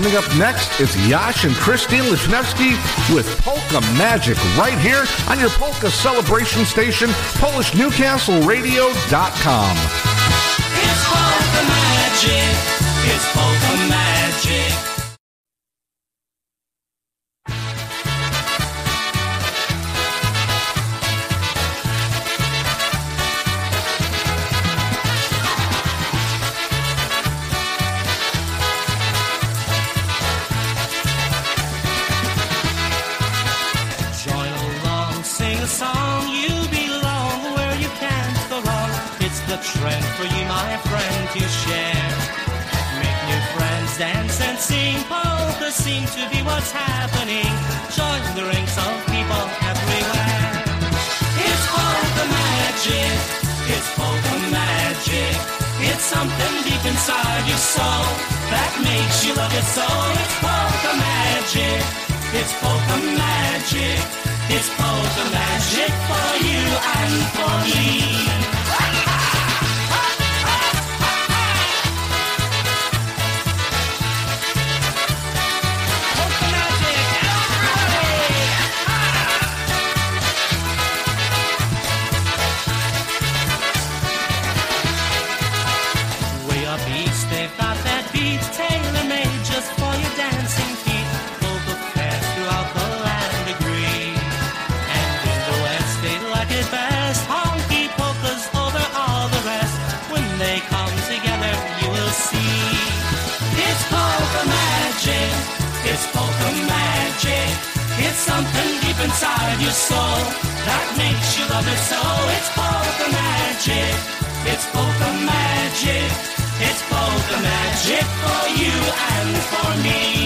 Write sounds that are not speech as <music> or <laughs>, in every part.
Coming up next, it's Jas and Christine Lesniewski with Polka Magic right here on your Polka Celebration Station, PolishNewcastleRadio.com. It's Polka Magic. It's Polka It's all, it's polka magic. It's polka magic. It's polka magic for you and for me. So it's polka magic. It's polka magic. It's polka magic for you and for me.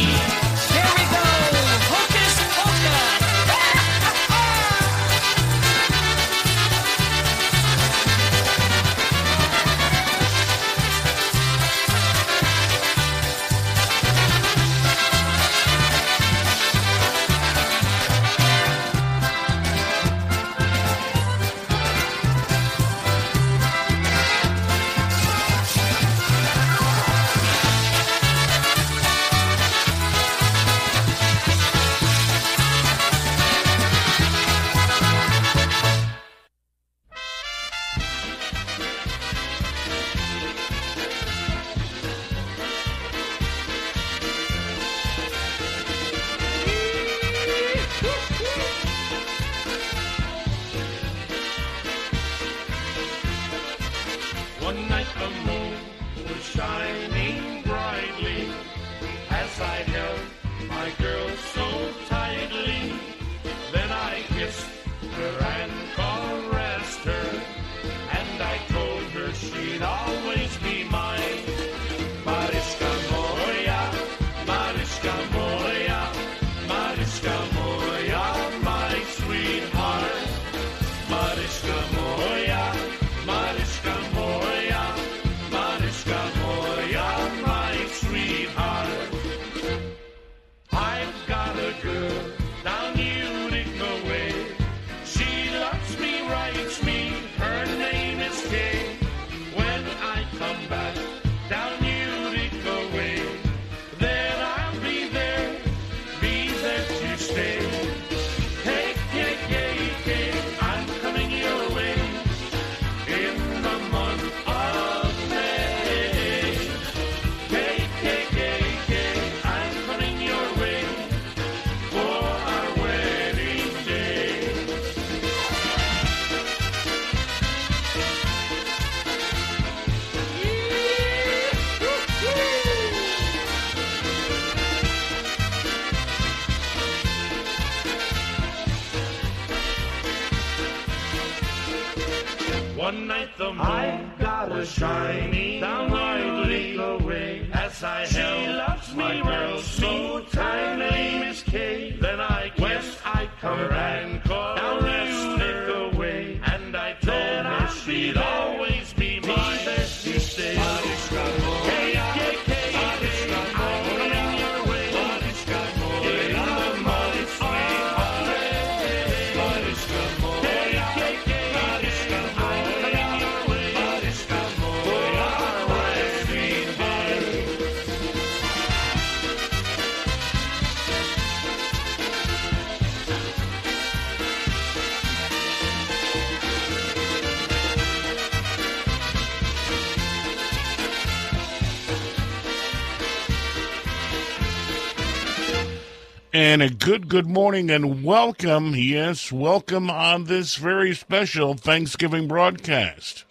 good, good morning, and welcome. Yes, welcome on this very special Thanksgiving broadcast.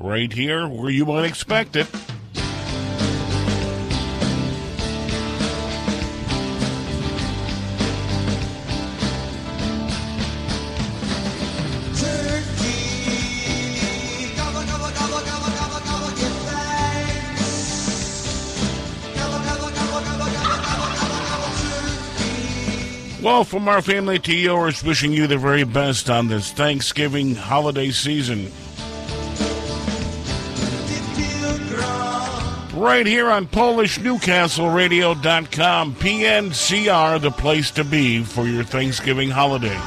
Right here where you might expect it. Well, from our family to yours, wishing you the very best on this Thanksgiving holiday season. Right here on PolishNewcastleRadio.com, PNCR, the place to be for your Thanksgiving holiday.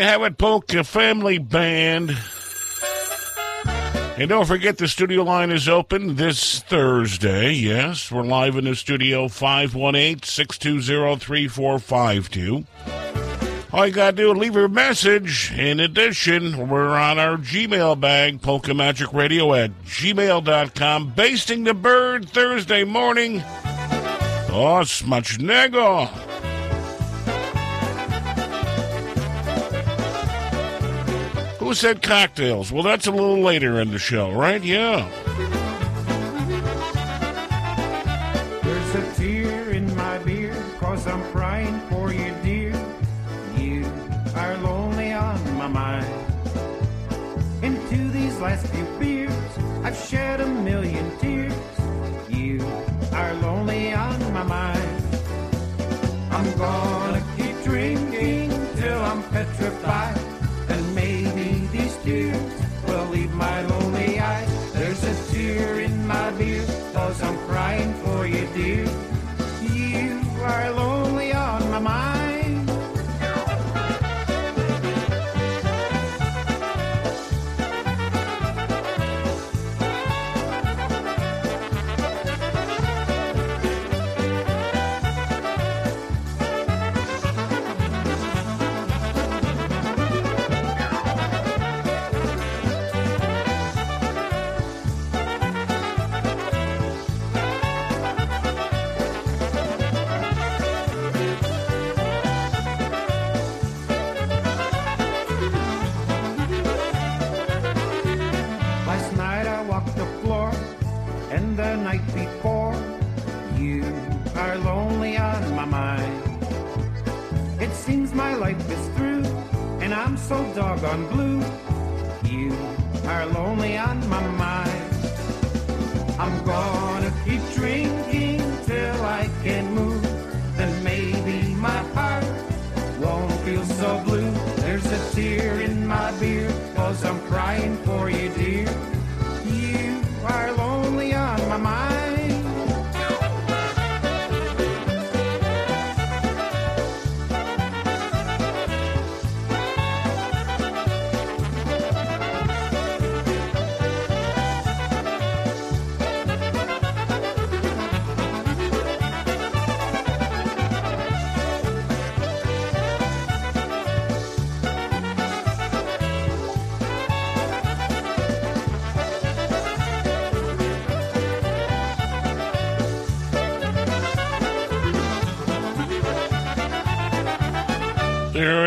you have it, Polka family band. And don't forget the studio line is open this Thursday. Yes, we're live in the studio 518 620 3452. All you got to do is leave your message. In addition, we're on our Gmail bag, polkamagicradio at gmail.com, basting the bird Thursday morning. Oh, much nego. Said cocktails? Well, that's a little later in the show, right? Yeah.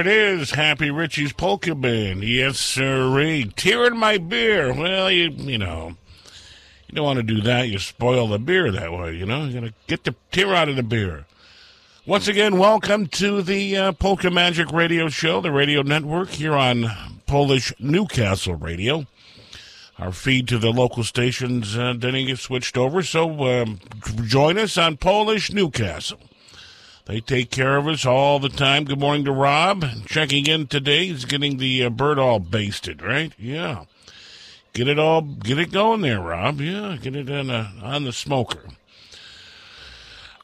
It is, Happy Richie's Polka Band. Yes, sirree. Tear in my beer. Well, you you know, you don't want to do that. You spoil the beer that way. You know, you gotta get the tear out of the beer. Once again, welcome to the uh, Polka Magic Radio Show, the radio network here on Polish Newcastle Radio. Our feed to the local stations uh, didn't get switched over, so um, join us on Polish Newcastle. They take care of us all the time. Good morning to Rob. Checking in today. He's getting the uh, bird all basted, right? Yeah. Get it all, get it going there, Rob. Yeah, get it on, a, on the smoker.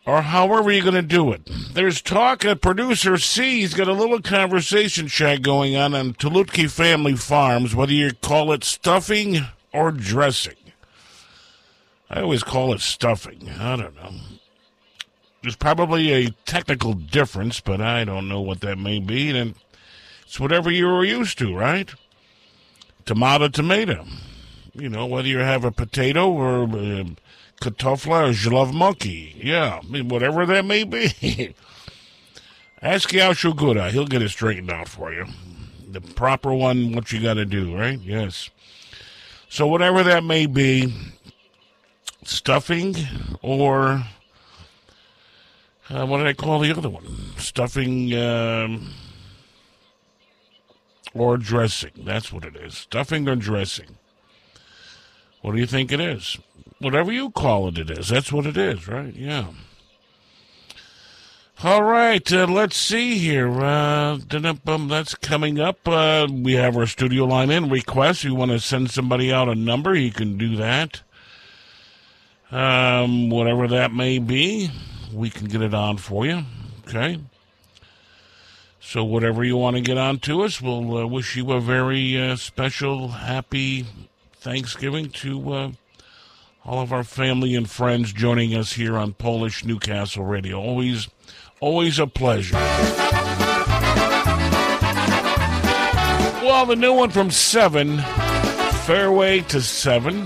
Or however you're going to do it. There's talk of producer C. He's got a little conversation chat going on on Tulutki Family Farms, whether you call it stuffing or dressing. I always call it stuffing. I don't know. There's probably a technical difference, but I don't know what that may be. And it's whatever you were used to, right? Tomato, tomato. You know, whether you have a potato or uh, kartofla or jolov monkey. Yeah, I mean, whatever that may be. <laughs> Ask Yao Gura. He'll get it straightened out for you. The proper one, what you got to do, right? Yes. So, whatever that may be, stuffing or uh, what did I call the other one? Stuffing um, or dressing. That's what it is. Stuffing or dressing. What do you think it is? Whatever you call it, it is. That's what it is, right? Yeah. All right, uh, let's see here. Uh, that's coming up. Uh, we have our studio line in request. You want to send somebody out a number, you can do that. Um, whatever that may be we can get it on for you. Okay. So whatever you want to get on to us, we'll uh, wish you a very uh, special, happy Thanksgiving to uh, all of our family and friends joining us here on Polish Newcastle Radio. Always, always a pleasure. Well, the new one from Seven, Fairway to Seven.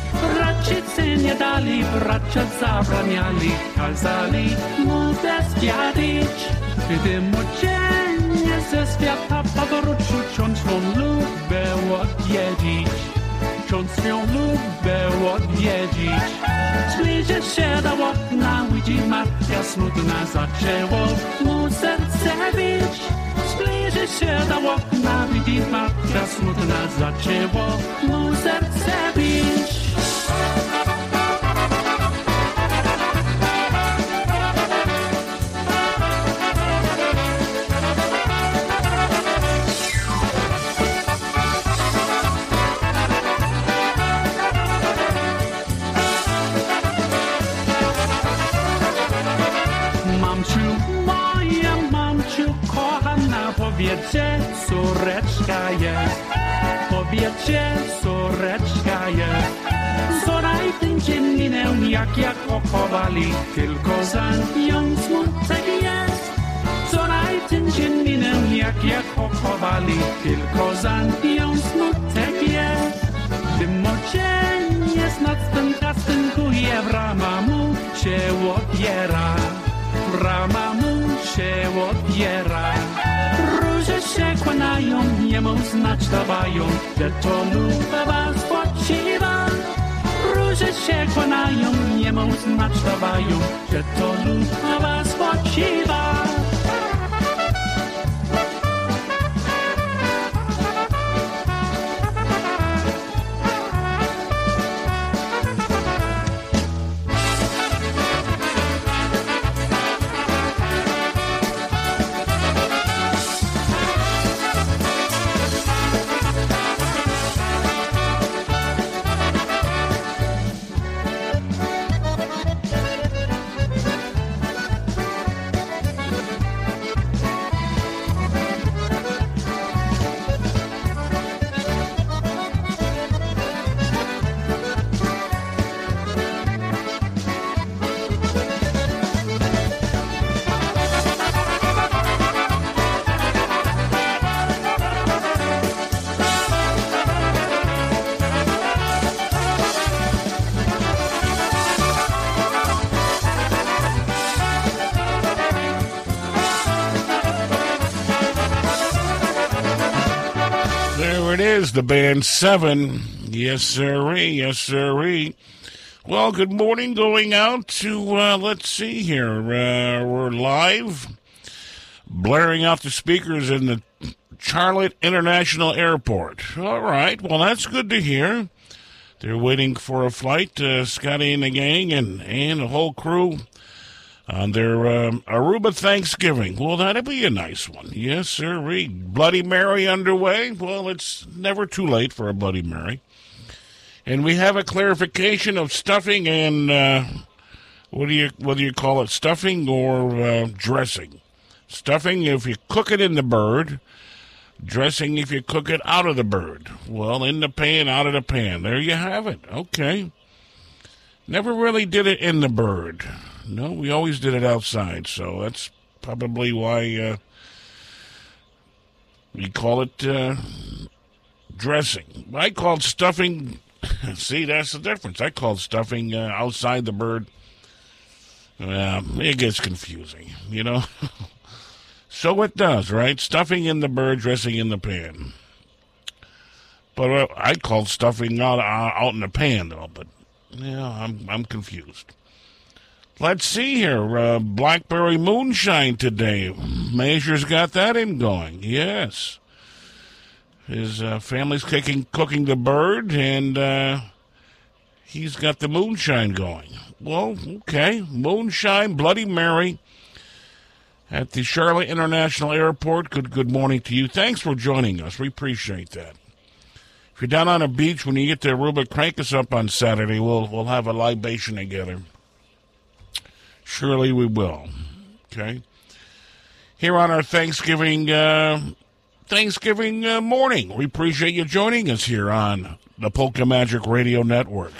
Rodzice nie dali, bracia zabraniali, kazali mu zezwiadić. Gdy młodzieniec ze świata powrócił, ciąć swą lubę odwiedzić ksiądz swą lubę odwiedzić. Zbliży się do okna, widzi Maria smutna, zaczęło mu serce bić. Zbliży się do okna, widzi Maria smutna, zaczęło mu serce bić. Kochana, powiedzcie, córeczka jest. Powiedzcie, córeczka jest. Wczoraj ten dzień minął, jak jak opowali, tylko za nią smutek jest. Wczoraj ten dzień minął, jak jak opowali, tylko za nią smutek jest. Gdy młodzieniec nad tym kastękuje, brama mu się otwiera. Brama mu się otwiera. przekonają, nie mą znać dawają, lecz to lubę was poczywa. Róże się konają, nie mą znać dawają, lecz to lubę was poczywa. The band Seven. Yes, sirree. Yes, sirree. Well, good morning. Going out to, uh, let's see here. Uh, we're live, blaring out the speakers in the Charlotte International Airport. All right. Well, that's good to hear. They're waiting for a flight. Uh, Scotty and the gang and, and the whole crew on their um, Aruba Thanksgiving. Well, that'd be a nice one. Yes, sir. Bloody Mary underway. Well, it's never too late for a Bloody Mary. And we have a clarification of stuffing and uh, what do you whether you call it stuffing or uh, dressing. Stuffing if you cook it in the bird. Dressing if you cook it out of the bird. Well, in the pan, out of the pan. There you have it. Okay. Never really did it in the bird. No, we always did it outside, so that's probably why uh, we call it uh, dressing. I called stuffing. <laughs> See, that's the difference. I called stuffing uh, outside the bird. Uh, it gets confusing, you know. <laughs> so it does, right? Stuffing in the bird, dressing in the pan. But uh, I called stuffing out uh, out in the pan, though. But yeah, I'm I'm confused. Let's see here. Uh, Blackberry moonshine today. Major's got that in going. Yes. His uh, family's cooking, cooking the bird, and uh, He's got the moonshine going. Well, okay. Moonshine, Bloody Mary at the Charlotte International Airport. Good good morning to you. Thanks for joining us. We appreciate that. If you're down on a beach when you get to Aruba, crank us up on Saturday. We'll we'll have a libation together. Surely we will. Okay. Here on our Thanksgiving uh, Thanksgiving uh, morning, we appreciate you joining us here on the Polka Magic Radio Network.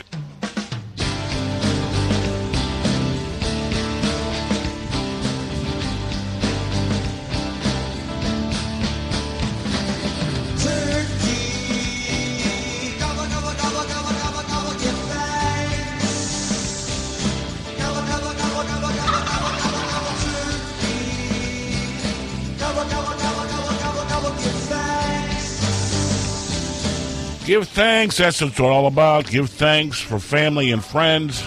Give thanks. That's what it's all about. Give thanks for family and friends.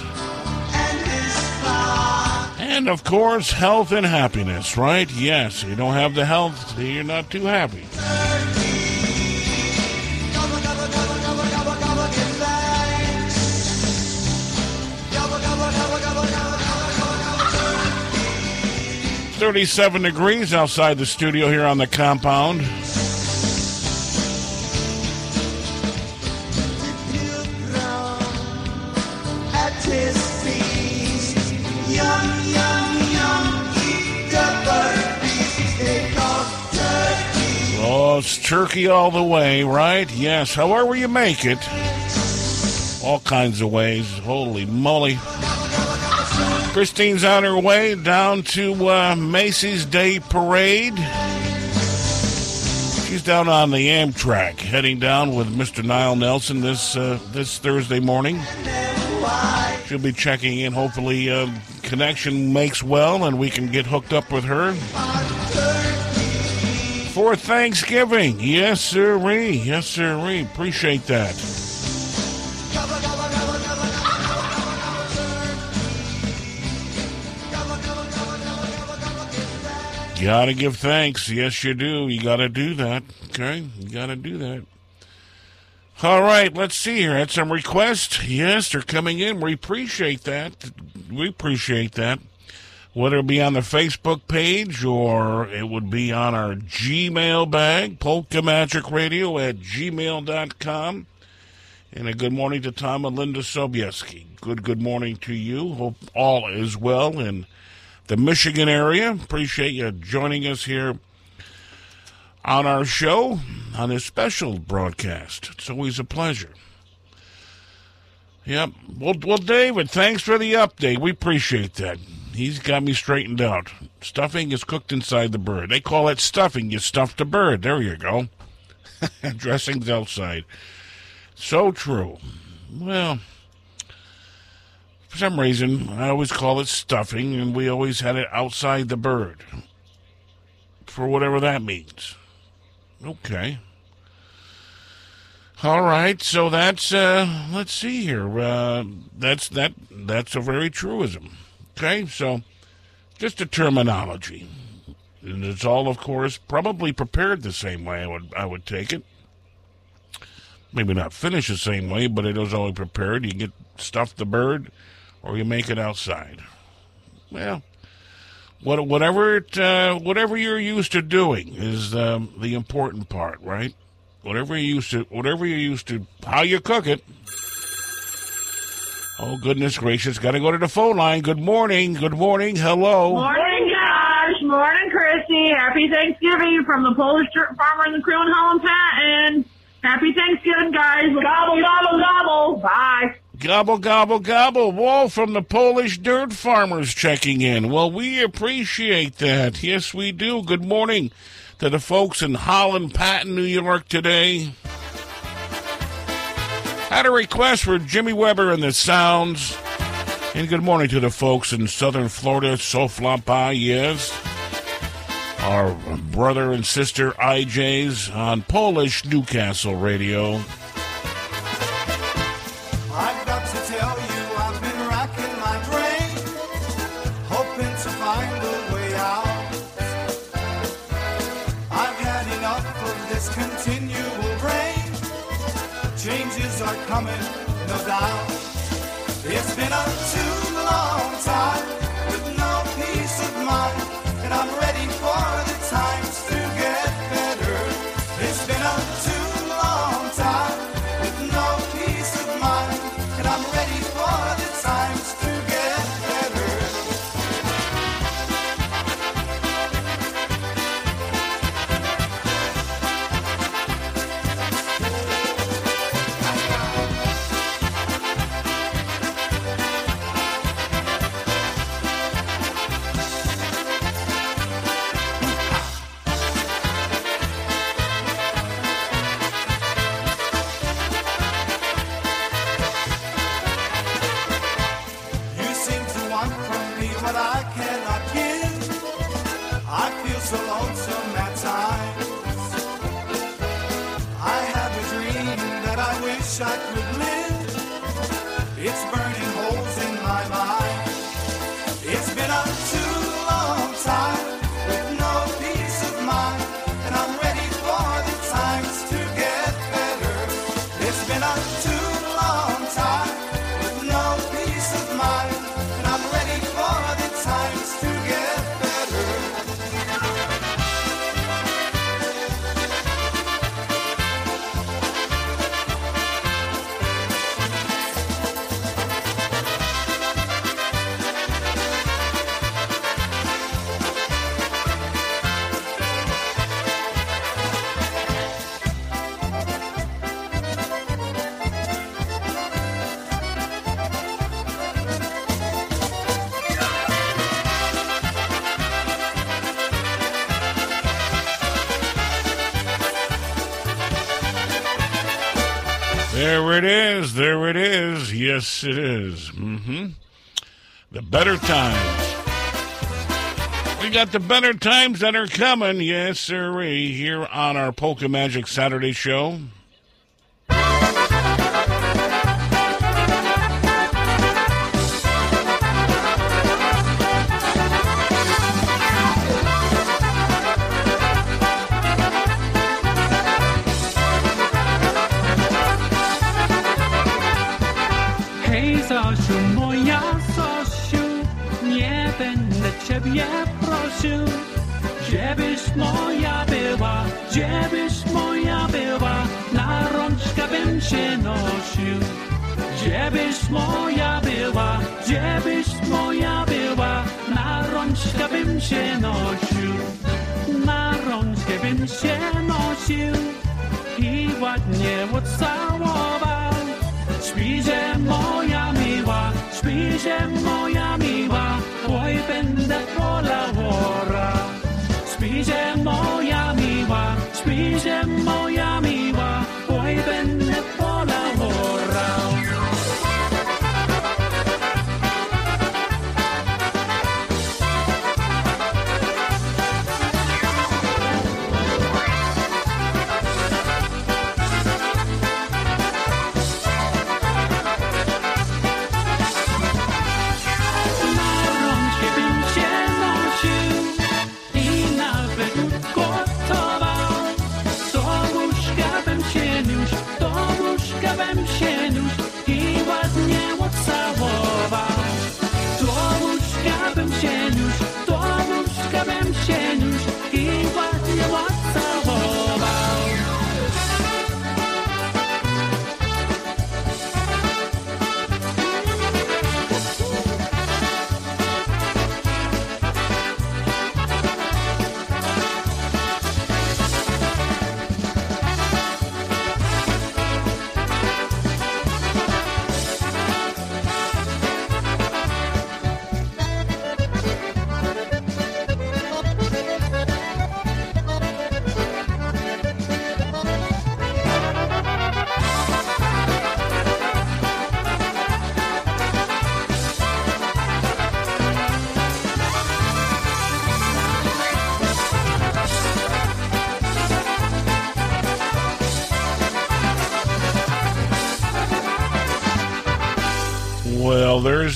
And of course, health and happiness, right? Yes, you don't have the health, you're not too happy. 37 degrees outside the studio here on the compound. It's turkey all the way, right? Yes, however you make it. All kinds of ways. Holy moly. Christine's on her way down to uh, Macy's Day Parade. She's down on the Amtrak, heading down with Mr. Niall Nelson this uh, this Thursday morning. She'll be checking in. Hopefully, uh, connection makes well, and we can get hooked up with her for Thanksgiving. Yes, sirree. Yes, sirree. Appreciate that. Gotta give thanks. Yes, you do. You gotta do that. Okay? You gotta do that. All right, let's see here. Had some requests. Yes, they're coming in. We appreciate that. We appreciate that. Whether it be on the Facebook page or it would be on our Gmail bag, Polka Magic Radio at gmail.com. And a good morning to Tom and Linda Sobieski. Good, good morning to you. Hope all is well in the Michigan area. Appreciate you joining us here on our show, on this special broadcast. It's always a pleasure. Yep. Well, well, David, thanks for the update. We appreciate that. He's got me straightened out. Stuffing is cooked inside the bird. They call it stuffing. You stuff the bird. There you go. <laughs> Dressing's outside. So true. Well, for some reason, I always call it stuffing, and we always had it outside the bird. For whatever that means. Okay. All right, so that's uh let's see here. Uh that's that that's a very truism. Okay, so just a terminology. And it's all of course probably prepared the same way I would I would take it. Maybe not finished the same way, but it is always prepared. You get stuff the bird or you make it outside. Well, what, whatever it, uh, whatever you're used to doing is um, the important part, right? Whatever you used to, whatever you're used to, how you cook it. Oh goodness gracious! Got to go to the phone line. Good morning. Good morning. Hello. Morning, Josh. Morning, Christy. Happy Thanksgiving from the Polish Dirt Farmer and the Crew in Holland Patent. Happy Thanksgiving, guys. Gobble, gobble, gobble. Bye. Gobble gobble gobble. Wall from the Polish dirt farmers checking in. Well, we appreciate that. Yes, we do. Good morning to the folks in Holland, Patent, New York today. Had a request for Jimmy Weber and the Sounds. And good morning to the folks in southern Florida, so yes. Our brother and sister IJs on Polish Newcastle Radio. Yes, it is. Mm-hmm. The better times. We got the better times that are coming. Yes, sir. Here on our Polka Magic Saturday show. Ładnie odcałował. Śpijże moja miła, śpijże moja miła, oj będę polała. Śpijże moja miła, śpijże moja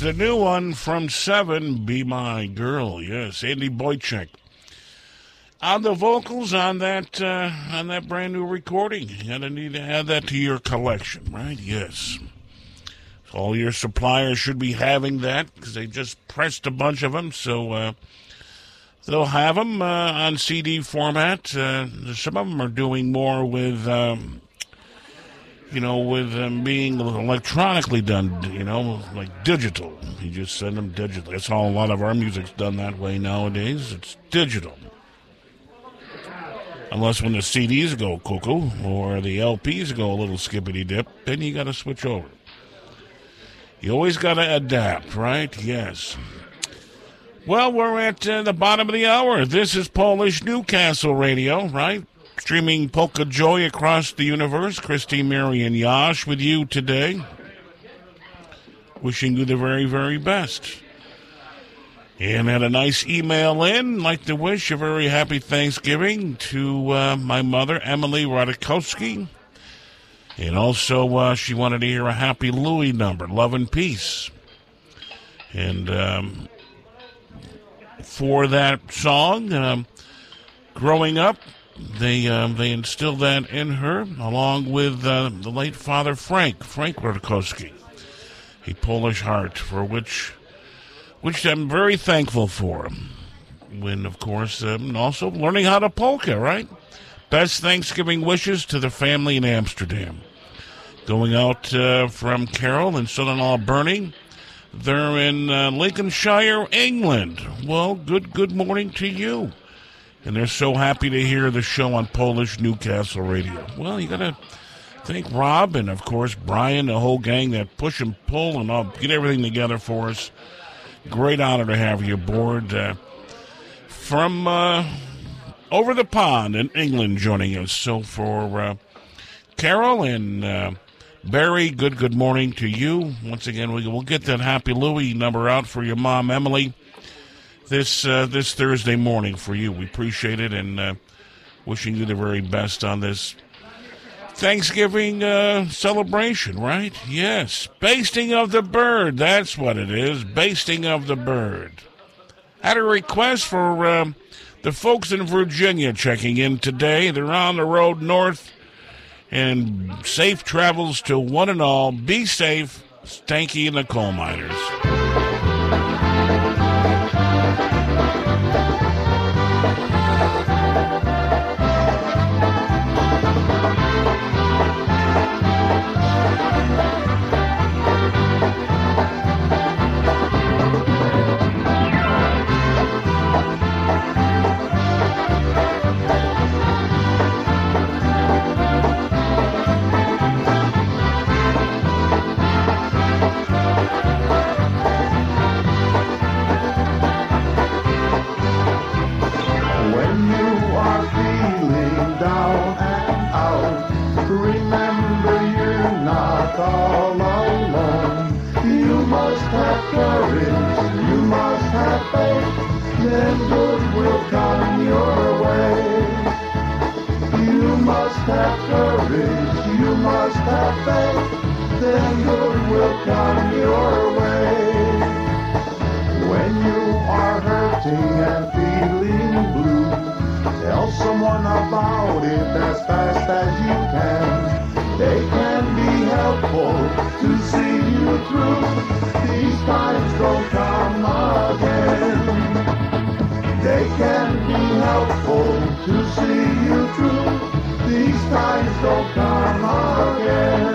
The new one from Seven, Be My Girl. Yes, Andy Boychek. On the vocals on that uh, on that brand new recording. You're gonna need to add that to your collection, right? Yes. All your suppliers should be having that because they just pressed a bunch of them. So uh, they'll have them uh, on CD format. Uh, some of them are doing more with, um, you know, with them being electronically done, you know, like digital. You just send them digital. That's how a lot of our music's done that way nowadays. It's digital. Unless when the CDs go cuckoo or the LPs go a little skippity dip, then you got to switch over. You always got to adapt, right? Yes. Well, we're at uh, the bottom of the hour. This is Polish Newcastle Radio, right? Streaming Polka Joy across the universe. Christy, Mary, and Jas with you today. Wishing you the very, very best. And had a nice email in. Like to wish a very happy Thanksgiving to uh, my mother, Emily Radikowski. And also, uh, she wanted to hear a Happy Louie number, Love and Peace. And um, for that song, um, growing up, they um, they instilled that in her, along with uh, the late father Frank, Frank Radikowski, a Polish heart, for which which I'm very thankful for. When, of course, um, also learning how to polka, right? Best Thanksgiving wishes to the family in Amsterdam. Going out uh, from Carol and son-in-law Bernie. They're in uh, Lincolnshire, England. Well, good good morning to you. And they're so happy to hear the show on Polish Newcastle Radio. Well, you got to thank Rob and, of course, Brian, the whole gang that push and pull and all, get everything together for us. Great honor to have you aboard. Uh, from uh, over the pond in England joining us. So for uh, Carol and uh, Barry, good good morning to you. Once again, we, we'll get that Happy Louie number out for your mom, Emily, this uh, this Thursday morning for you. We appreciate it and uh, wishing you the very best on this Thanksgiving uh, celebration, right? Yes. Basting of the bird. That's what it is. Basting of the bird. Had a request for um, the folks in Virginia checking in today. They're on the road north. And safe travels to one and all. Be safe. Stanky and the coal miners. Are hurting and feeling blue, tell someone about it as fast as you can. They can be helpful to see you through. These times don't come again. They can be helpful to see you through. These times don't come again.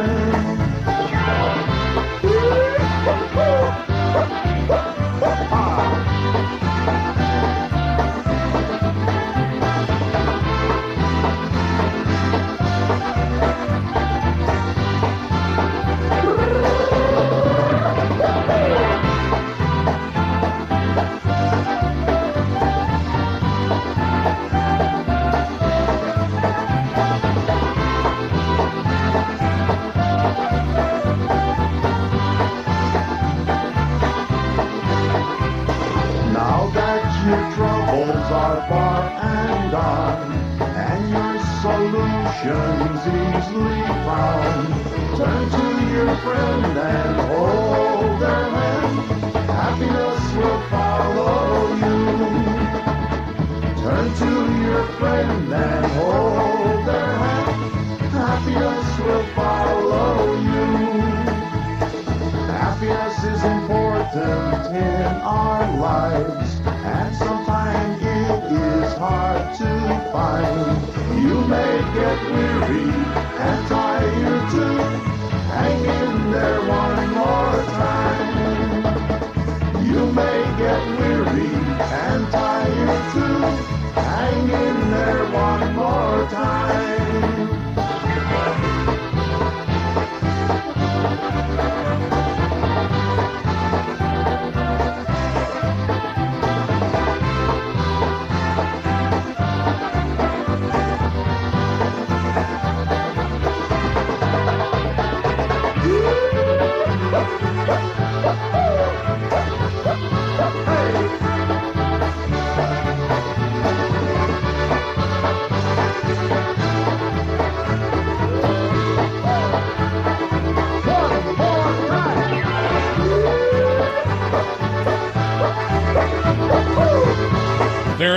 Are far and gone, and your solutions easily found, turn to your friend and hold their hand. Happiness will follow you. Turn to your friend and hold their hand. Happiness will follow you. Happiness is important in our lives, and sometimes it is hard to find. You may get weary and tired too. Hang in there one more time. You may get weary and tired too. Hang in there one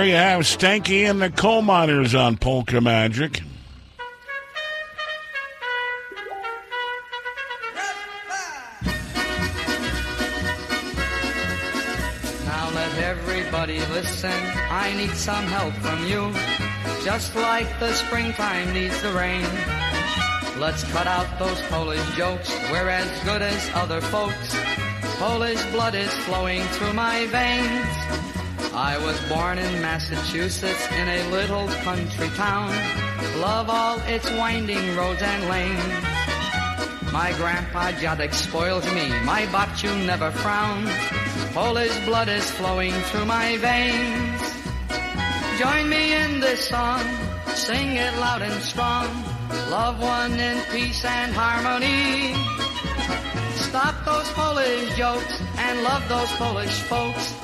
you have Stanky and the Coal Miners on Polka Magic. Now let everybody listen. I need some help from you. Just like the springtime needs the rain. Let's cut out those Polish jokes. We're as good as other folks. Polish blood is flowing through my veins. I was born in Massachusetts in a little country town. Love all its winding roads and lanes. My grandpa Jadek spoils me, my Babciu never frowns. Polish blood is flowing through my veins. Join me in this song, sing it loud and strong. Love one in peace and harmony. Stop those Polish jokes and love those Polish folks.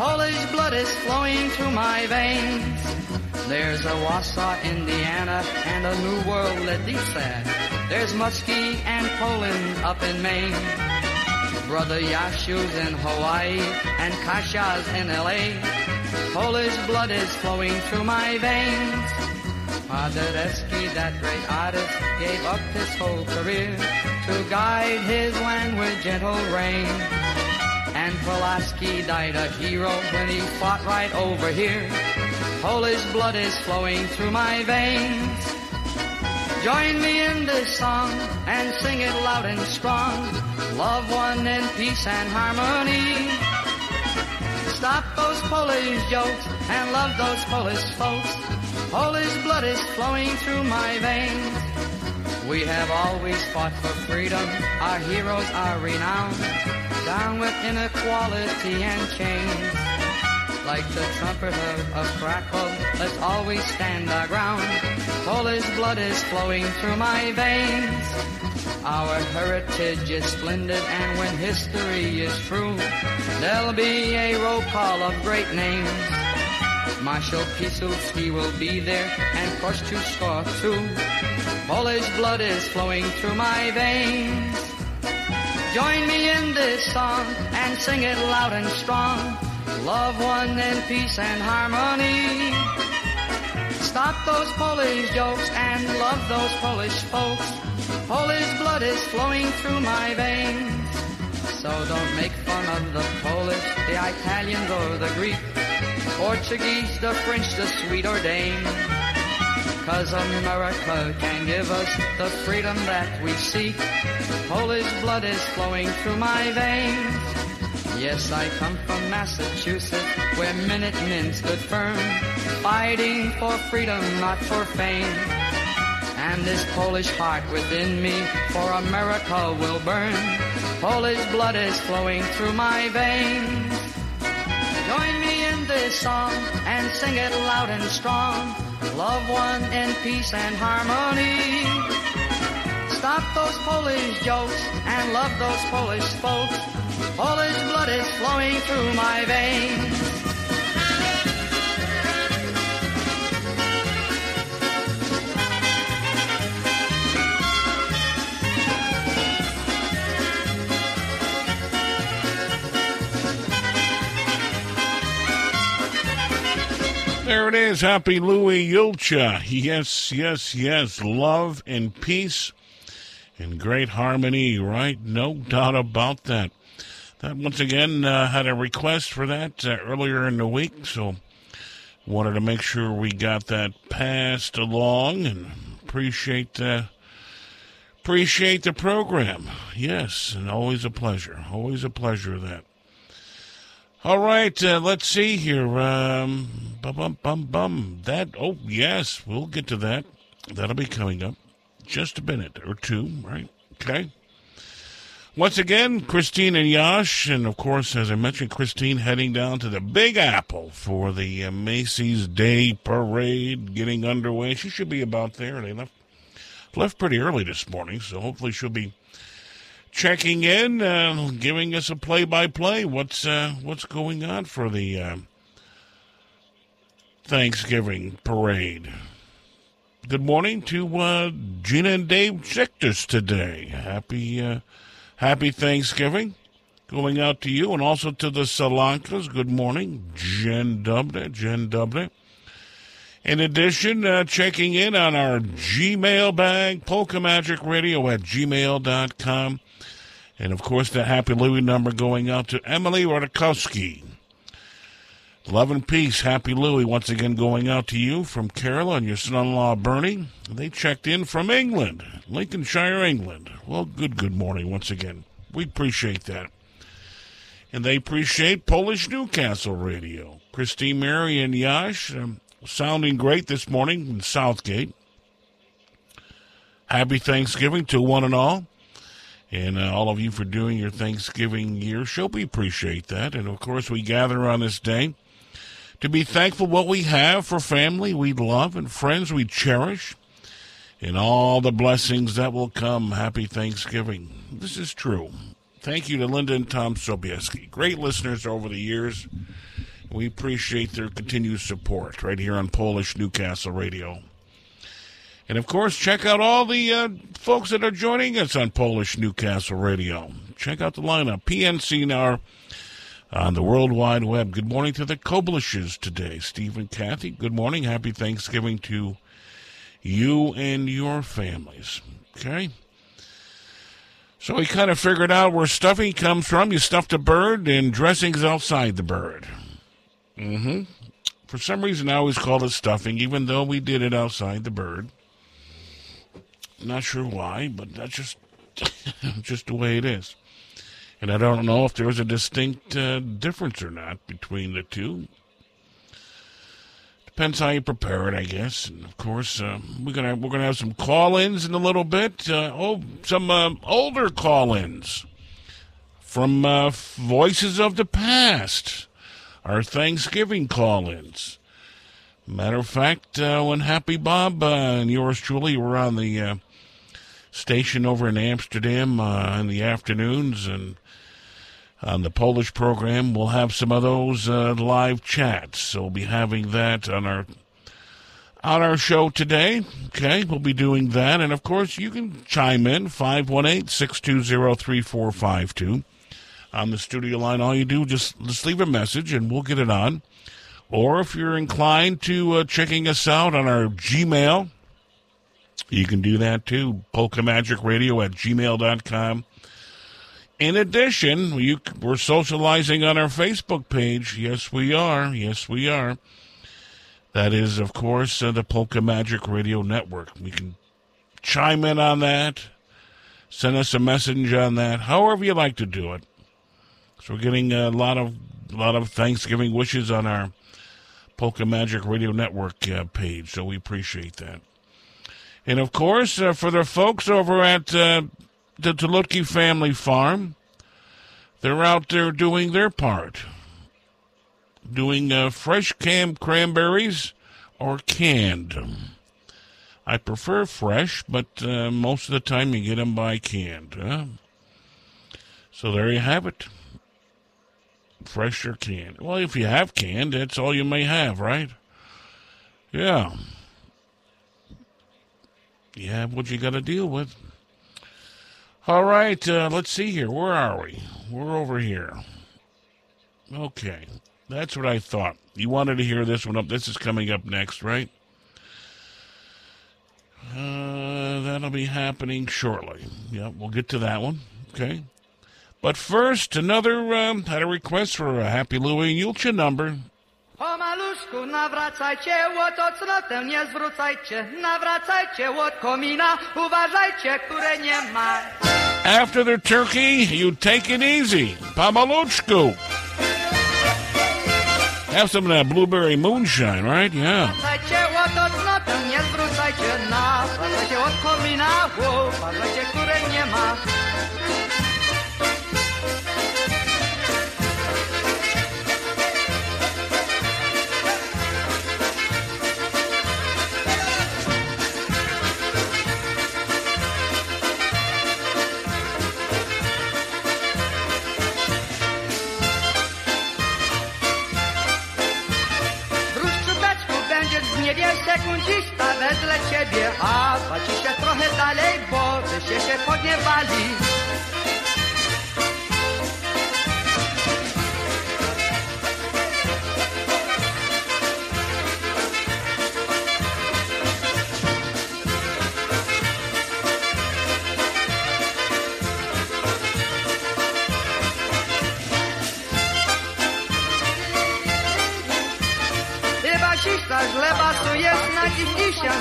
Polish blood is flowing through my veins. There's a Warsaw, Indiana, and a New World Leticia. There's Muskie and Poland up in Maine. Brother Yashu's in Hawaii and Kasha's in LA. Polish blood is flowing through my veins. Paderewski, that great artist, gave up his whole career to guide his land with gentle rain. And Pulaski died a hero when he fought right over here. Polish blood is flowing through my veins. Join me in this song and sing it loud and strong. Love one in peace and harmony. Stop those Polish jokes and love those Polish folks. Polish blood is flowing through my veins. We have always fought for freedom. Our heroes are renowned. Down with inequality and change. Like the trumpet of, of Krakow, let's always stand our ground. Polish blood is flowing through my veins. Our heritage is splendid, and when history is true, there'll be a roll call of great names. Marshal Piłsudski will be there, and Kościuszko too. Polish blood is flowing through my veins. Join me in this song and sing it loud and strong. Love one in peace and harmony. Stop those Polish jokes and love those Polish folks. Polish blood is flowing through my veins. So don't make fun of the Polish, the Italians or the Greek, Portuguese, the French, the Swede or Dane. Cause America can give us the freedom that we seek. Polish blood is flowing through my veins. Yes, I come from Massachusetts, where Minutemen stood firm, fighting for freedom, not for fame. And this Polish heart within me for America will burn. Polish blood is flowing through my veins. Join me in this song and sing it loud and strong. Love one in peace and harmony. Stop those Polish jokes and love those Polish folks. Polish blood is flowing through my veins. There it is. Happy Louie Julcia. Yes, yes, yes. Love and peace and great harmony, right? No doubt about that. That once again uh, had a request for that uh, earlier in the week, so wanted to make sure we got that passed along and appreciate uh, appreciate the program. Yes, and always a pleasure. Always a pleasure that. All right, uh, let's see here. Um, bum bum bum bum. That oh yes, we'll get to that. That'll be coming up just a minute or two, right? Okay. Once again, Christine and Jas, and of course, as I mentioned, Christine heading down to the Big Apple for the uh, Macy's Day Parade getting underway. She should be about there. They left left pretty early this morning, so hopefully she'll be checking in, uh, giving us a play-by-play. What's uh, what's going on for the uh, Thanksgiving parade? Good morning to uh, Gina and Dave Zichters today. Happy uh, Happy Thanksgiving going out to you and also to the Solankas. Good morning, Jen Dubner. Jen Dubner. In addition, uh, checking in on our Gmail bag, Polka Magic Radio at gmail.com. And of course, the Happy Louie number going out to Emily Rodakowski. Love and peace, Happy Louie, once again going out to you from Carol and your son-in-law Bernie. They checked in from England, Lincolnshire, England. Well, good, good morning once again. We appreciate that. And they appreciate Polish Newcastle Radio. Christine, Mary, and Jas um, sounding great this morning in Southgate. Happy Thanksgiving to one and all. And uh, all of you for doing your Thanksgiving year show. We appreciate that. And of course, we gather on this day to be thankful what we have for family we love and friends we cherish and all the blessings that will come. Happy Thanksgiving. This is true. Thank you to Linda and Tom Sobieski. Great listeners over the years. We appreciate their continued support right here on Polish Newcastle Radio. And of course, check out all the uh, folks that are joining us on Polish Newcastle Radio. Check out the lineup. PNC now on the World Wide Web. Good morning to the Koblishes today. Steve and Kathy, good morning. Happy Thanksgiving to you and your families. Okay? So we kind of figured out where stuffing comes from. You stuff the bird, and dressing's outside the bird. Mm-hmm. For some reason, I always called it stuffing, even though we did it outside the bird. Not sure why, but that's just <laughs> just the way it is. And I don't know if there's a distinct uh, difference or not between the two. Depends how you prepare it, I guess. And of course, uh, we're gonna we're gonna have some call-ins in a little bit. Uh, oh, some uh, older call-ins from uh, Voices of the Past, our Thanksgiving call-ins. Matter of fact, uh, when Happy Bob and yours truly were on the station over in Amsterdam uh, in the afternoons and on the Polish program, we'll have some of those uh, live chats. So we'll be having that on our on our show today. Okay, we'll be doing that, and of course, you can chime in 518-620-3452 on the studio line. All you do just just leave a message, and we'll get it on. Or if you're inclined to uh, checking us out on our Gmail, you can do that too. Polka Magic Radio at gmail.com. In addition, you, we're socializing on our Facebook page. Yes, we are. Yes, we are. That is, of course, uh, the Polka Magic Radio Network. We can chime in on that, send us a message on that, however you like to do it. So we're getting a lot of a lot of Thanksgiving wishes on our Polka Magic Radio Network uh, page, so we appreciate that. And of course, uh, for the folks over at uh, the Tulutki Family Farm, they're out there doing their part, doing uh, fresh canned cranberries or canned. I prefer fresh, but uh, most of the time you get them by canned. Huh? So there you have it. Fresh or canned. Well, if you have canned, that's all you may have, right? Yeah. You have what you got to deal with. All right, uh, let's see here. Where are we? We're over here. Okay, that's what I thought. You wanted to hear this one up. This is coming up next, right? Uh, that'll be happening shortly. Yeah, we'll get to that one. Okay. But first, another um, had a request for a Happy Louie and Julcia number. Po maluszku nawracajcie, łot od cnotę nie zwrócajcie. Nawracajcie łot komina, uważajcie, które nie ma. After the turkey, you take it easy. Pamaluchku. Have some of that blueberry moonshine, right? Yeah. Nawracajcie sekundista wedle ciebie, a walczy się trochę dalej, bo byście się podniewali.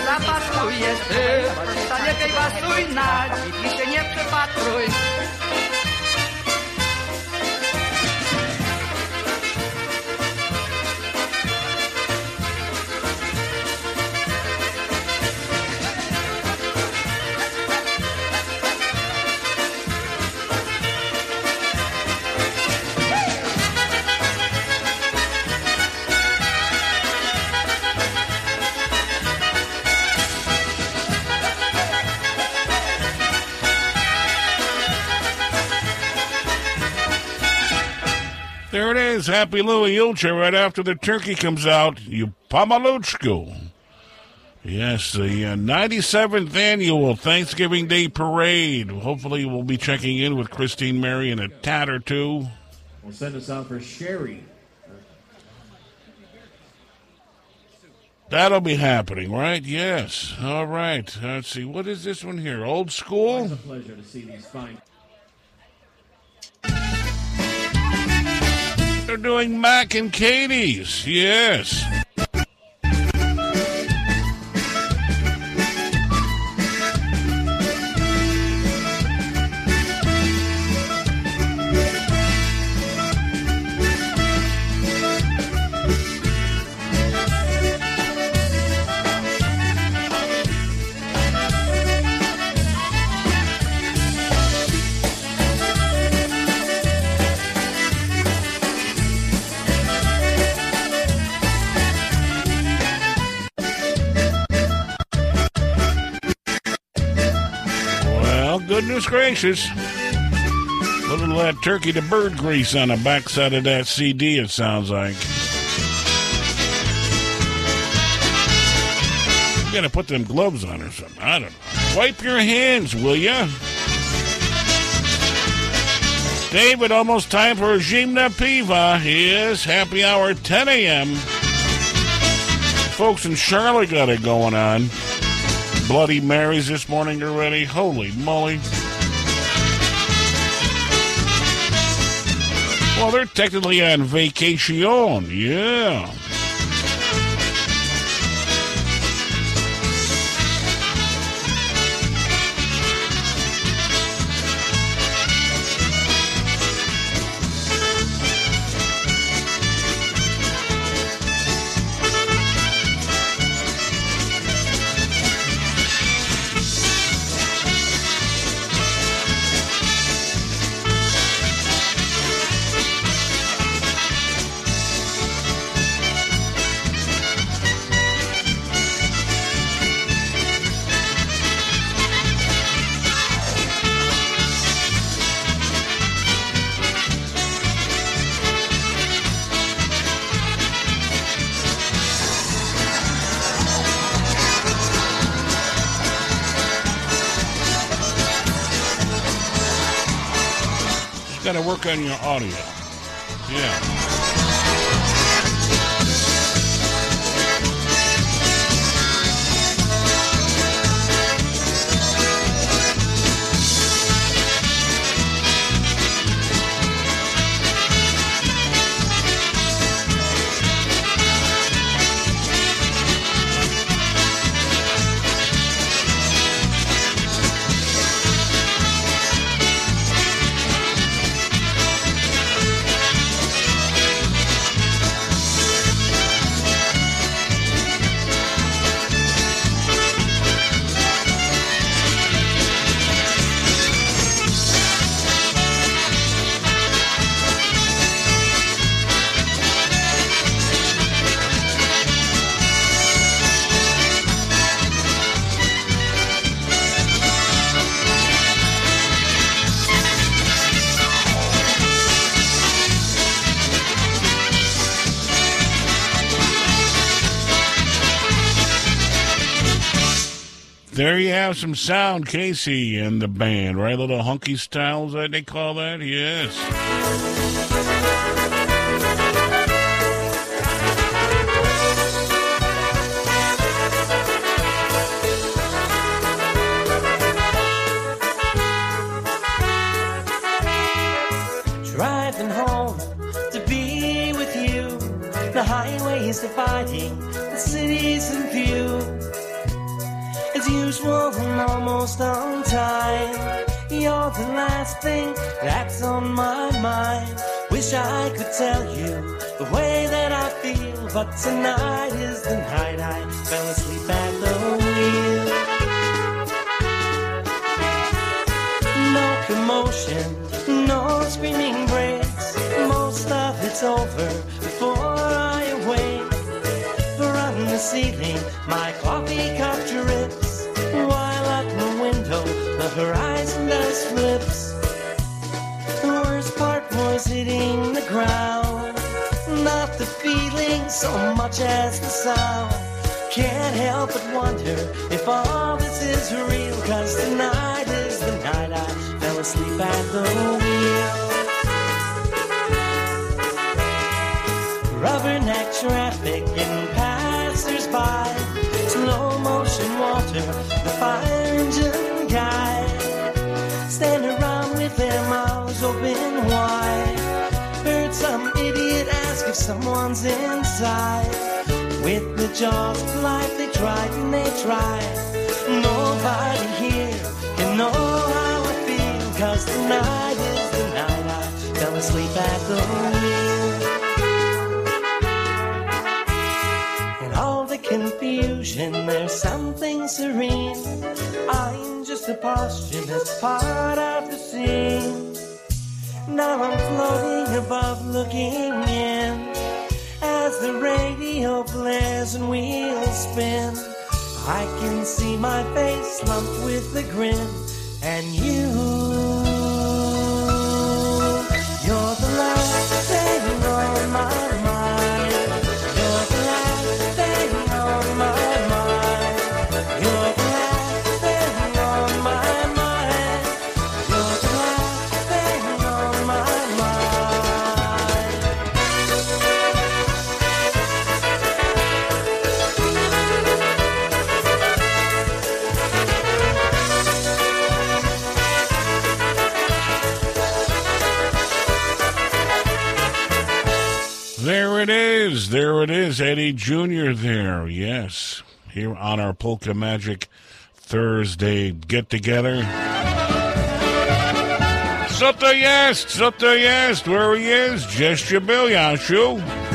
zapasujesz ty. Stanie kejbasuj na dziki się nie przepatruj. Happy Louie Julcia right after the turkey comes out. You Pamaluchku. Yes, the uh, 97th annual Thanksgiving Day Parade. Hopefully, we'll be checking in with Christine Mary in a tat or two. We'll send us out for Sherry. That'll be happening, right? Yes. All right. Let's see. What is this one here? Old school? It's a pleasure to see these fine. They're doing Mac and Katie's. Yes. Goodness gracious. A little of that turkey to bird grease on the backside of that CD, it sounds like. You gotta put them gloves on or something. I don't know. Wipe your hands, will ya? David, almost time for Jimna Piva. Yes, happy hour 10 a.m. Folks in Charlotte got it going on. Bloody Marys this morning already. Holy moly. Well, they're technically on vacation. Yeah. On your audio. Yeah. There you have some sound, Casey and the band, right? Little hunky styles, that they call that? Yes. Tell you the way that I feel, but tonight is the night I fell asleep at the wheel. No commotion, no screaming breaks. Most of it's over before I awake. From the ceiling, my coffee cup drips. While at the window, the horizon does flips. So much as the sound. Can't help but wonder if all this is real. Cause tonight is the night I fell asleep at the wheel. Someone's inside. With the jaws of life, they tried and they tried. Nobody here can know how I feel. Cause tonight is the night I fell asleep at the wheel. In all the confusion, there's something serene. I'm just a posthumous part of the scene. Now I'm floating above, looking in. As the radio blares and wheels spin, I can see my face lumped with a grin. And you, is. There it is. Eddie Jr. there. Yes. Here on our Polka Magic Thursday get together. Co to jest? Co to jest? Where he is? Gesture Bill Yashu.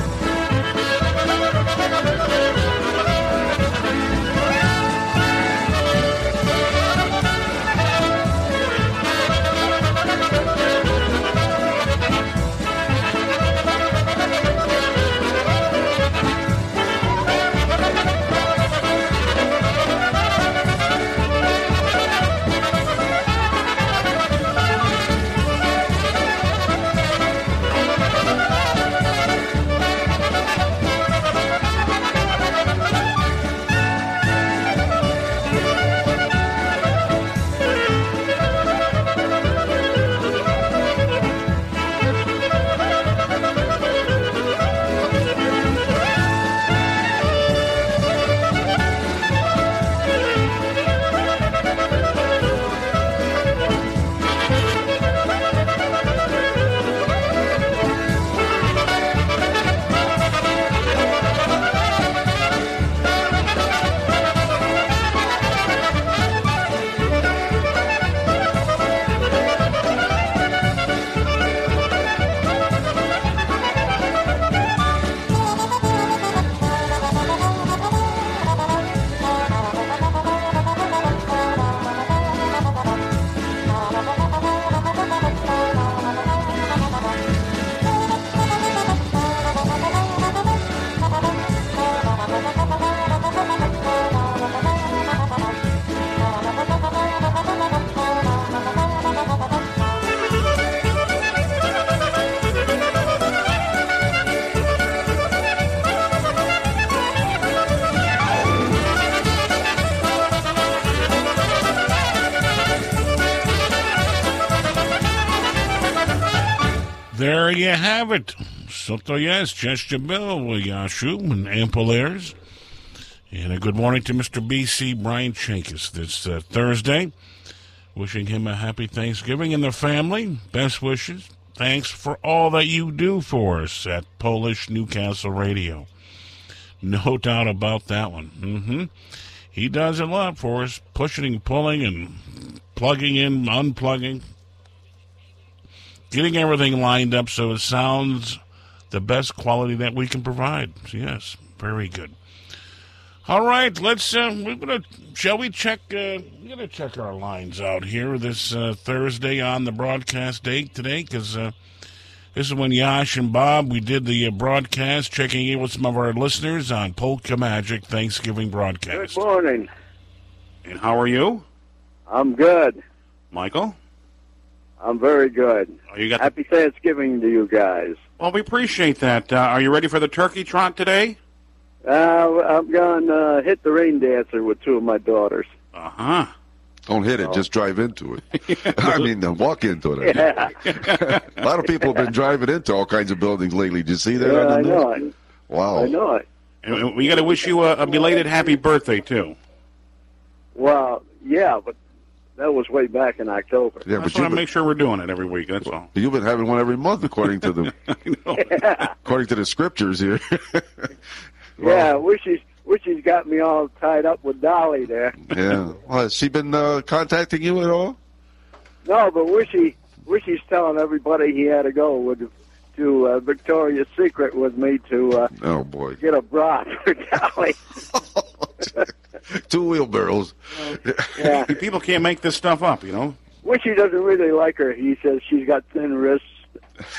You have it. So to yes, Chester Bill, Yashu, and ample airs. And a good morning to Mr. B.C. Brian Chankis this uh, Thursday. Wishing him a happy Thanksgiving and the family. Best wishes. Thanks for all that you do for us at Polish Newcastle Radio. No <laughs> doubt about that one. hmm He does a lot for us, pushing and pulling and plugging in, unplugging, getting everything lined up so it sounds the best quality that we can provide. Yes, very good. All right, let's. Uh, we're gonna. Shall we check? Uh, we're gonna check our lines out here this uh, Thursday on the broadcast date today, because uh, this is when Jas and Bob we did the uh, broadcast, checking in with some of our listeners on Polka Magic Thanksgiving broadcast. Good morning. And how are you, I'm good. Michael? I'm very good. Oh, you got the- Happy Thanksgiving to you guys. Well, we appreciate that. Uh, are you ready for the turkey trot today? Uh, I'm going to uh, hit the rain dancer with two of my daughters. Uh huh. Don't hit it, just drive into it. <laughs> <laughs> I mean, walk into it. Yeah. a lot of people have been <laughs> driving into all kinds of buildings lately. Did you see that? Yeah, on the I news? know it. Wow. I know it. And we got to wish you a, a belated happy birthday too. Well, yeah, but that was way back in October. Yeah, I but you've want to make sure we're doing it every week. That's all. you've been having one every month, according to the <laughs> according to the scriptures here. <laughs> yeah, wish he's wish he's got me all tied up with Dolly there. yeah. Well, has she been uh, contacting you at all? No, but wish he wish he's telling everybody he had to go with to uh, Victoria's Secret with me to uh, Oh boy, get a bra for <laughs> Dolly. <laughs> two wheelbarrows. Yeah. <laughs> People can't make this stuff up, you know. Wish he doesn't really like her. He says she's got thin wrists,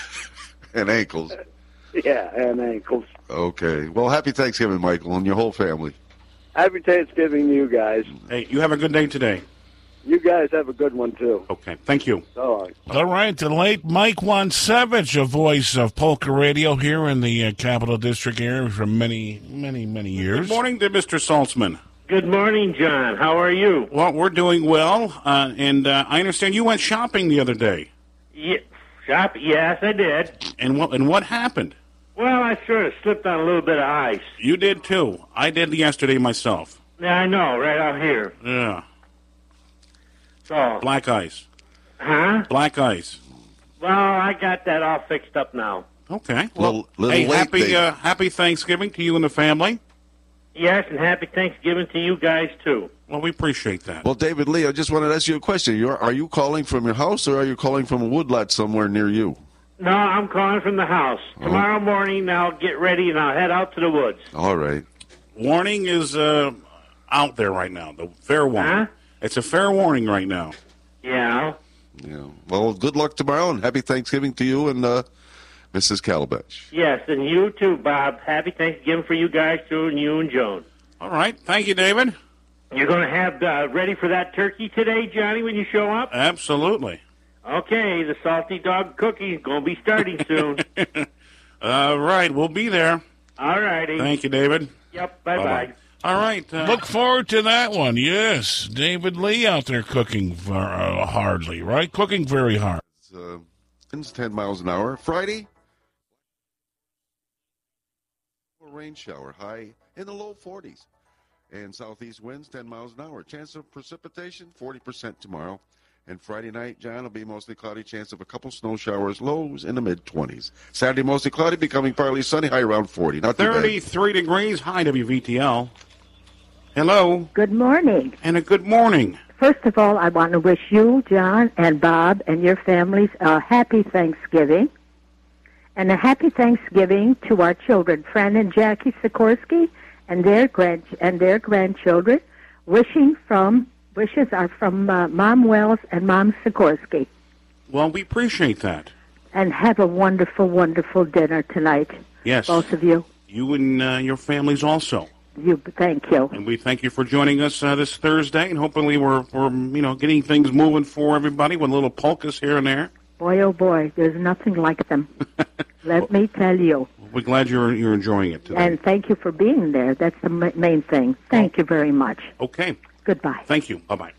<laughs> and ankles. yeah, and ankles. Okay. Well, happy Thanksgiving, Michael, and your whole family. Happy Thanksgiving to you guys. Hey, you have a good day today. You guys have a good one too. Okay, thank you. All right. All right, the late Mike Wansevich, a voice of Polka Radio here in the uh, Capital District area for many, many, many years. Good morning to Mr. Saltzman. Good morning, John. How are you? Well, we're doing well, uh, and uh, I understand you went shopping the other day. Yeah, shop? Yes, I did. And what and what happened? Well, I sort of slipped on a little bit of ice. You did too. I did yesterday myself. Yeah, I know, right out here. Yeah, So, black ice. huh? Black ice. Well, I got that all fixed up now. Okay. Little- little hey, late, happy uh, happy Thanksgiving to you and the family. Yes, and happy Thanksgiving to you guys too. Well, we appreciate that. Well, David Lee, I just wanted to ask you a question. You're, are you calling from your house, or are you calling from a woodlot somewhere near you? No, I'm calling from the house. Tomorrow morning, I'll get ready and I'll head out to the woods. All right. Warning is uh, out there right now. The fair warning. Huh? It's a fair warning right now. Yeah. Yeah. Well, good luck tomorrow, and happy Thanksgiving to you and uh, Mrs. Calabash. Yes, and you too, Bob. Happy Thanksgiving for you guys too, and you and Joan. All right. Thank you, David. You're going to have uh, ready for that turkey today, Johnny, when you show up? Absolutely. Okay, the salty dog cookie going to be starting soon. <laughs> All right. We'll be there. All righty. Thank you, David. Yep, bye-bye. All right. Uh, Look forward to that one. Yes. David Lee out there cooking for, uh, hardly, right? Cooking very hard. It's, uh, winds 10 miles an hour. Friday, a rain shower, high in the low 40s. And southeast winds 10 miles an hour. Chance of precipitation 40% tomorrow. And Friday night, John, will be mostly cloudy. Chance of a couple snow showers, lows in the mid 20s. Saturday, mostly cloudy, becoming partly sunny, high around 40. Not too bad. 33 degrees, high WVTL. Hello. Good morning. And a good morning. First of all, I want to wish you, John, and Bob, and your families a happy Thanksgiving. And a happy Thanksgiving to our children, Fran and Jackie Sikorsky, and their grand and their grandchildren. Wishing from wishes are from uh, Mom Wells and Mom Sikorsky. Well, we appreciate that. And have a wonderful, wonderful dinner tonight, Yes. both of you. You and uh, your families also. You, thank you. And we thank you for joining us uh, this Thursday, and hopefully we're, we're you know getting things moving for everybody with little polkas here and there. Boy, oh boy, there's nothing like them. <laughs> Let me tell you. We're glad you're you're enjoying it today. And thank you for being there. That's the ma- main thing. Thank you very much. okay, Goodbye. thank you. Bye bye.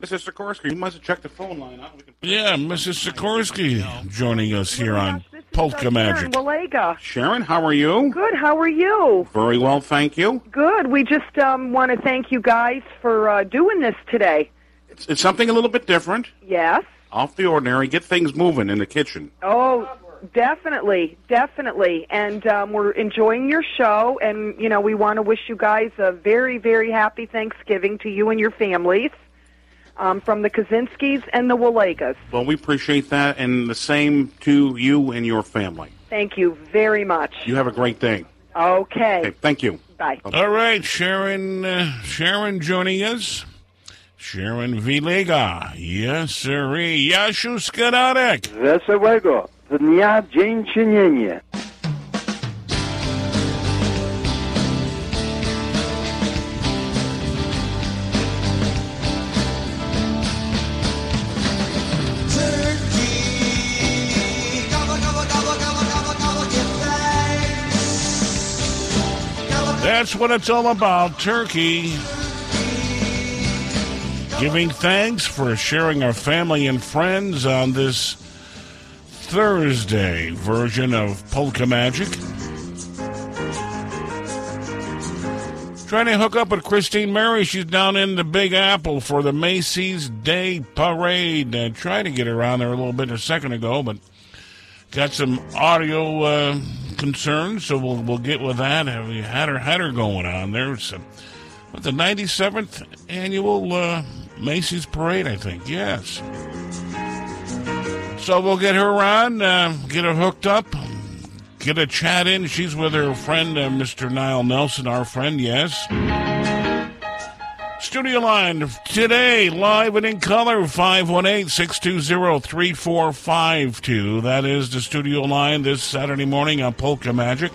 Mrs. Sikorsky, you must have checked the phone line out. Yeah, Mrs. Sikorsky joining us here on This Polka Magic. Walega. Sharon, how are you? Good. How are you? Very well, thank you. Good. We just um, want to thank you guys for uh, doing this today. It's, it's something a little bit different, Yes. off the ordinary. Get things moving in the kitchen. Oh, definitely, definitely. And um, we're enjoying your show, and you know we want to wish you guys a very, very happy Thanksgiving to you and your families um, from the Kaczynskis and the Walegas. Well, we appreciate that, and the same to you and your family. Thank you very much. You have a great day. Okay. Okay, thank you. Bye. All right, Sharon. Uh, Sharon joining us. Sharon Vilega. Yes, sirree. Yashu Skadadek. Wesołego dnia dziękczynienia. That's what it's all about, turkey. Giving thanks for sharing our family and friends on this Thursday version of Polka Magic. Trying to hook up with Christine Mary. She's down in the Big Apple for the Macy's Day Parade. Uh, tried to get her on there a little bit a second ago, but got some audio uh, concerns, so we'll we'll get with that. Uh, We had her had her going on there. It's uh, the 97th annual uh, Macy's Parade, I think. Yes. So we'll get her on, uh, get her hooked up, get a chat in. She's with her friend, uh, Mr. Niall Nelson, our friend, yes. Studio line today, live and in color, 518 620 3452. That is the studio line this Saturday morning on Polka Magic.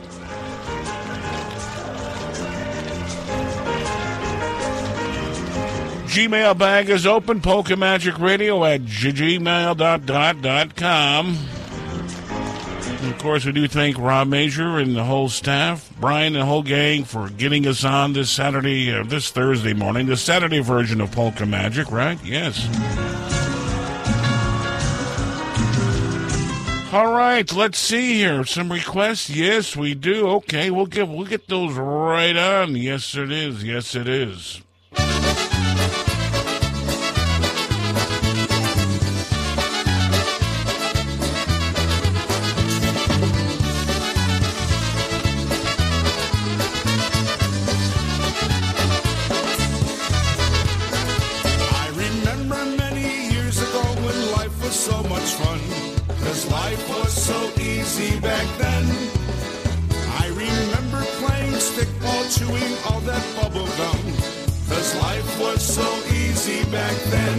Gmail bag is open, Polka Magic Radio at gmail.com. And of course, we do thank Rob Major and the whole staff, Brian and the whole gang for getting us on this Saturday, uh, this Thursday morning, the Saturday version of Polka Magic, right? Yes. All right, let's see here. Some requests. Yes, we do. Okay, we'll get we'll get those right on. Yes, it is. Yes, it is. Chewing all that bubble gum. Cause life was so easy back then.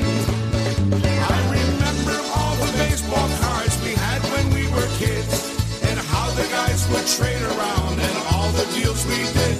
I remember all the baseball cards we had when we were kids. And how the guys would trade around and all the deals we did.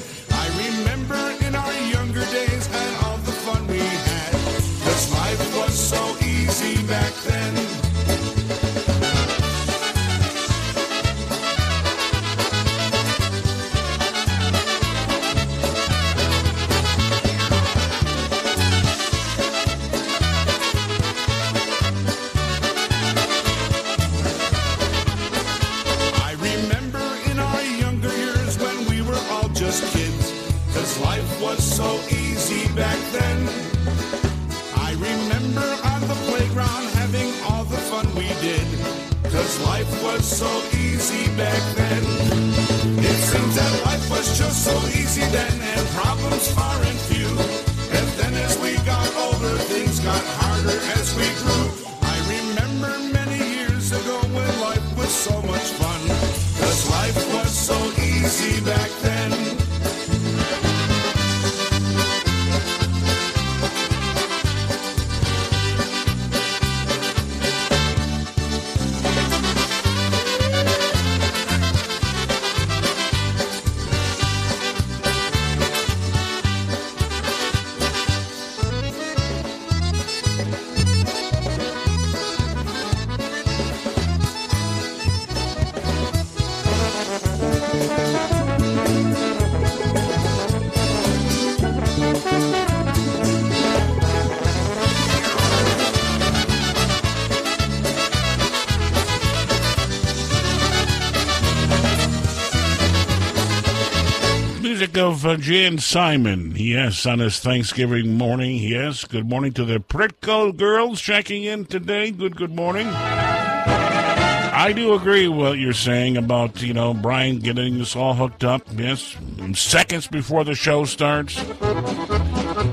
Of uh, Jan Simon. Yes, on his Thanksgiving morning. Yes, good morning to the Pritko girls checking in today. Good, good morning. I do agree with what you're saying about, you know, Brian getting us all hooked up. Yes, seconds before the show starts.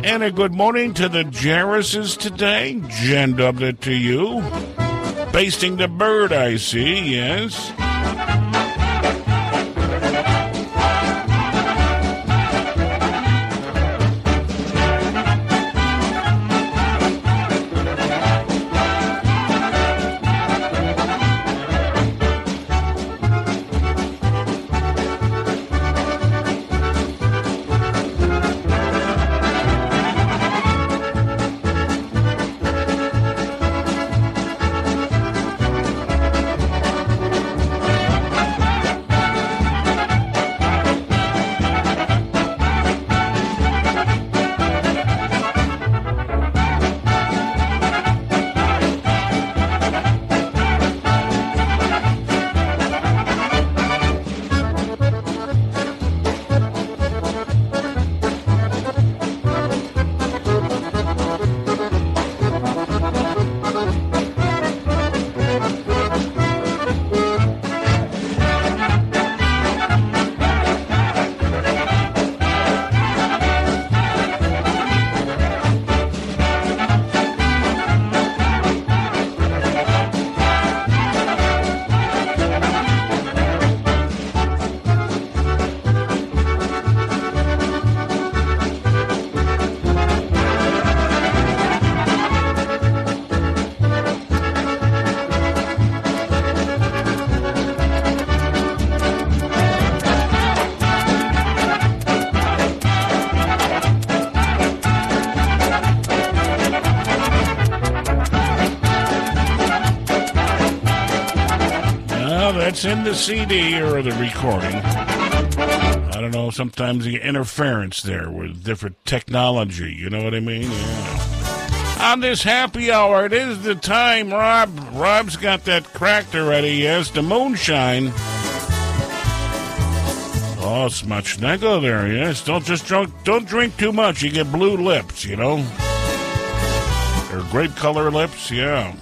And a good morning to the Jarrises today. Jen dubbed it to you. Basting the bird, I see, yes. The CD or the recording. I don't know, sometimes the interference there with different technology, you know what I mean? Yeah. On this happy hour, it is the time, Rob. Rob's got that cracked already, yes, the moonshine. Oh, smachnego there, yes. Don't just drink, don't drink too much. You get blue lips, you know? Or grape color lips, yeah.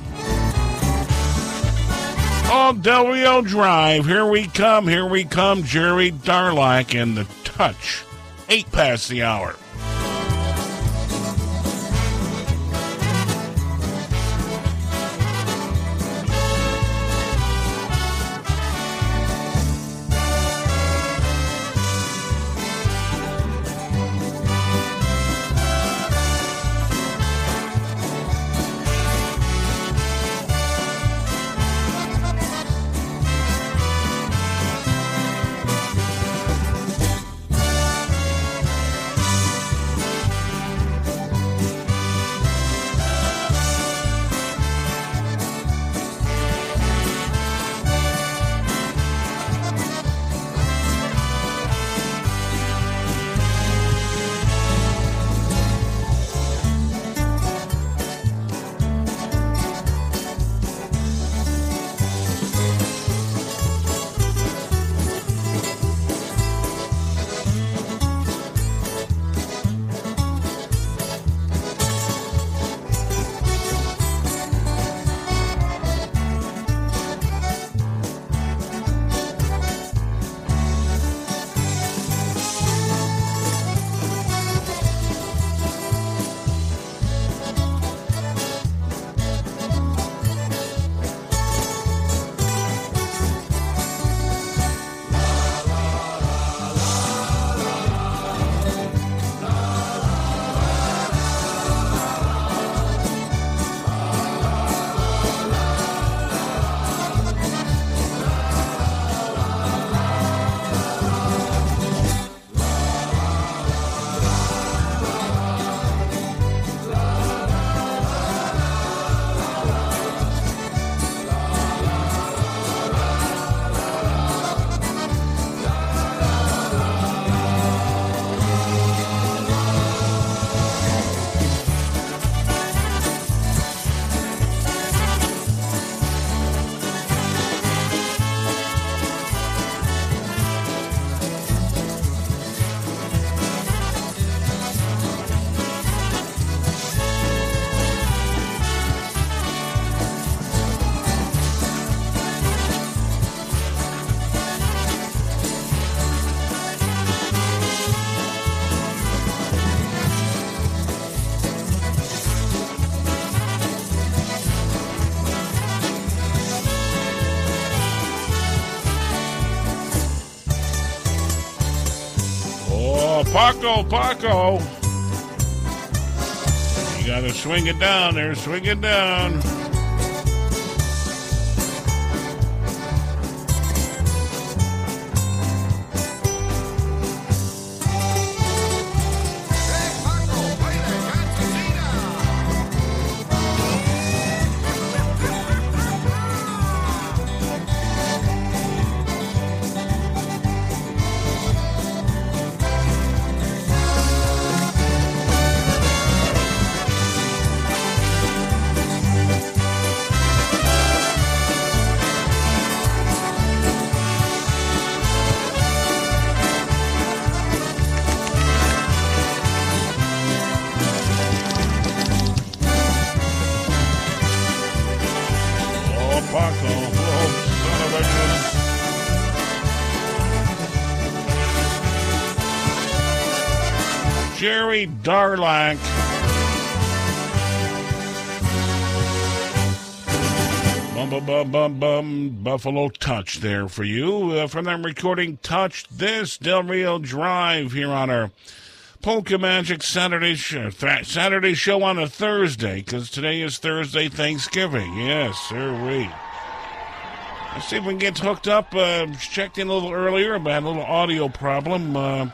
Oh, Del Rio Drive. Here we come. Here we come. Jerry Darlak and the touch. Eight past the hour. Paco, Paco. You gotta swing it down there, swing it down. Jerry Darlak. Bum, bum, bum, bum, bum, Buffalo Touch there for you. Uh, from them recording Touch This Del Rio Drive here on our Polka Magic Saturday show, th- Saturday show on a Thursday, because today is Thursday Thanksgiving. Yes, sir, we. Let's see if we can get hooked up. Uh, checked in a little earlier, but had a little audio problem uh,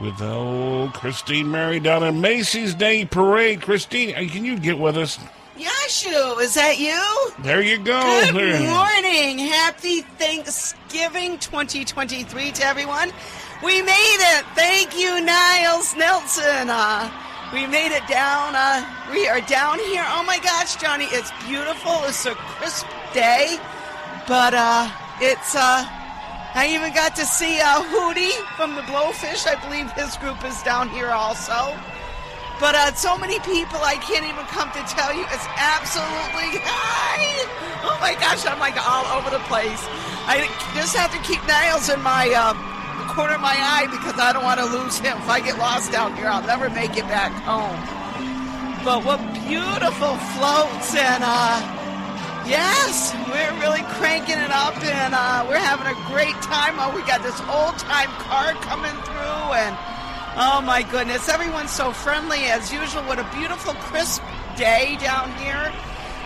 with old Christine Mary down at Macy's Day Parade. Christine, can you get with us? Yashu, is that you? There you go. Good There. morning. Happy Thanksgiving 2023 to everyone. We made it. Thank you, Niles Nelson. Uh, we made it down. Uh, we are down here. Oh my gosh, Johnny, it's beautiful. It's a crisp day, but uh, it's. Uh, I even got to see uh, Hootie from the Blowfish. I believe his group is down here also. But uh, so many people, I can't even come to tell you. It's absolutely high. Oh my gosh, I'm like all over the place. I just have to keep Niles in my uh, corner of my eye because I don't want to lose him. If I get lost down here, I'll never make it back home. But what beautiful floats and uh, yes, we're really cranking it up and uh, we're having a great time. Oh, we got this old time car coming through and. Oh my goodness, everyone's so friendly as usual. What a beautiful, crisp day down here.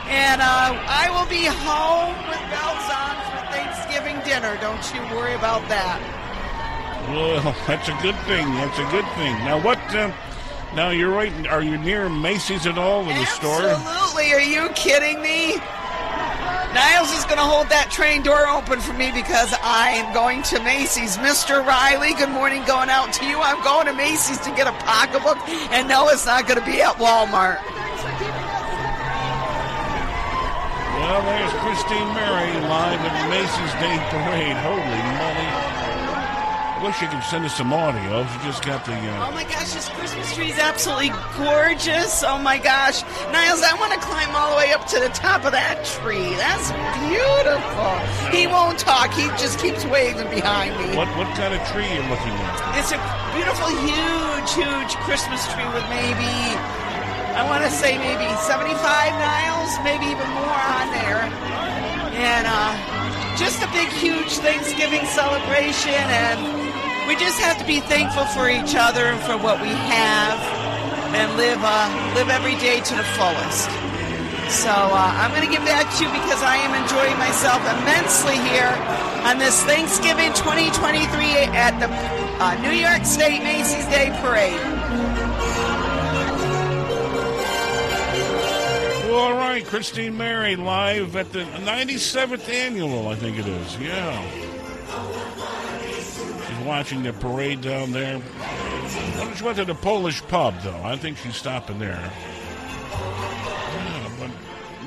And uh, I will be home with bells on for Thanksgiving dinner. Don't you worry about that. Well, <laughs> that's a good thing. That's a good thing. Now, what? Uh, now you're right. Are you near Macy's at all in the store? Absolutely. Are you kidding me? Niles is going to hold that train door open for me because I am going to Macy's. Mr. Riley, good morning going out to you. I'm going to Macy's to get a pocketbook, and no, it's not going to be at Walmart. Well, there's Christine Mary live at Macy's Day Parade. Holy moly. I wish you could send us some audio. She just got the. Uh, Oh my gosh, this Christmas tree is absolutely gorgeous. Oh my gosh. Niles, I want to climb all the way up to the top of that tree. That's beautiful. He won't talk, he just keeps waving behind me. what what kind of tree are you looking at? It's a beautiful, huge, huge Christmas tree with maybe, I want to say maybe 75 Niles, maybe even more on there. And uh, just a big, huge Thanksgiving celebration. And we just have to be thankful for each other and for what we have and live, uh, live every day to the fullest. So uh, I'm going to give that to you because I am enjoying myself immensely here on this Thanksgiving 2023 at the uh, New York State Macy's Day Parade. All right, Christine Mary live at the 97th annual, I think it is. Yeah. Watching the parade down there. She went to the Polish pub, though. I think she's stopping there. Yeah, but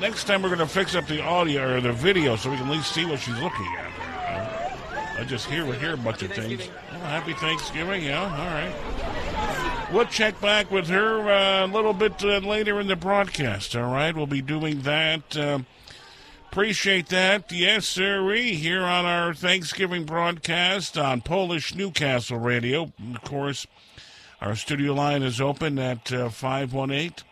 next time we're going to fix up the audio or the video so we can at least see what she's looking at. I just hear hear a bunch of things. Well, happy Thanksgiving, yeah, all right. We'll check back with her uh, a little bit uh, later in the broadcast. All right, we'll be doing that. Uh, Appreciate that. Yes, sir. Here on our Thanksgiving broadcast on Polish Newcastle Radio. Of course, our studio line is open at uh, 518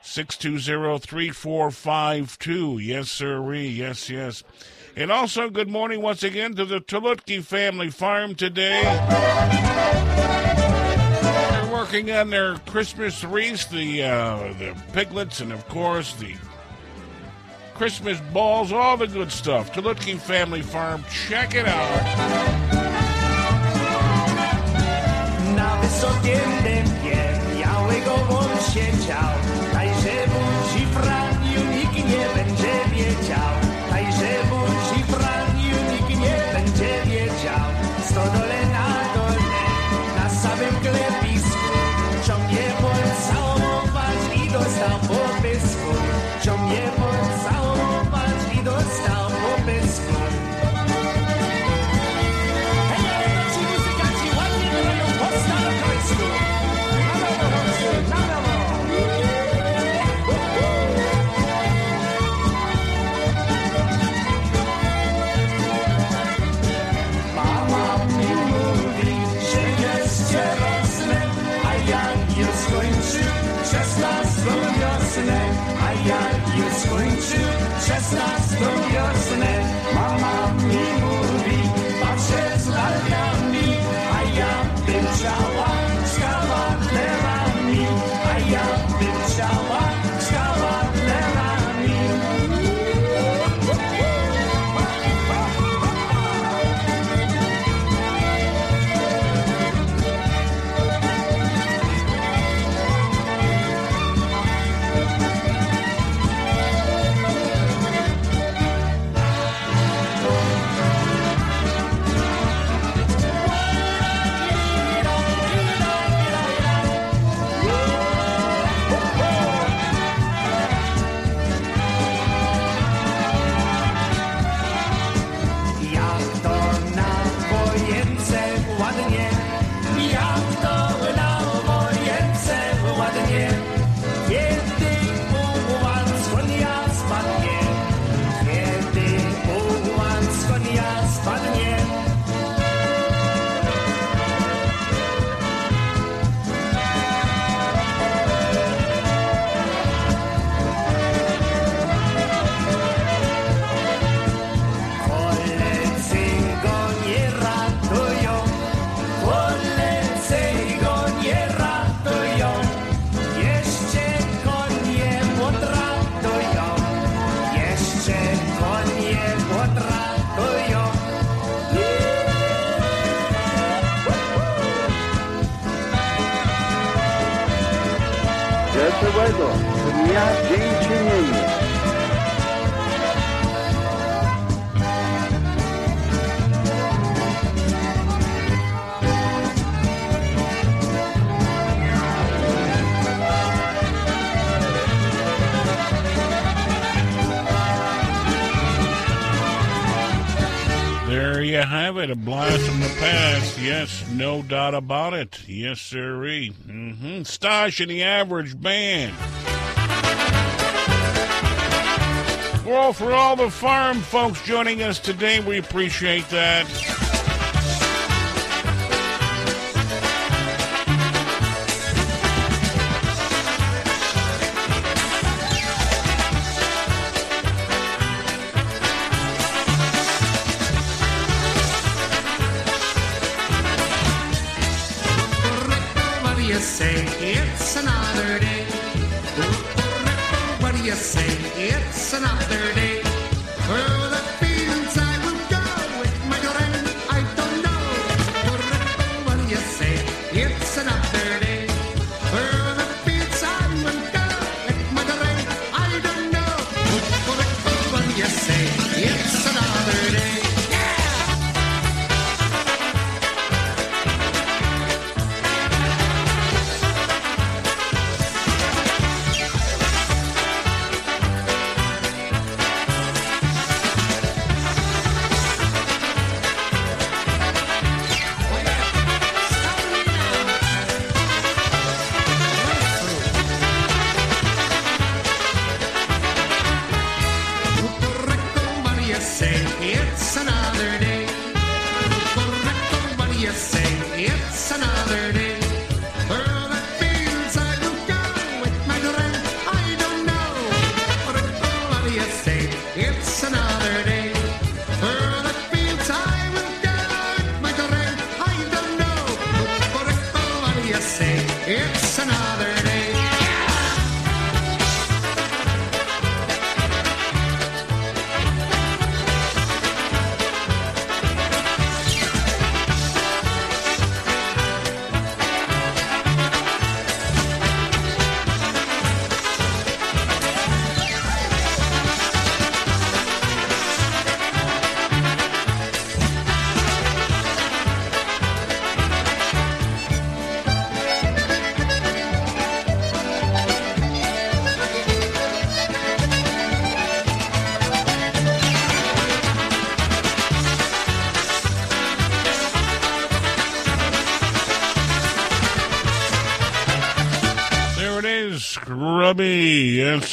620 3452. Yes, sir. Yes, yes. And also, good morning once again to the Tulutki family farm today. They're working on their Christmas wreath, the, uh, the piglets, and of course, the Christmas balls, all the good stuff. Tulutki Family Farm, check it out. There you have it, a blast from the past. Yes, no doubt about it. Yes, sirree. Mm-hmm. Stash in the average band. For all the farm folks joining us today, we appreciate that.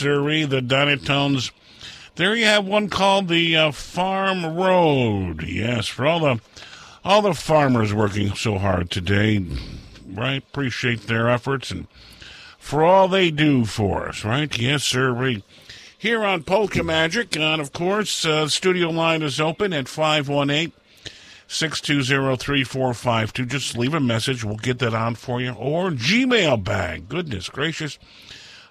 Dynatones. There you have one called the uh, Farm Road. Yes, for all the all the farmers working so hard today, right? Appreciate their efforts and for all they do for us, right? Yes, sir. We here on Polka Magic, and of course, uh, studio line is open at 518 620 3452. Just leave a message. We'll get that on for you. Or Gmail bag. Goodness gracious.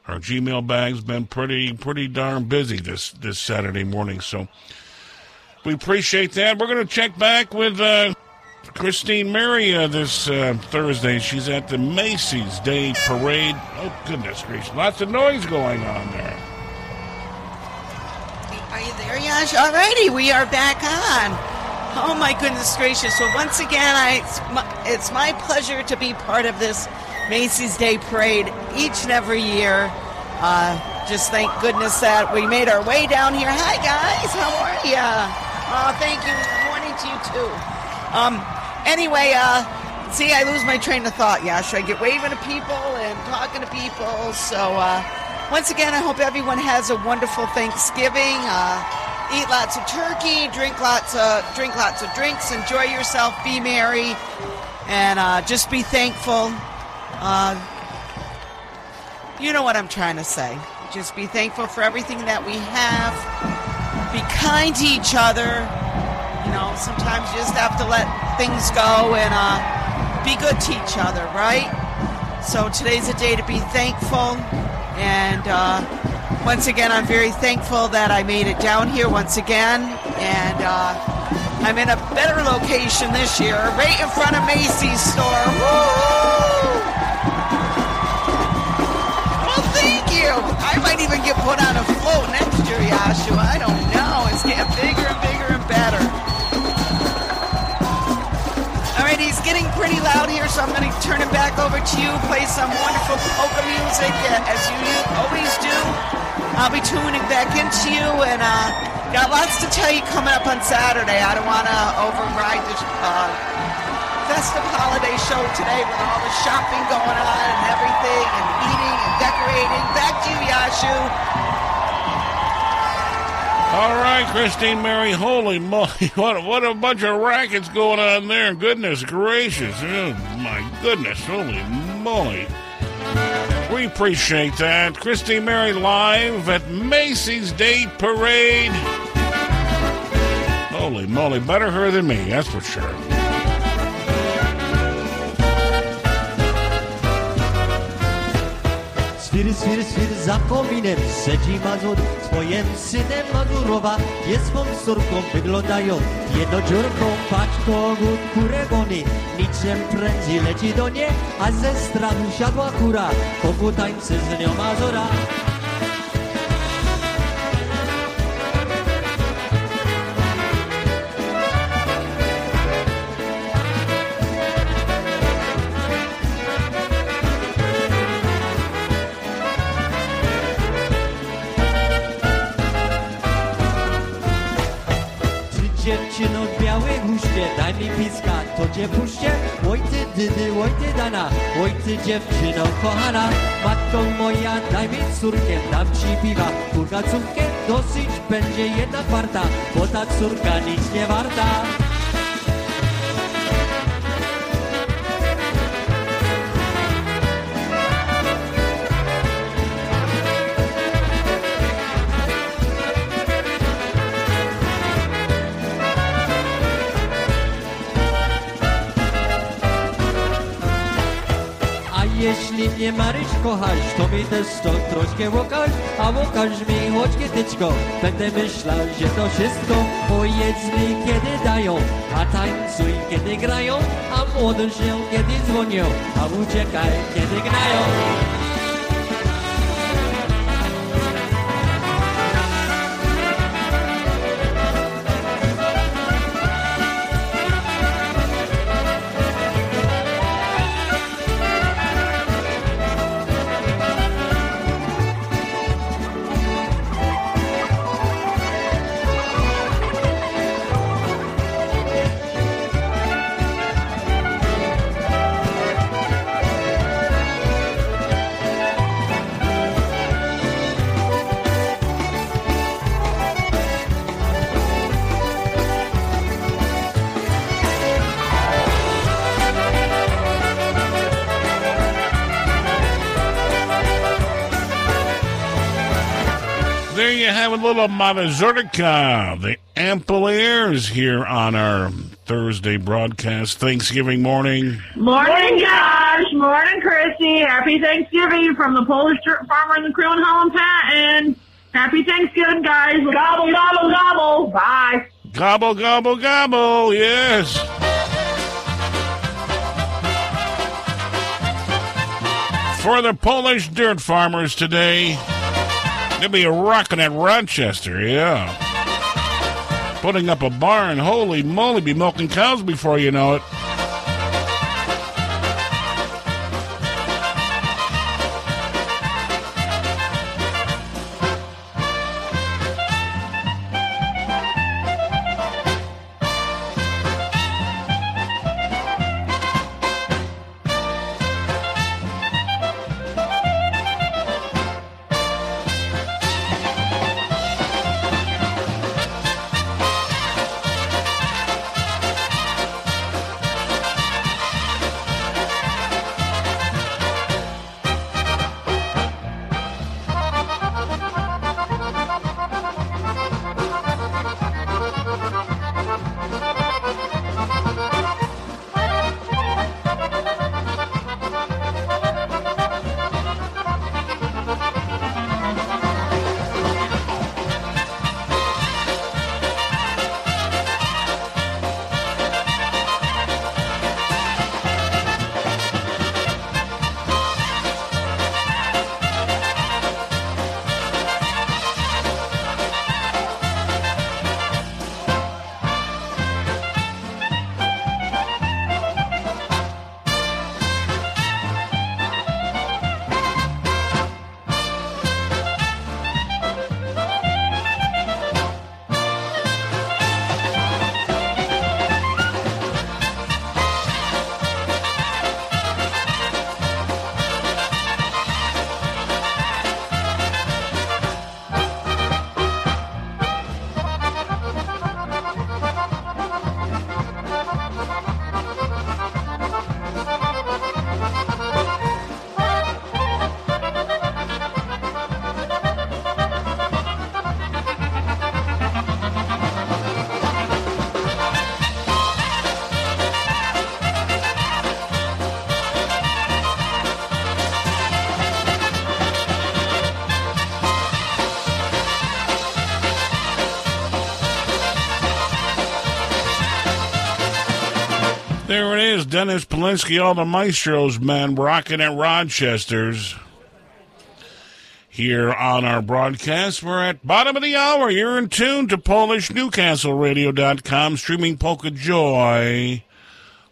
Our Gmail bag's been pretty pretty darn busy this, this Saturday morning. So we appreciate that. We're going to check back with uh, Christine Mary uh, this uh, Thursday. She's at the Macy's Day Parade. Oh, goodness gracious. Lots of noise going on there. Are you there, Yash? Alrighty, we are back on. Oh my goodness gracious! Well, once again, I it's my, it's my pleasure to be part of this Macy's Day Parade each and every year. Uh, just thank goodness that we made our way down here. Hi guys, how are ya? Oh, thank you. Good morning to you too. Um, anyway, uh, see, I lose my train of thought. Yash, I get waving to people and talking to people. So, uh, once again, I hope everyone has a wonderful Thanksgiving. Uh, eat lots of turkey, drink lots of drink lots of drinks, enjoy yourself, be merry, and uh, just be thankful. Uh, you know what I'm trying to say. Just be thankful for everything that we have. Be kind to each other. You know, sometimes you just have to let things go and uh, be good to each other, right? So today's a day to be thankful. And uh, once again, I'm very thankful that I made it down here once again. And uh, I'm in a better location this year, right in front of Macy's store. Put on a float next year, Yashua. I don't know. It's getting bigger and bigger and better. All right, he's getting pretty loud here, so I'm going to turn it back over to you. Play some wonderful polka music uh, as you always do. I'll be tuning back into you, and uh, got lots to tell you coming up on Saturday. I don't want to override this uh, festive holiday show today with all the shopping going on and everything, and eating and decorating. Back to you, Yashu. All right, Christine Mary. Holy moly. <laughs> What, what a bunch of rackets going on there. Goodness gracious. Oh, my goodness. Holy moly. We appreciate that. Christine Mary live at Macy's Day Parade. Holy moly. Better her than me, that's for sure. Swir, swir, swir za kominem siedzi Mazur Swoim synem Mazurowa jest swą córką Wyglądają. Jednodziurką Patrz kogut kurę goni Niczym prędzej leci do nie A ze strachu siadła kura. Tańczy z nią Mazura dziewczyno w białej huście, daj mi piska, to cię puszczę. Oj dydy, oj dana, oj ty dziewczyno kochana. Matko moja, daj mi córkę, dam ci piwa. Kurka córkę, dosyć będzie jedna kwarta, bo ta córka nic nie warta. Mnie Maryś kochasz, to mi też to troszkę łokasz, a łokasz mi choć kietyczko. Będę myślał, że to wszystko, powiedz mi kiedy dają, a tańcuj kiedy grają, a młody się kiedy dzwonią, a uciekaj kiedy gnają. Have a little Mazurka, the ample airs here on our Thursday broadcast, Thanksgiving morning. Morning, Josh. Morning, Chrissy. Happy Thanksgiving from the Polish Dirt Farmer and the Crew in Holland Patent. Happy Thanksgiving, guys. Gobble, gobble, gobble. Bye. Gobble, gobble, gobble, yes. For the Polish dirt farmers today, they'll be rocking at Rochester, yeah. Putting up a barn, holy moly, be milking cows before you know it. Is, Dennis Polisky, all the maestros, man, rocking at Rochester's. Here on our broadcast, we're at bottom of the hour. You're in tune to PolishNewcastleRadio.com, streaming Polka Joy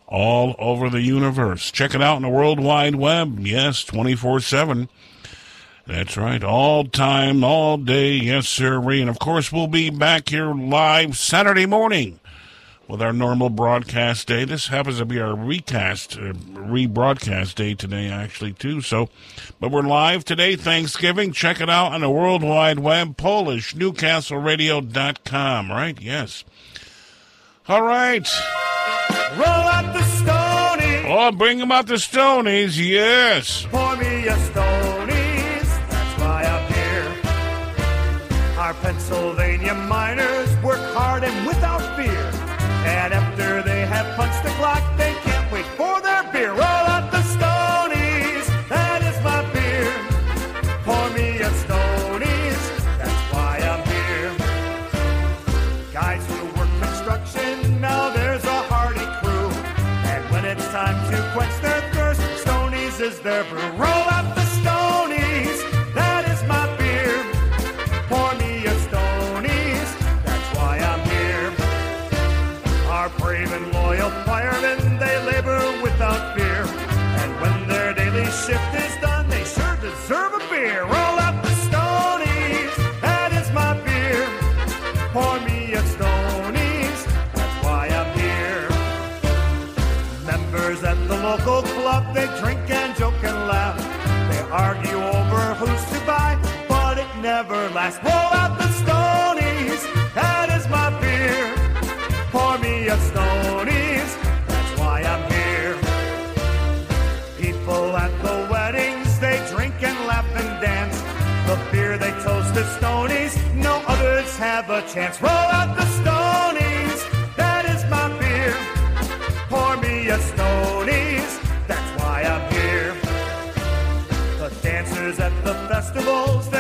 all over the universe. Check it out on the World Wide Web. Yes, 24 7. That's right. All time, all day. Yes, sir. And of course, we'll be back here live Saturday morning with our normal broadcast day. This happens to be our recast, uh, rebroadcast day today, actually, too. So, but we're live today, Thanksgiving. Check it out on the World Wide Web, Polish, NewcastleRadio.com, right? Yes. All right. Roll out the Stoney's. Oh, bring them out the Stoney's, yes. Pour me a Stoney's. That's why I'm here. Our Pennsylvania Stoney's argue over who's to buy, but it never lasts. Roll out the Stoney's, that is my beer. Pour me a Stoney's, that's why I'm here. People at the weddings, they drink and laugh and dance. The beer they toast is Stoney's, no others have a chance. Roll out the festivals,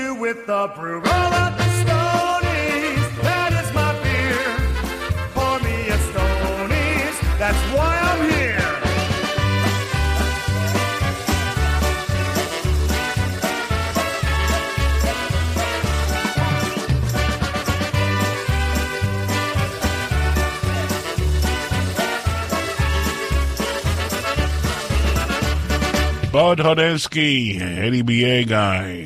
you with the brew. Roll out the Stoney's, that is my beer. Pour me a Stoney's, that's why I'm here. Bud Hodensky, Eddie BA guy.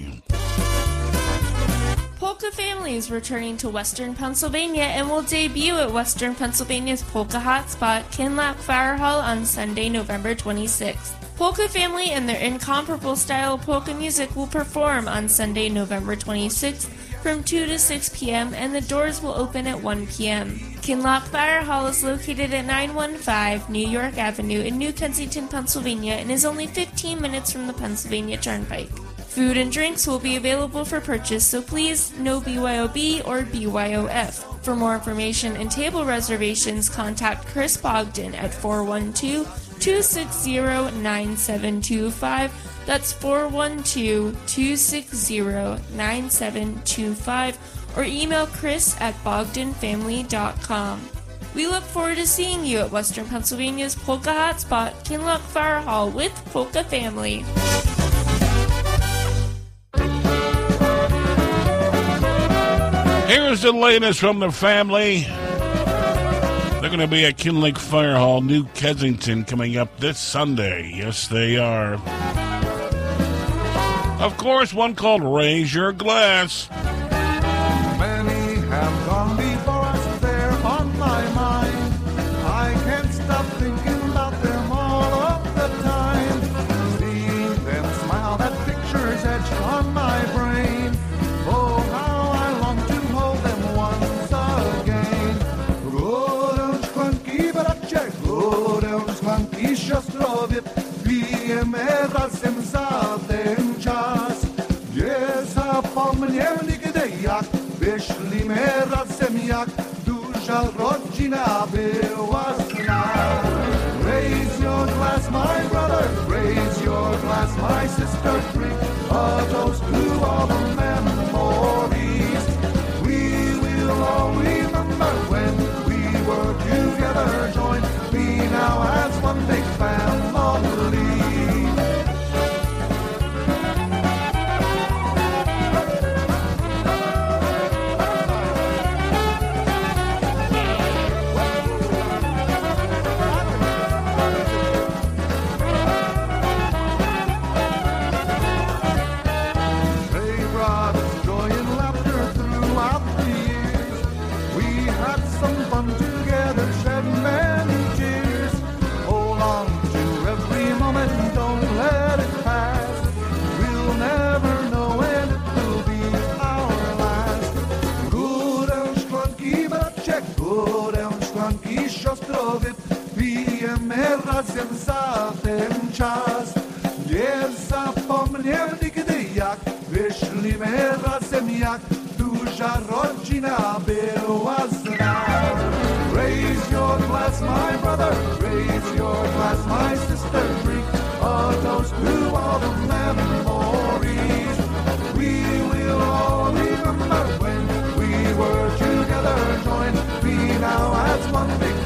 Is returning to Western Pennsylvania and will debut at Western Pennsylvania's Polka Hotspot, Kinloch Fire Hall on Sunday, November 26th. Polka Family and their incomparable style of polka music will perform on Sunday, November 26th from 2 to 6 p.m. and the doors will open at 1 p.m. Kinloch Fire Hall is located at 915 New York Avenue in New Kensington, Pennsylvania and is only 15 minutes from the Pennsylvania Turnpike. Food and drinks will be available for purchase, so please no BYOB or BYOF. For more information and table reservations, contact Chris Bogdan at 412 260 9725. That's 412 260 9725. Or email Chris at bogdanfamily.com. We look forward to seeing you at Western Pennsylvania's Polka Hotspot, Kinloch Fire Hall with Polka Family. Here's the latest from the family. They're going to be at Kinloch Fire Hall, New Kensington, coming up this Sunday. Yes, they are. Of course, one called Raise Your Glass. Z nas. Raise your glass, my brother, raise your glass, my sister, drink a toast to all the memories. We will all remember when we were together, joined we now as one big family. Raise your glass, my brother, raise your glass, my sister, drink a toast to all the memories. We will all remember when we were together, joined we now as one big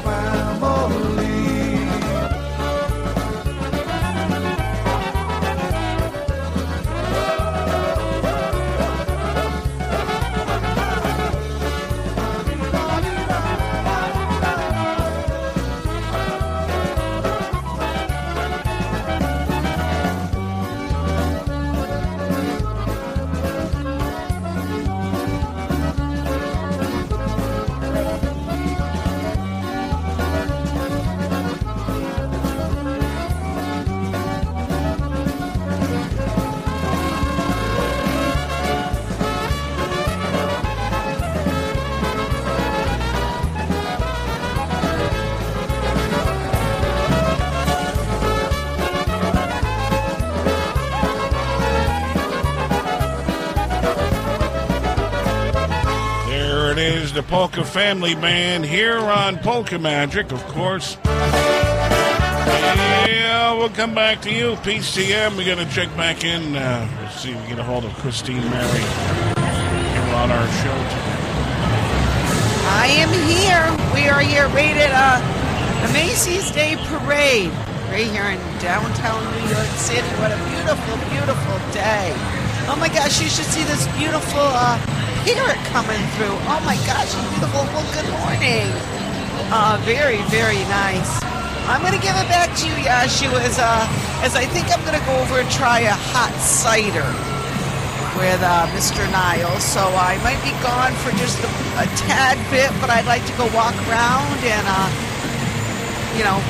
Polka Family Band here on Polka Magic, of course. Yeah, we'll come back to you, PCM. We're going to check back in. Uh, let's see if we get a hold of Christine Mary here on our show today. I am here. We are here right at uh, the Macy's Day Parade, right here in downtown New York City. What a beautiful, beautiful day. Oh my gosh, you should see this beautiful uh, parrot coming through. Oh my gosh, beautiful. Well, good morning. Uh, very, very nice. I'm going to give it back to you, Yashu, as, uh, as I think I'm going to go over and try a hot cider with uh, Mr. Niles. So I might be gone for just a, a tad bit, but I'd like to go walk around and, uh, you know,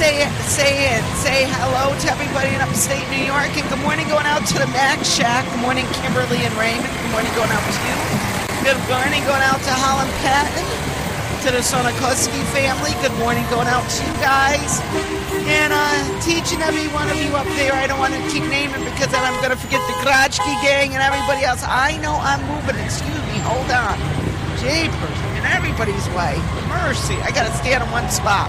say say it, say hello to everybody in upstate New York, and good morning going out to the Mac Shack. Good morning, Kimberly and Raymond. Good morning going out to you. Good morning going out to Holland Patent, to the Sonakoski family. Good morning going out to you guys. And uh, teaching every one of you up there. I don't want to keep naming because then I'm going to forget the Grotchki gang and everybody else. I know I'm moving. Excuse me. Hold on. Jeepers. In everybody's way. Mercy. I got to stand in one spot.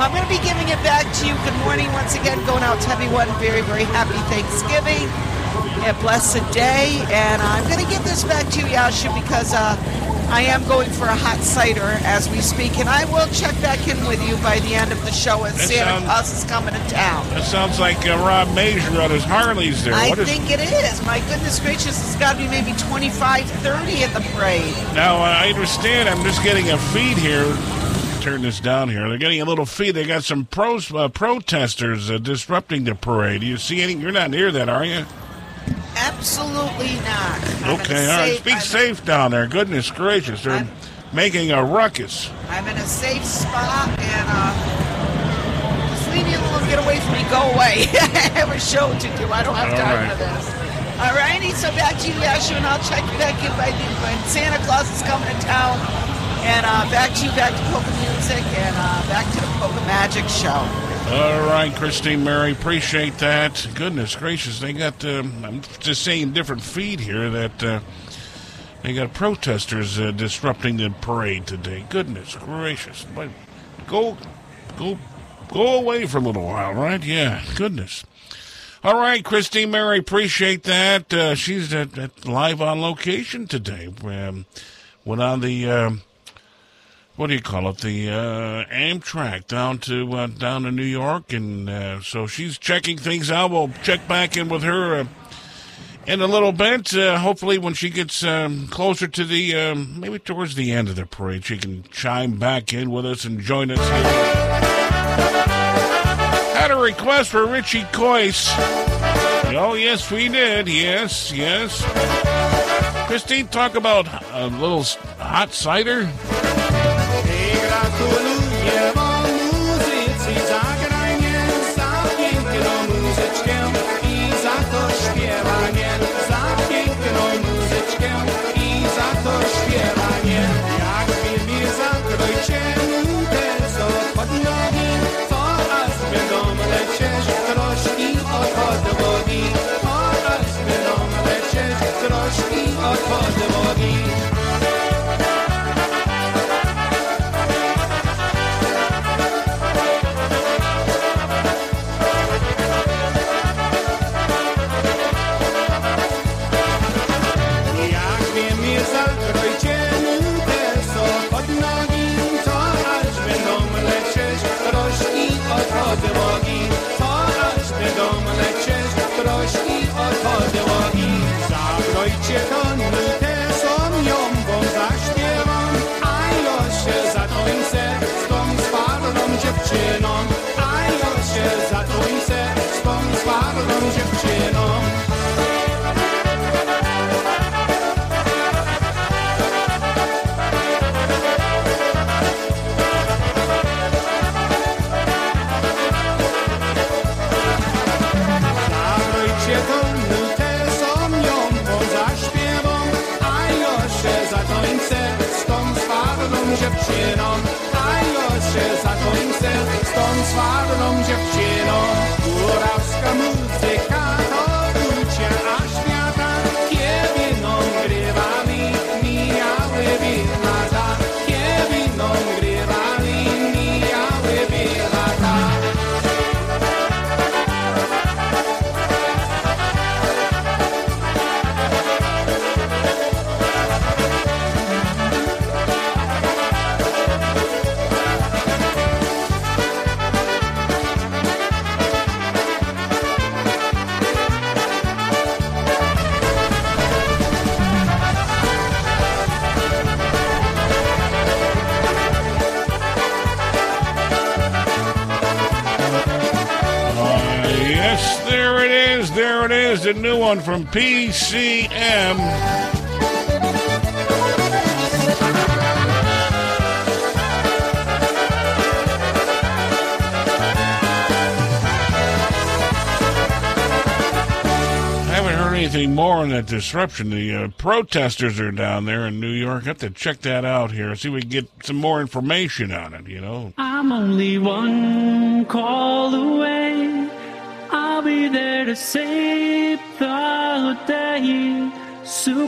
I'm going to be giving it back to you. Good morning once again. Going out to everyone. Very, very happy Thanksgiving. A blessed day. And I'm going to give this back to you, Yashu, because uh, I am going for a hot cider as we speak. And I will check back in with you by the end of the show as That Santa sounds- Claus is coming to town. That sounds like uh, Rob Major on his Harleys there. I What is- think it is. My goodness gracious, it's got to be maybe 25, 30 at the parade. Now, I understand. I'm just getting a feed here. Turn this down here. They're getting a little feed. They got some pros, uh, protesters uh, disrupting the parade. Do you see any? You're not near that, are you? Absolutely not. I'm Okay, all right. safe- Speak I'm- safe down there. Goodness gracious, they're making a ruckus. I'm in a safe spot, and uh, just leave me alone. Get away from me. Go away. <laughs> I have a show to do. I don't have All time right. for this. All righty. So back to you, Yashu, and I'll check back in by the when Santa Claus is coming to town. And uh, back to you, back to polka music, and uh, back to the polka magic show. All right, Christine Mary, appreciate that. Goodness gracious, they got. Um, I'm just saying different feed here that uh, they got protesters uh, disrupting the parade today. Goodness gracious, but go, go, go away for a little while, right? Yeah, goodness. All right, Christine Mary, appreciate that. Uh, she's at, at live on location today. Um, went on the. Um, what do you call it? The uh, Amtrak down to uh, down to New York, and uh, so she's checking things out. We'll check back in with her uh, in a little bit. Uh, hopefully, when she gets um, closer to the um, maybe towards the end of the parade, she can chime back in with us and join us here. Had a request for Richie Coyce. Oh yes, we did. Yes, yes. Christine, talk about a little hot cider. Gratuluję dziewczyno, a jeszcze za końcem z tą sławną dziewczyną. Is. The new one from PCM. I haven't heard anything more on that disruption. The uh, protesters are down there in New York. I have to check that out here. See if we can get some more information on it, you know. I'm only one call away. I'll be there to save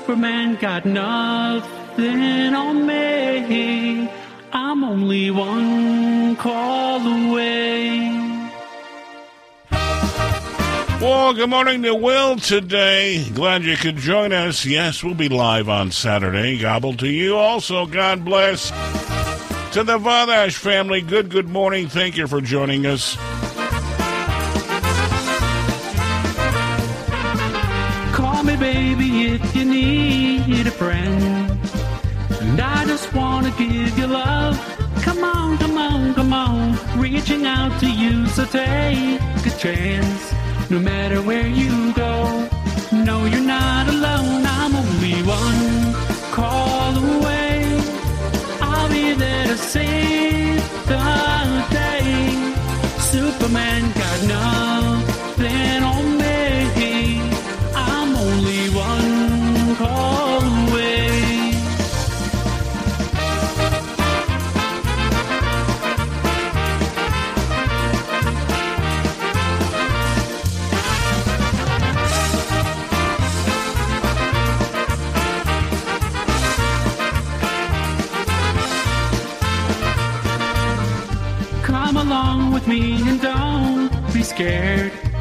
Superman got nothing on me. I'm only one call away. Well, good morning to Will today. Glad you could join us. Yes, we'll be live on Saturday. Gobble to you also. God bless. To the Vadash family, good, good morning. Thank you for joining us. Baby if you need a friend. And I just wanna give you love. Come on, come on, come on. Reaching out to you, so take a chance. No matter where you go, no, you're not alone. I'm only one call away. I'll be there to save the day. Superman got nothing on me. Come along with me and don't be scared.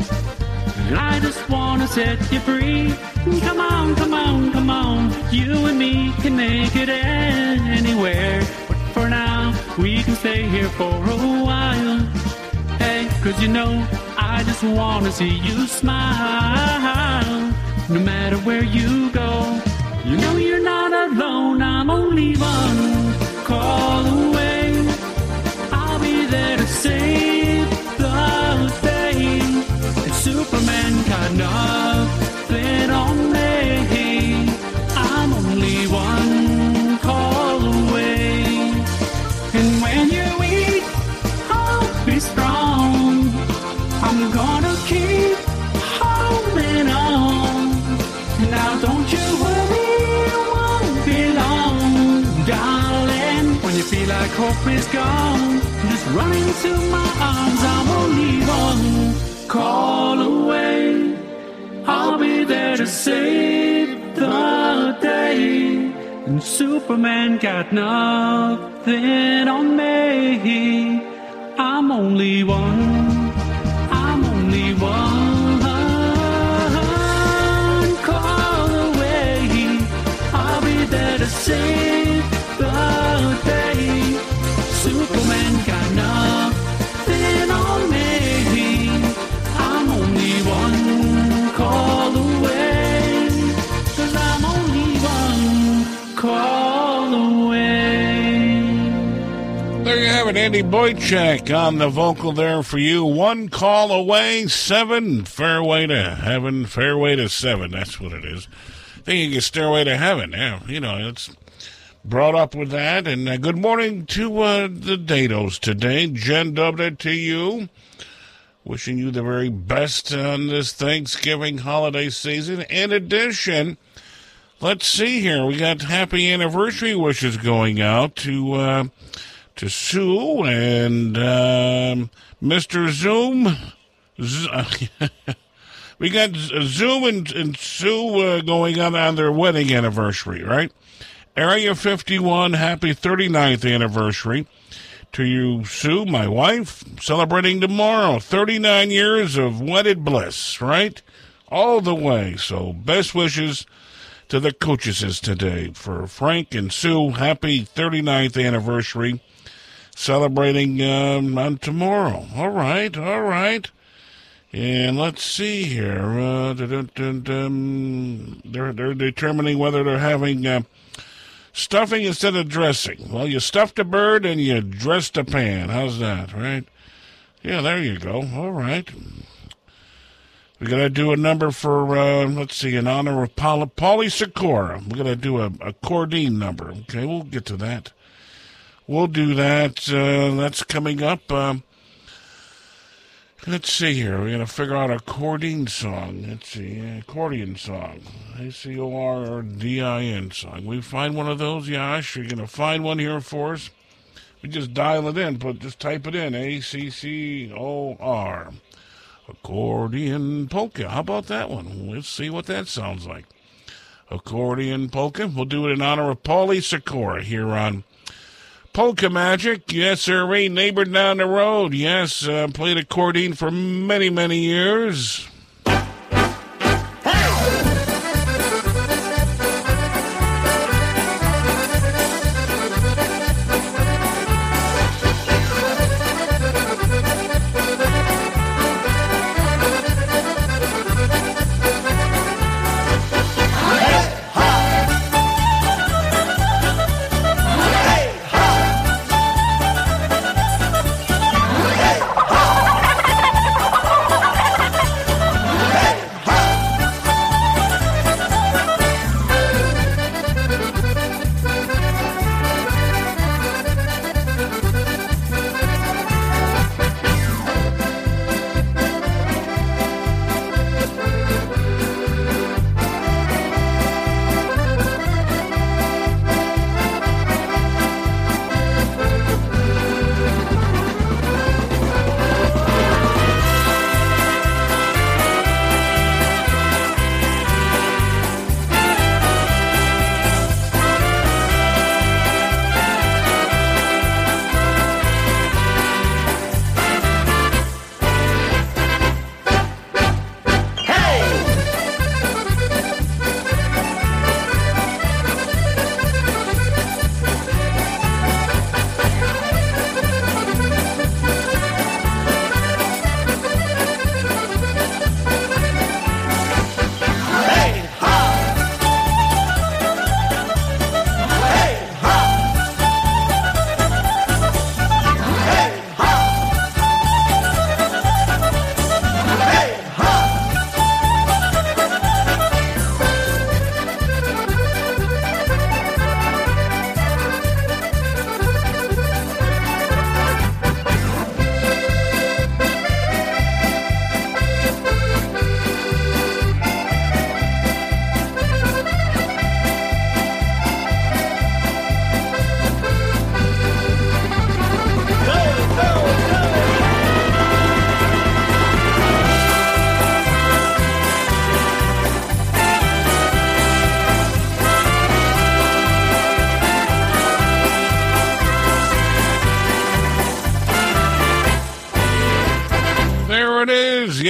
I just wanna set you free. Come on, come on, come on. You and me can make it anywhere. But for now, we can stay here for a while. Hey, cause you know, I just wanna see you smile. No matter where you go, you know you're not alone. I'm only one call away. Nothing on me. I'm only one call away. And when you eat, I'll be strong. I'm gonna keep holding on. Now don't you worry, it won't be long, darling. When you feel like hope is gone, just run into my arms. I'm only one call. I'll be there to save the day. And Superman got nothing on me. I'm only one. Andy Boychak on the vocal there for you. One call away, seven, fairway to heaven, fairway to seven. That's what it is. Thinking of Stairway to Heaven. Yeah, you know, it's brought up with that. And uh, good morning to uh, the Dados today. Jen dubbed it to you. Wishing you the very best on this Thanksgiving holiday season. In addition, Let's see here. We got happy anniversary wishes going out to uh, to Sue and um, Mr. Zoom. <laughs> We got Zoom and, and Sue uh, going on on their wedding anniversary, right? Area 51, happy 39th anniversary to you, Sue, my wife, celebrating tomorrow. 39 years of wedded bliss, right? All the way. So, best wishes to the coaches today for Frank and Sue. Happy 39th anniversary. Celebrating um, on tomorrow. All right, all right. And let's see here. Uh, they're, they're determining whether they're having uh, stuffing instead of dressing. Well, you stuffed a bird and you dressed a pan. How's that, right? Yeah, there you go. All right. We got to do a number for, uh, let's see, in honor of Paula, Paulie Sikora. We're going to do a, a Cordine number. Okay, we'll get to that. We'll do that. Uh, that's coming up. Um, let's see here. We're to figure out a Cordine song. Let's see, accordion song. A C O R D I N song. We find one of those, Yash? You're to find one here for us? We just dial it in, but just type it in. A C C O R. Accordion polka. How about that one? Let's see what that sounds like. Accordion polka. We'll do it in honor of Paulie Sikora here on Polka Magic. Yes, sir. Ray, neighbor down the road. Yes, uh, played accordion for many, many years.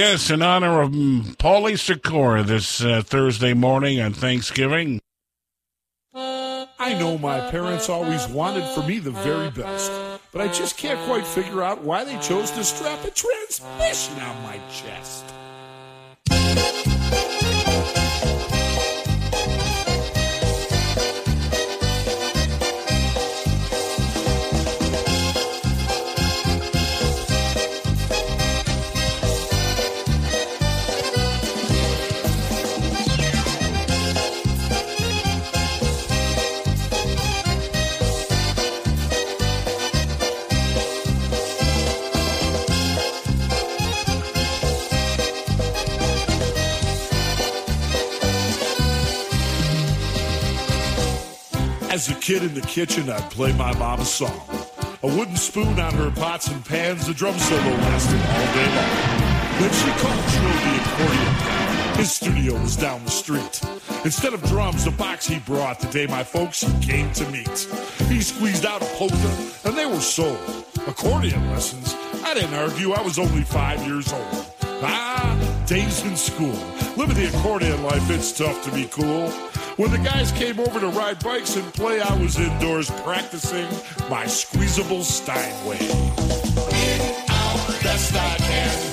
Yes, in honor of mm, Paulie Sikora this uh, Thursday morning on Thanksgiving. I know my parents always wanted for me the very best, but I just can't quite figure out why they chose to strap a transmission on my chest. Kid in the kitchen, I'd play my mom a song. A wooden spoon on her pots and pans, the drum solo lasted all day long. Then she called Joe the accordion. His studio was down the street. Instead of drums, the box he brought the day my folks came to meet. He squeezed out a polka, and they were sold. Accordion lessons? I didn't argue, I was only five years old. Ah, days in school. Living the accordion life, it's tough to be cool. When the guys came over to ride bikes and play, I was indoors practicing my squeezable Steinway. In, out, best I can.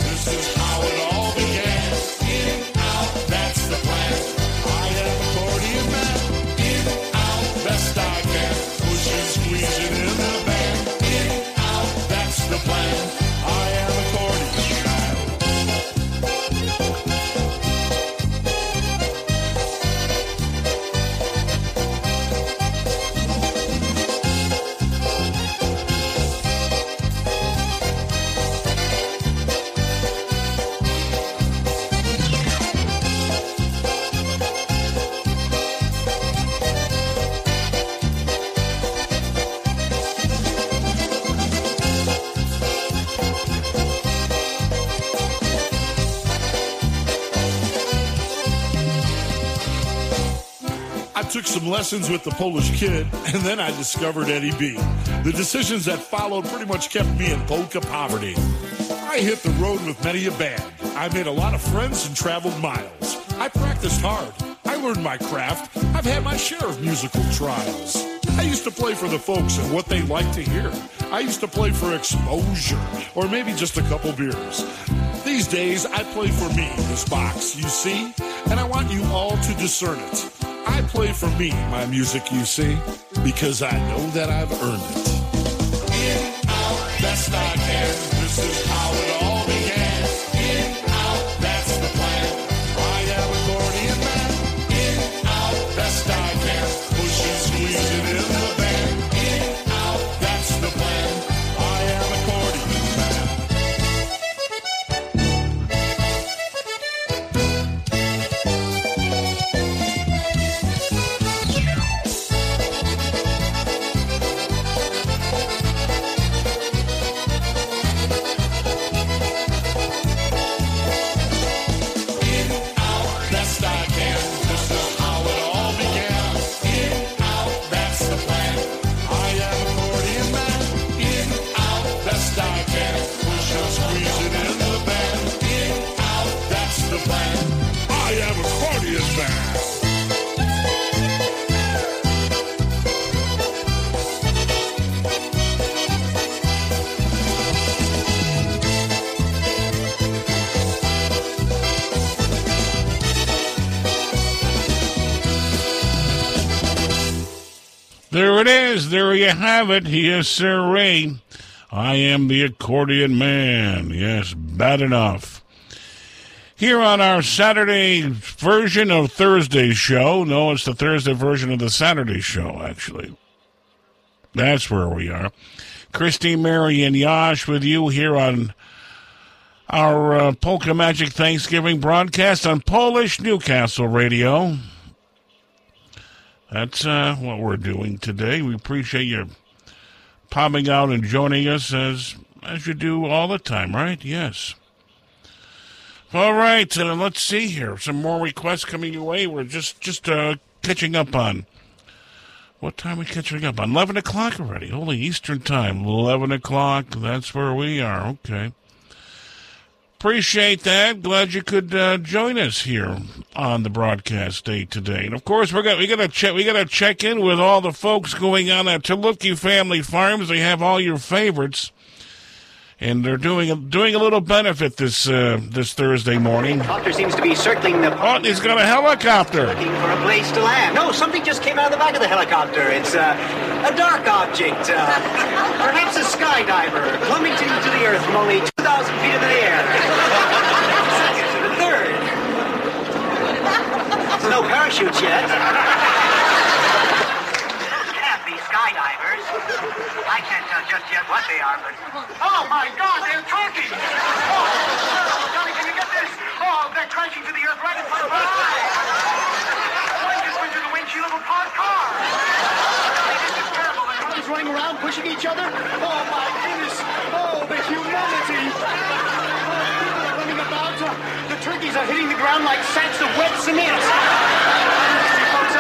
Took some lessons with the Polish kid, and then I discovered Eddie B. The decisions that followed pretty much kept me in polka poverty. I hit the road with many a band. I made a lot of friends and traveled miles. I practiced hard. I learned my craft. I've had my share of musical trials. I used to play for the folks and what they like to hear. I used to play for exposure, or maybe just a couple beers. These days, I play for me, this box, you see, and I want you all to discern it. I play for me, my music, you see, because I know that I've earned it. In, out, best I can. This is how it There. You have it. Yes, sir. Ray. I am the accordion man. Yes, bad enough. Here on our Saturday version of Thursday's show. No, it's the Thursday version of the Saturday show, actually. That's where we are. Christy, Mary, and Yash with you here on our uh, Polka Magic Thanksgiving broadcast on Polish Newcastle Radio. That's uh, what we're doing today. We appreciate you popping out and joining us as as you do all the time, right? Yes. All right, uh, let's see here. Some more requests coming your way. We're just just uh, catching up on. What time are we catching up on? Eleven o'clock already. Holy Eastern time. Eleven o'clock. That's where we are. Okay. Appreciate that. Glad you could uh, join us here on the broadcast day today. And of course, we're gonna we gotta check we gotta check in with all the folks going on at Tulupki Family Farms. They have all your favorites, and they're doing a, doing a little benefit this uh, this Thursday morning. Helicopter seems to be circling the. Oh, he's got a helicopter. Looking for a place to land. No, something just came out of the back of the helicopter. It's uh, a dark object. Uh, <laughs> perhaps a skydiver plummeting to the earth from only 2,000 feet into the air. Second to the third. There's no parachutes yet. Those can't be skydivers. I can't tell just yet what they are, but. Oh my God, they're talking! Oh, Johnny, can you get this? Oh, they're crashing to the earth right in front of our eyes! One just went through the windshield of a parked car! running around pushing each other. Oh my goodness! Oh, the humanity! Are running about. Uh, the turkeys are hitting the ground like sacks of wet cement.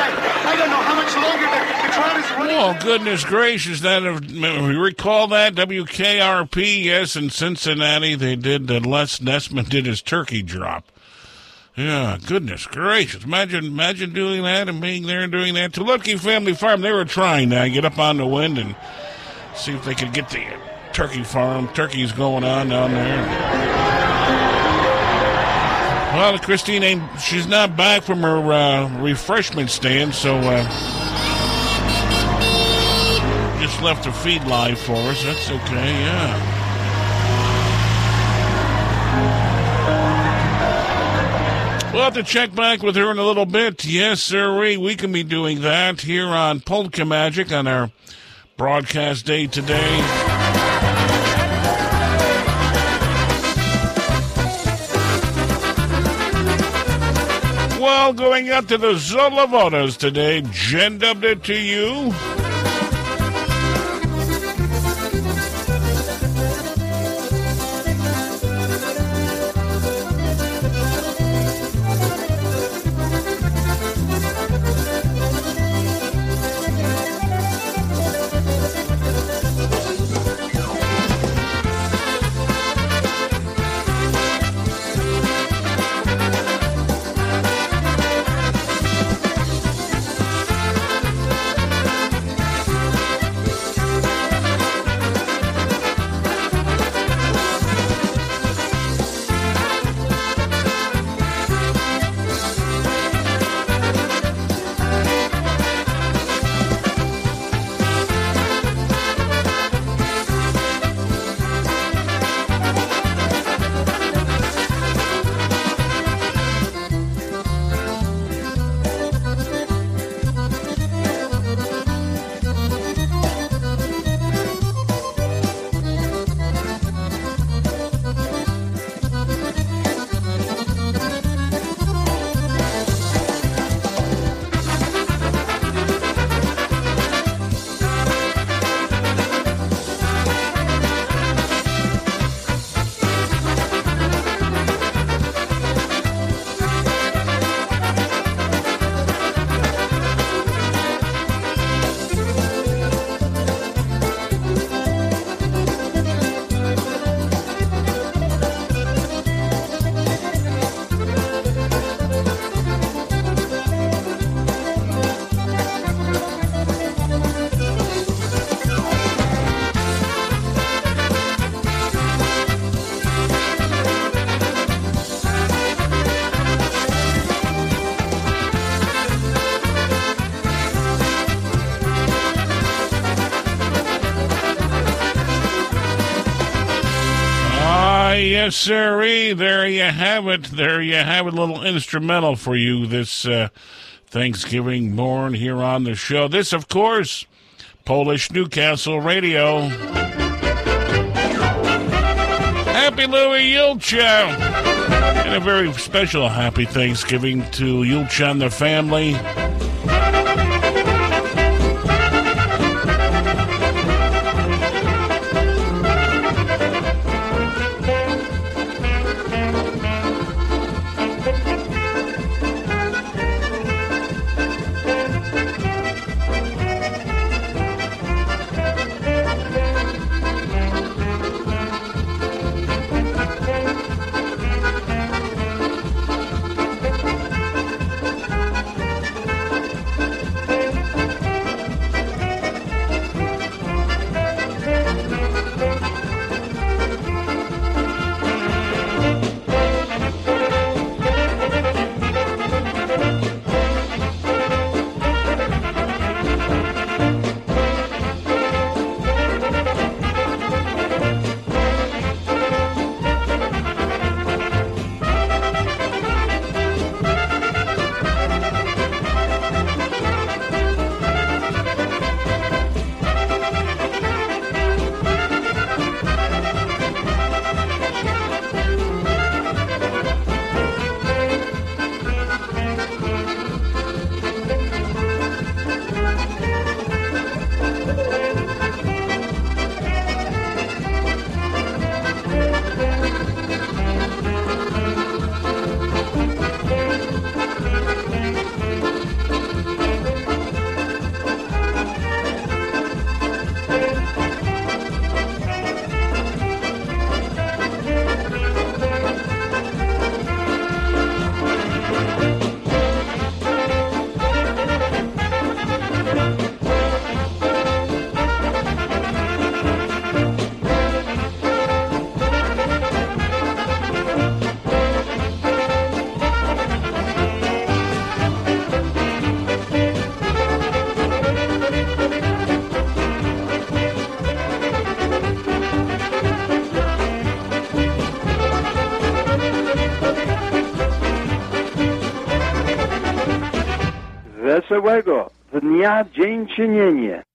I, don't know how much longer the, crowd is. Oh, goodness gracious. That, if you recall that? WKRP, yes, in Cincinnati, they did, uh, Les Nessman did his turkey drop. Yeah, goodness gracious. Imagine imagine doing that and being there and doing that. To Lutke Family Farm, they were trying to get up on the wind and see if they could get the turkey farm, turkeys going on down there. Well, Christine ain't, she's not back from her uh, refreshment stand, so uh, just left her feed live for us. That's okay, yeah. We'll have to check back with her in a little bit. Yes, sir. We can be doing that here on Polka Magic on our broadcast day today. Well, going out to the Zolovotas today, Jen dubbed it to you. Sirree. There you have it. There you have it. A little instrumental for you this uh, Thanksgiving morn here on the show. This, of course, Polish Newcastle Radio. Happy Louie Julcia. And a very special happy Thanksgiving to Julcia and the family. Wesołego dnia dziękczynienia. There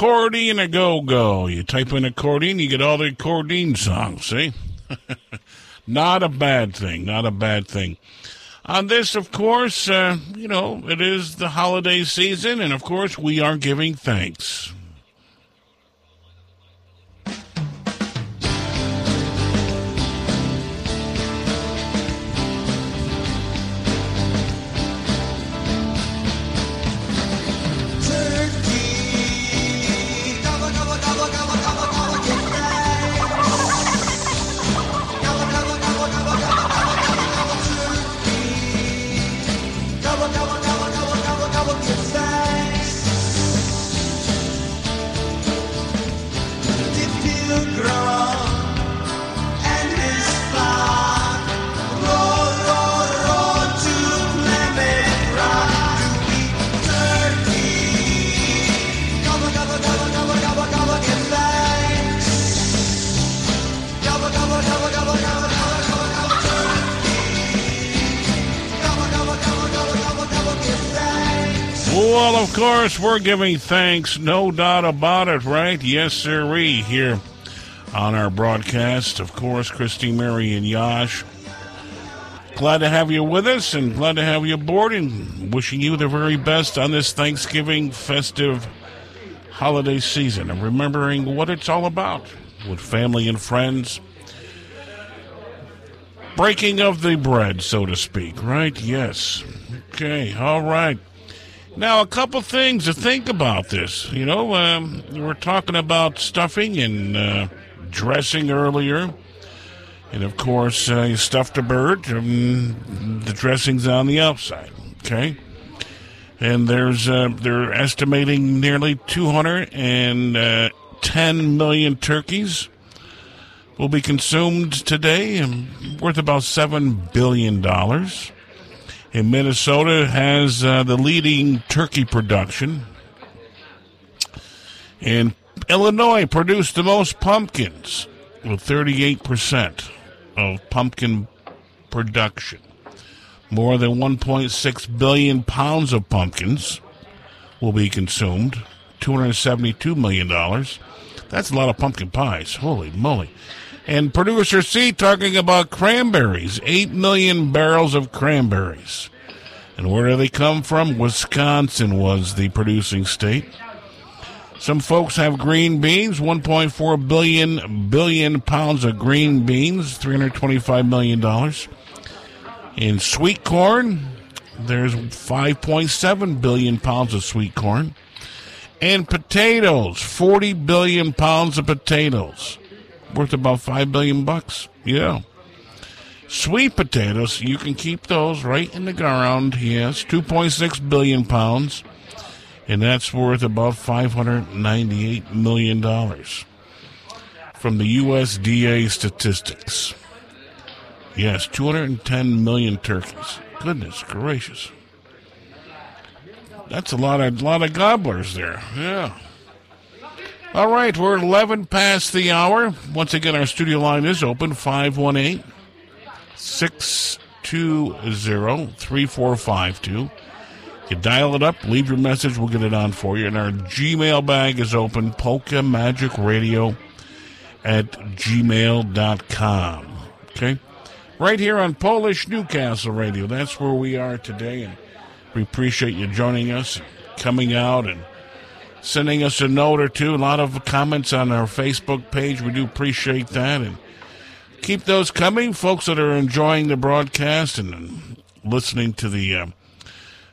accordion a go go. You type in accordion, you get all the accordion songs. See, <laughs> not a bad thing. Not a bad thing. On this, of course, uh, you know, it is the holiday season, and of course, we are giving thanks. Course, we're giving thanks, no doubt about it, right? Yes, sirree, here on our broadcast. Of course, Christy, Mary, and Jas. Glad to have you with us and glad to have you aboard and wishing you the very best on this Thanksgiving festive holiday season and remembering what it's all about with family and friends. Breaking of the bread, so to speak, right? Yes. Okay, all right. Now, a couple things to think about this. You know, um, we're talking about stuffing and uh, dressing earlier. And of course, uh, you stuffed a bird, um, the dressing's on the outside. Okay? And there's uh, they're estimating nearly 210 million turkeys will be consumed today, and worth about seven billion And Minnesota has uh, the leading turkey production, and Illinois produced the most pumpkins with 38 percent of pumpkin production. More than 1.6 billion pounds of pumpkins will be consumed. $272 million. That's a lot of pumpkin pies. Holy moly. And producer C talking about cranberries. 8 million barrels of cranberries. And where do they come from? Wisconsin was the producing state. Some folks have green beans, 1.4 billion billion pounds of green beans, 325 million dollars. In sweet corn, there's 5.7 billion pounds of sweet corn. And potatoes, 40 billion pounds of potatoes, worth about 5 billion bucks. Yeah. Sweet potatoes, you can keep those right in the ground. Yes, 2.6 billion pounds, and that's worth about 598 million dollars from the USDA statistics. Yes, 210 million turkeys. Goodness gracious. That's a lot of lot of gobblers there. Yeah. All right, we're 11 past the hour. Once again, our studio line is open 518 620 3452. You dial it up, leave your message, we'll get it on for you. And our Gmail bag is open, polka magic radio at gmail.com. Okay? Right here on Polish Newcastle Radio. That's where we are today. And we appreciate you joining us, coming out, and sending us a note or two. A lot of comments on our Facebook page. We do appreciate that. And keep those coming, folks that are enjoying the broadcast and, listening to the uh,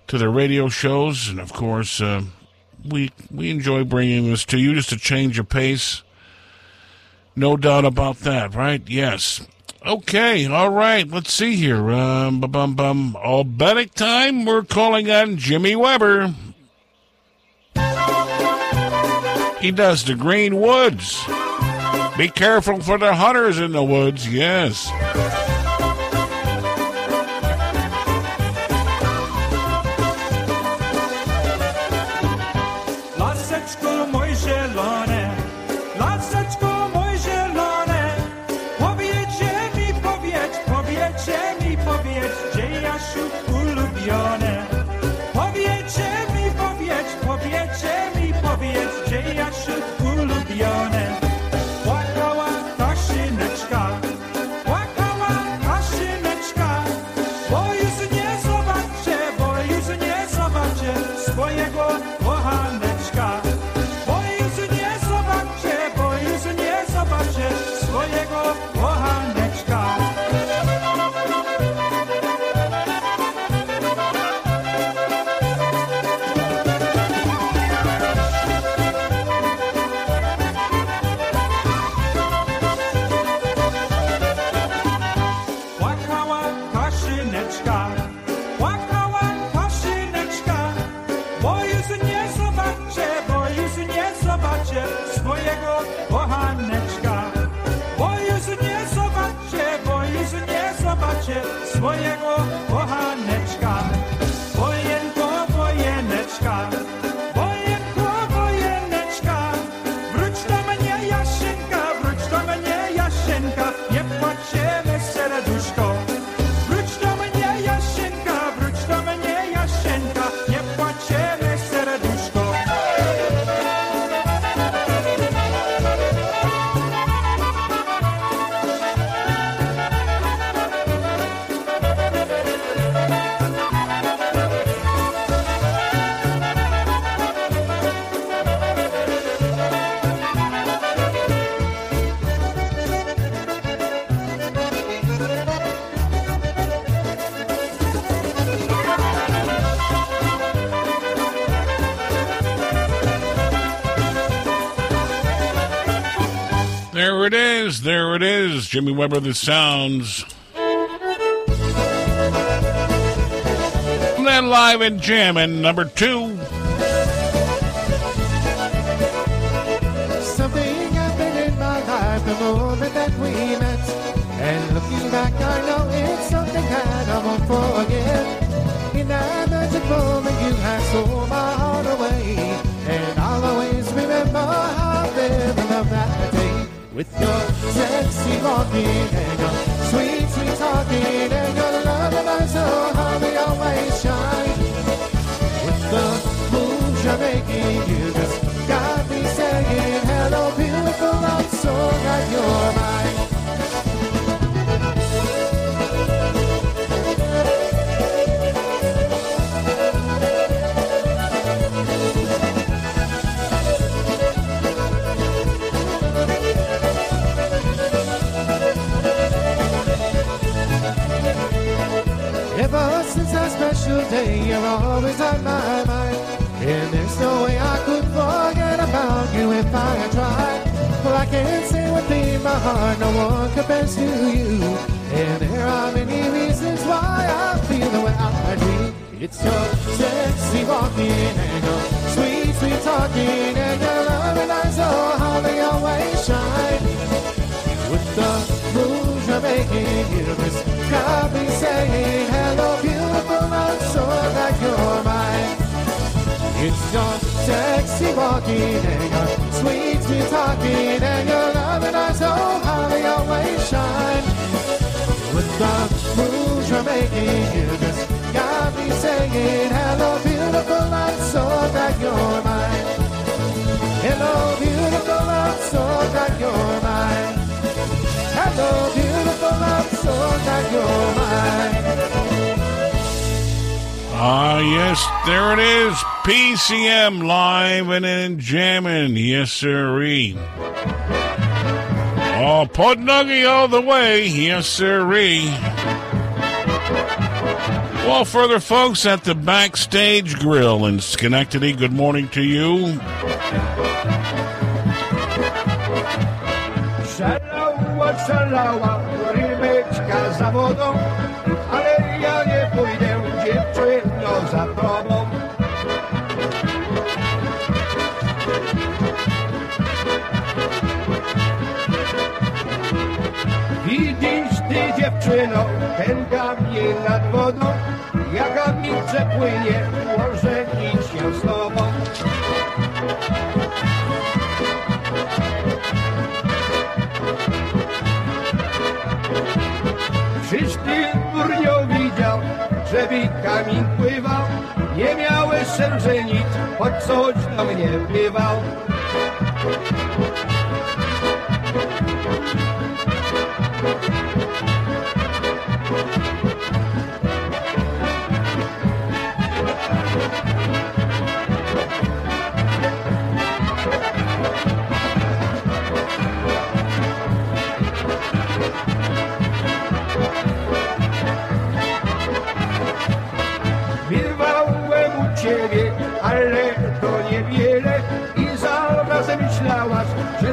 to the radio shows. And of course, uh, we we enjoy bringing this to you just to change of pace. No doubt about that, right? Yes. Okay, all right. Let's see here. Um, bum, bum, bum. Albanic time. We're calling on Jimmy Weber. He does the Green Woods. Be careful for the hunters in the woods. Yes. Is. There it is. Jimmy Weber, the sounds. And then live and jamming, number two. With your sexy walking and your sweet, sweet talking and your love and eyes so how they always shine. With the moves you're making, you just got me saying hello, beautiful. I'm so glad you're mine. Special day, you're always on my mind. And there's no way I could forget about you if I tried. Well, I can't say within my heart, no one compares to you. And there are many reasons why I feel the way I do. It's your sexy walking and your sweet, sweet talking and your loving eyes, oh, how they always shine. With the moves you're making, you just got me saying hello, beautiful. So glad you're mine. It's your sexy walking and your sweet, sweet talking and your loving eyes, oh, how they always shine. With the moves you're making, you just got me saying hello, beautiful. I'm so that you're mine. Hello, beautiful. I'm so that you're mine. Hello, beautiful. I'm so that you're mine. Ah, yes, there it is. PCM live and in jamming. Yes, sirree. Oh, Podnuggy all the way. Yes, sirree. Well, further folks at the Backstage Grill in Schenectady, good morning to you. Dziewczyno, ten kamień nad wodą, jaka milce płynie, może nic się z tobą. Czyż ty widział, żeby kamień pływał? Nie miałeś serce nic, choć coś do mnie wpływał.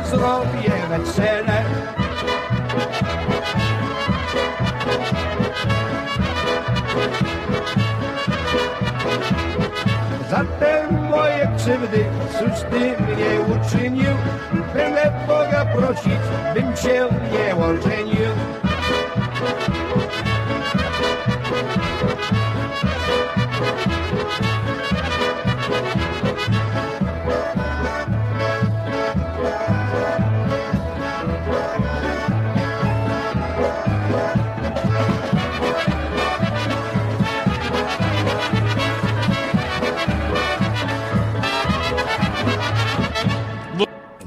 Zrobię wesele. Zatem moje krzywdy, cóż ty mnie uczynił, będę Boga prosić, bym cię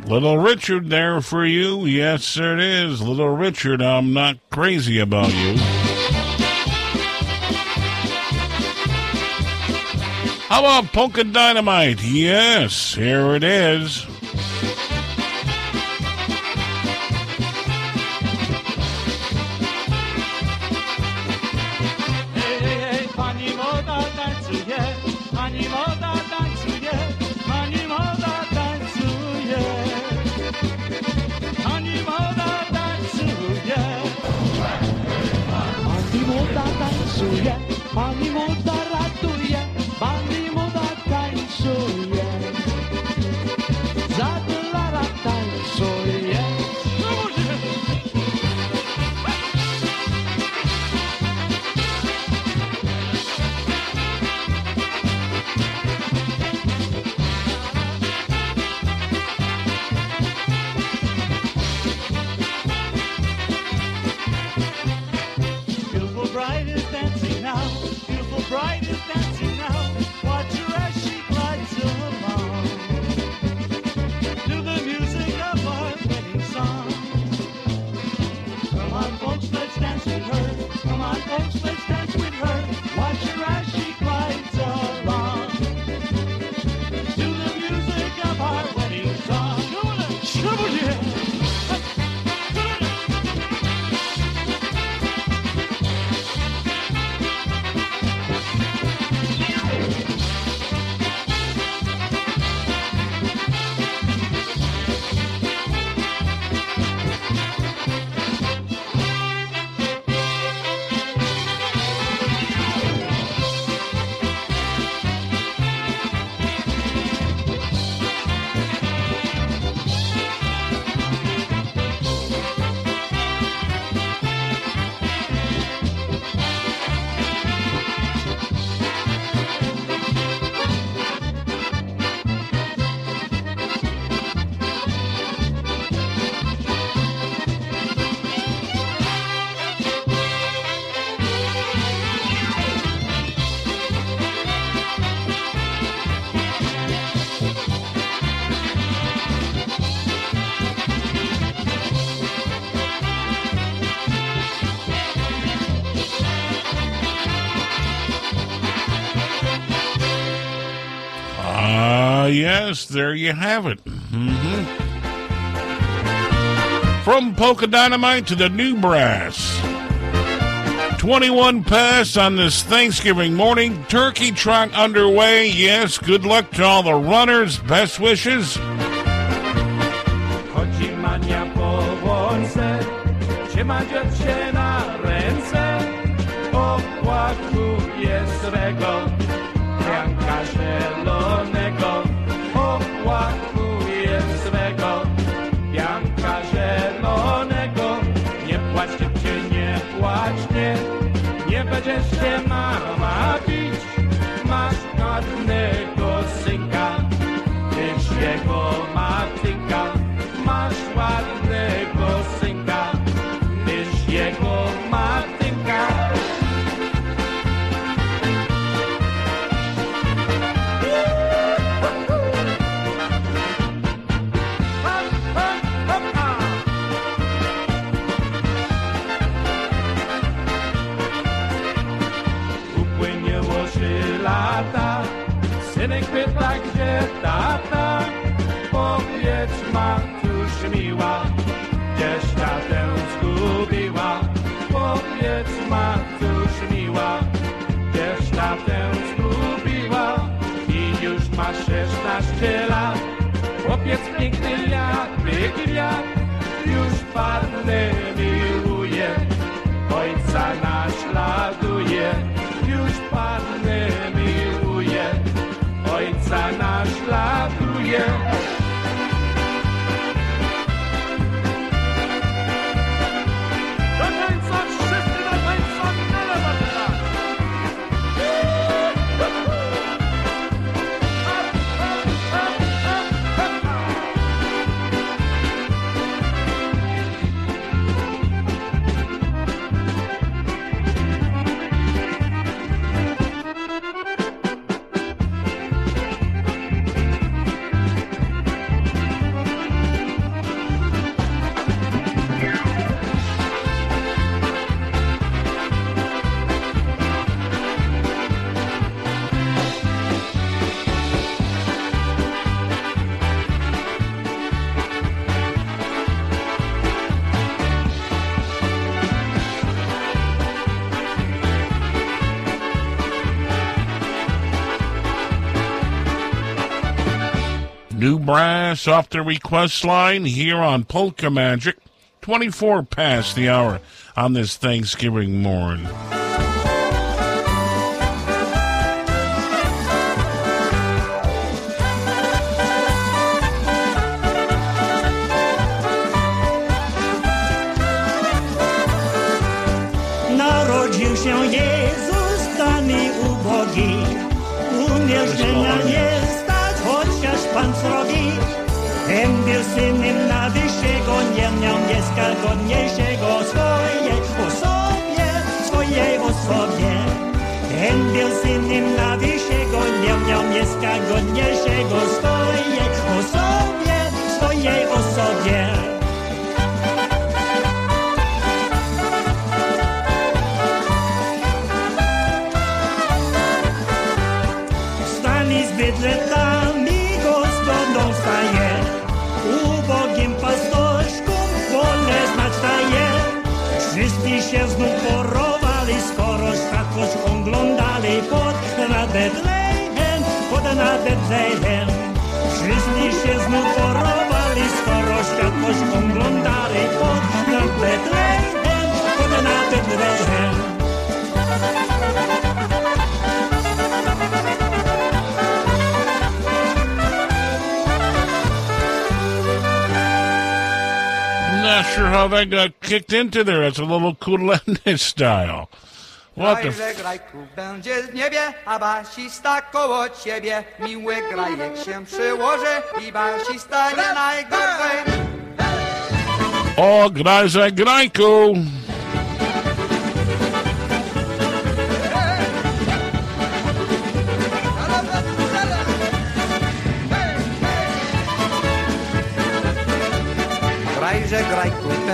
Little Richard there for you. Yes, it is. Little Richard, I'm not crazy about you. How about Polka Dynamite? Yes, here it is. There you have it. hmm From Polka Dynamite to the new brass. 21 pass on this Thanksgiving morning. Turkey trot underway. Yes, good luck to all the runners. Best wishes. 12 lat, chłopiec piękny jak, biegi jak, już pannę miłuje, ojca naśladuje, już pannę miłuje, ojca naśladuje. Brass off the request line here on Polka Magic. 24 past the hour on this Thanksgiving morn. Nad Wszyscy się skoro światłość oglądali pod pod. Not sure how that got kicked into there. It's a little Kulendis style. Grajże f- grajków będzie w niebie, a basista koło ciebie. Miły grajek się przyłoży i basista nie najgorzej. O, Graza Grajku!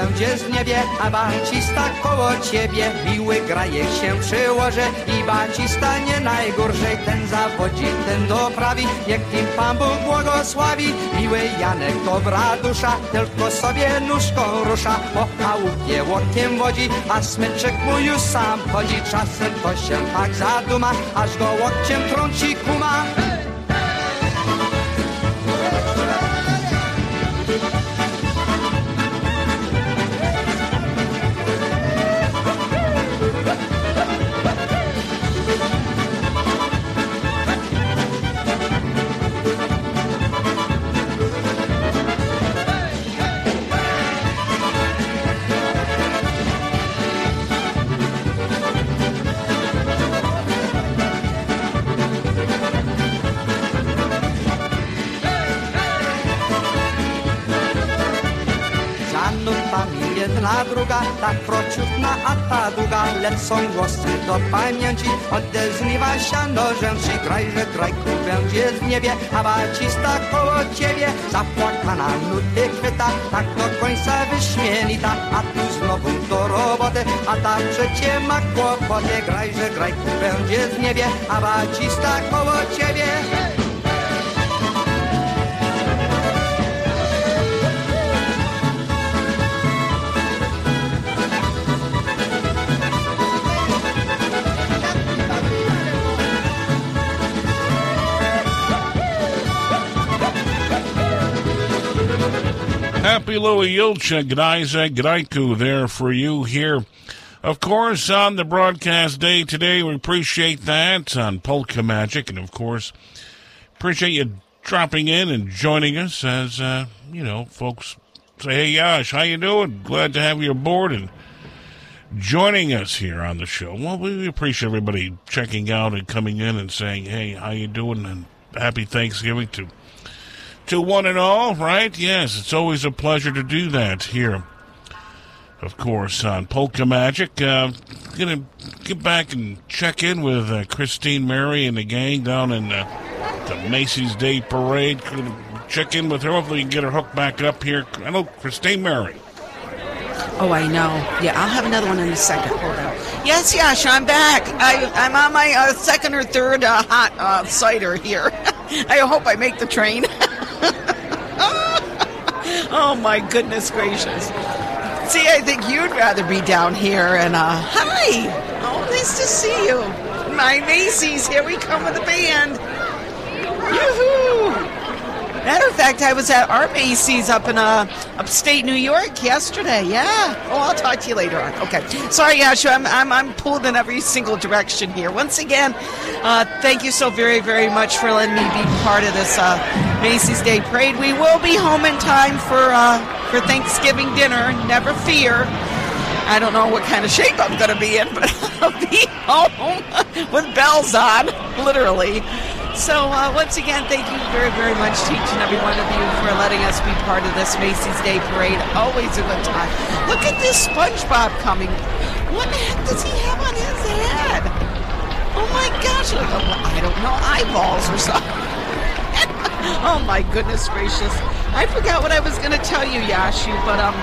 Grajku będzie z niebie, a bacista koło ciebie, miły grajek się przyłoży i bacista nie najgorszej, ten zawodzi, ten doprawi, niech im Pan Bóg błogosławi, miły Janek dobra dusza, tylko sobie nóżką rusza, po chałupie łokiem wodzi, a smyczek mu już sam chodzi, czasem to się tak zaduma, aż go łokciem trąci kuma. Za Lecą głosy do pamięci, odezmiewa się nożęci Grajże grajku będzie w niebie, a bacista koło ciebie Zapłakana nuty chwyta, tak do końca wyśmienita A tu znowu do roboty, a ta przecie ma kłopoty. Grajże grajku będzie w niebie, a bacista koło ciebie Happy Louis Yulchuk and Isaac Graiku there for you here. Of course, on the broadcast day today, we appreciate that on Polka Magic, and of course, appreciate you dropping in and joining us as, uh, you know, folks say, hey, Jas, how you doing? Glad to have you aboard and joining us here on the show. Well, we appreciate everybody checking out and coming in and saying, hey, how you doing? And happy Thanksgiving to to one and all, right? Yes, it's always a pleasure to do that here. Of course, on Polka Magic. Uh, gonna get back and check in with uh, Christine Mary and the gang down in uh, the Macy's Day Parade. Gonna check in with her. Hopefully, we can get her hooked back up here. Hello, Christine Mary. Oh, I know. Yeah, I'll have another one in a second. Hold on. Yes, Jas, I'm back. I, I'm on my uh, second or third uh, hot uh, cider here. <laughs> I hope I make the train. <laughs> <laughs> oh my goodness gracious! See, I think you'd rather be down here. And uh, hi, oh, nice to see you. My Macy's, here we come with the band. Yoo-hoo! Matter of fact, I was at our Macy's up in uh, upstate New York yesterday. Yeah. Oh, I'll talk to you later on. Okay. Sorry, Yasha. I'm, I'm, I'm pulled in every single direction here. Once again, uh, thank you so very, very much for letting me be part of this uh, Macy's Day Parade. We will be home in time for uh, for Thanksgiving dinner. Never fear. I don't know what kind of shape I'm going to be in, but <laughs> I'll be home <laughs> with bells on, literally. So, uh, once again, thank you very, very much to each and every one of you for letting us be part of this Macy's Day Parade. Always a good time. Look at this SpongeBob coming. What the heck does he have on his head? Oh my gosh, look, I don't know, eyeballs or something. <laughs> oh my goodness gracious. I forgot what I was going to tell you, Yashu, but, um,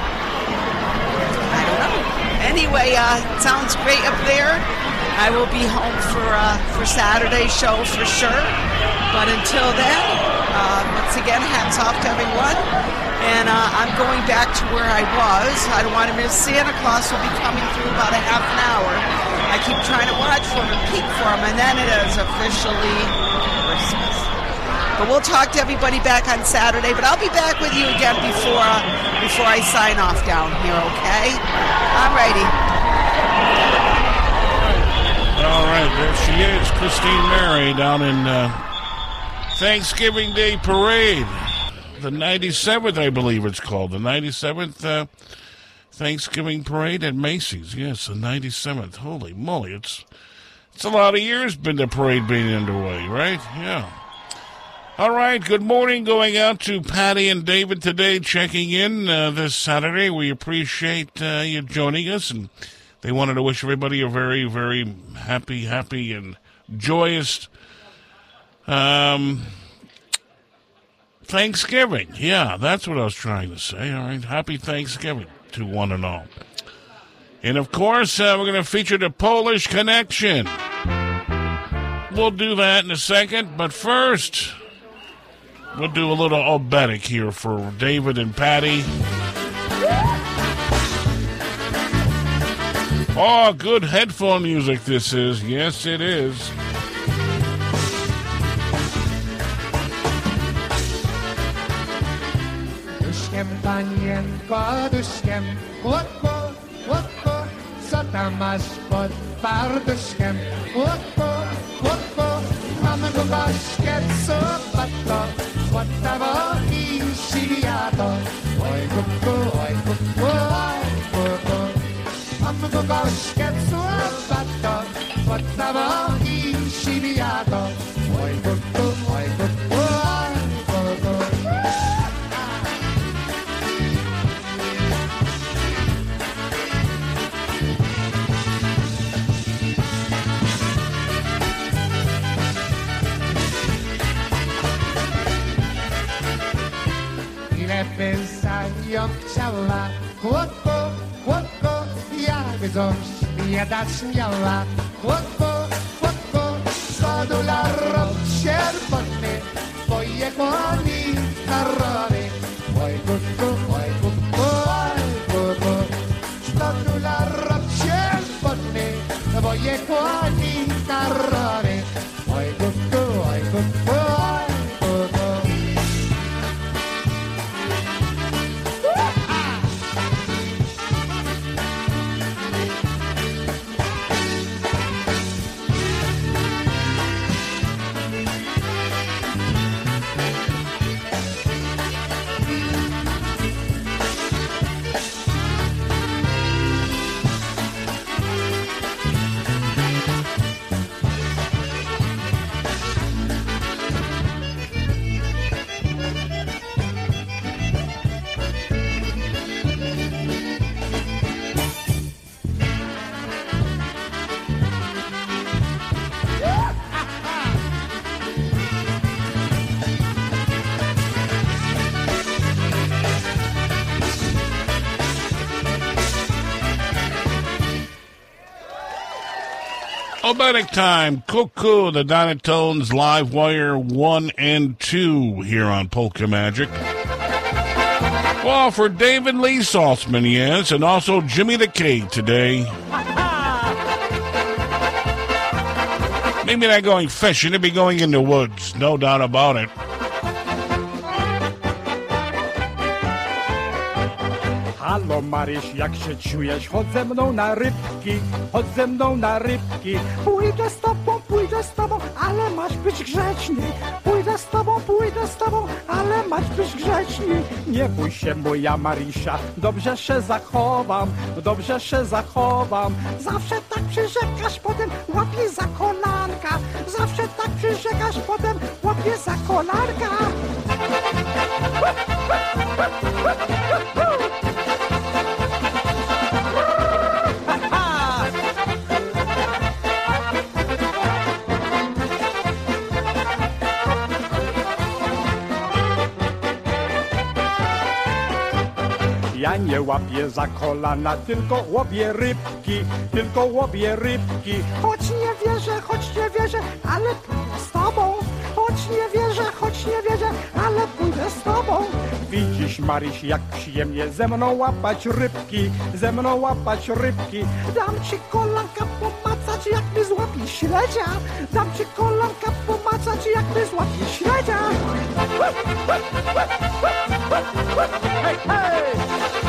I don't know. Anyway, uh, sounds great up there. I will be home for uh, for Saturday's show for sure. But until then, uh, once again, hats off to everyone. And uh, I'm going back to where I was. I don't want to miss Santa Claus will be coming through about a half an hour. I keep trying to watch for him and peek for him, and then it is officially Christmas. But we'll talk to everybody back on Saturday. But I'll be back with you again before uh, before I sign off down here. Okay? I'm ready. All right, there she is, Christine Mary, down in uh, Thanksgiving Day Parade. The 97th, I believe it's called. The 97th uh, Thanksgiving Parade at Macy's. Yes, the 97th. Holy moly, it's it's a lot of years been the parade being underway, right? Yeah. All right, good morning going out to Patty and David today, checking in uh, this Saturday. We appreciate uh, you joining us, and they wanted to wish everybody a very, very happy, happy, and joyous um, Thanksgiving. Yeah, that's what I was trying to say. All right. Happy Thanksgiving to one and all. And of course, uh, we're going to feature the Polish Connection. We'll do that in a second, but first, we'll do a little obetic here for David and Patty. Oh, good headphone music this is. Yes, it is. Panienko, duszkiem, chłopko, chłopko, co tam masz pod farduszkiem? Chłopko, chłopko, mamy go baszkę, co batko, złotawo i siliato. Oj, kuku, oj, kuku, oj, mamy go baszkę, co batko, złotawo i siliato. Oj, kuku, oj, kuku, oj, kuku. Ile by za nią chciała Chłopko, chłopko, jak ząż biedać miała Chłopko, chłopko, sto dolarów czerwony Pojechali na rowy Obetic time. Cuckoo, the Donatones Live Wire 1 and 2 here on Polka Magic. Well, for David Lee Saltzman, yes, and also Jimmy the K today. Maybe not going fishing, they'd be going in the woods, no doubt about it. Maryś, jak się czujesz? Chodź ze mną na rybki, chodź ze mną na rybki. Pójdę z tobą, pójdę z tobą, ale masz być grzeczny. Pójdę z tobą, pójdę z tobą, ale masz być grzeczny. Nie bój się moja Marysia, dobrze się zachowam, dobrze się zachowam. Zawsze tak przyrzekasz, potem łapię za kolanka. Zawsze tak przyrzekasz, potem łapię za kolanka. Nie łapię za kolana, tylko łowię rybki, tylko łowię rybki. Choć nie wierzę, choć nie wierzę, ale pójdę z tobą. Choć nie wierzę, choć nie wierzę, ale pójdę z tobą. Widzisz, Maryś, jak przyjemnie ze mną łapać rybki, ze mną łapać rybki. Dam ci kolanka pomacać, jak my złapie śledzia. Dam ci kolanka pomacać, jak my złapie śledzia. Hej, hej!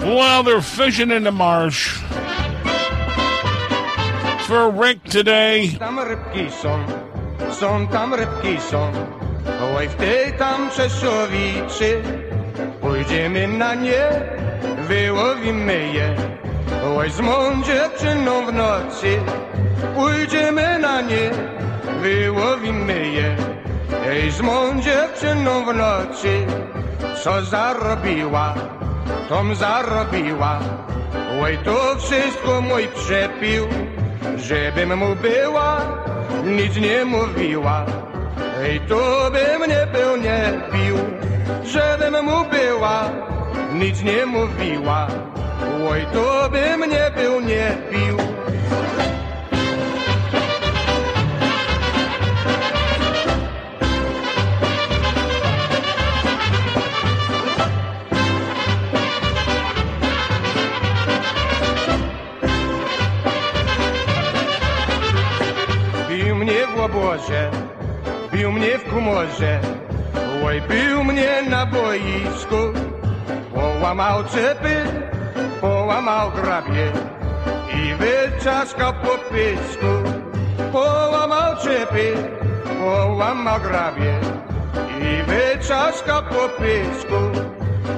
Well, they're fishing in the marsh. For Rick today. Pójdziemy na nie, wyłowimy je. Ej, z mą dziewczyną w nocy. co zarobiła, tom zarobiła. Oj, to wszystko mój przepił, żebym mu była, nic nie mówiła. Ej, to bym nie był, nie pił, żebym mu była, nic nie mówiła. Oj, to bym nie był, nie pił. Obozie, bił mnie w kumorze, oj, bił mnie na boisku. Połamał cepy, połamał grabie i wyczaskał po pysku. Połamał cepy, połamał grabie i wyczaskał po pysku.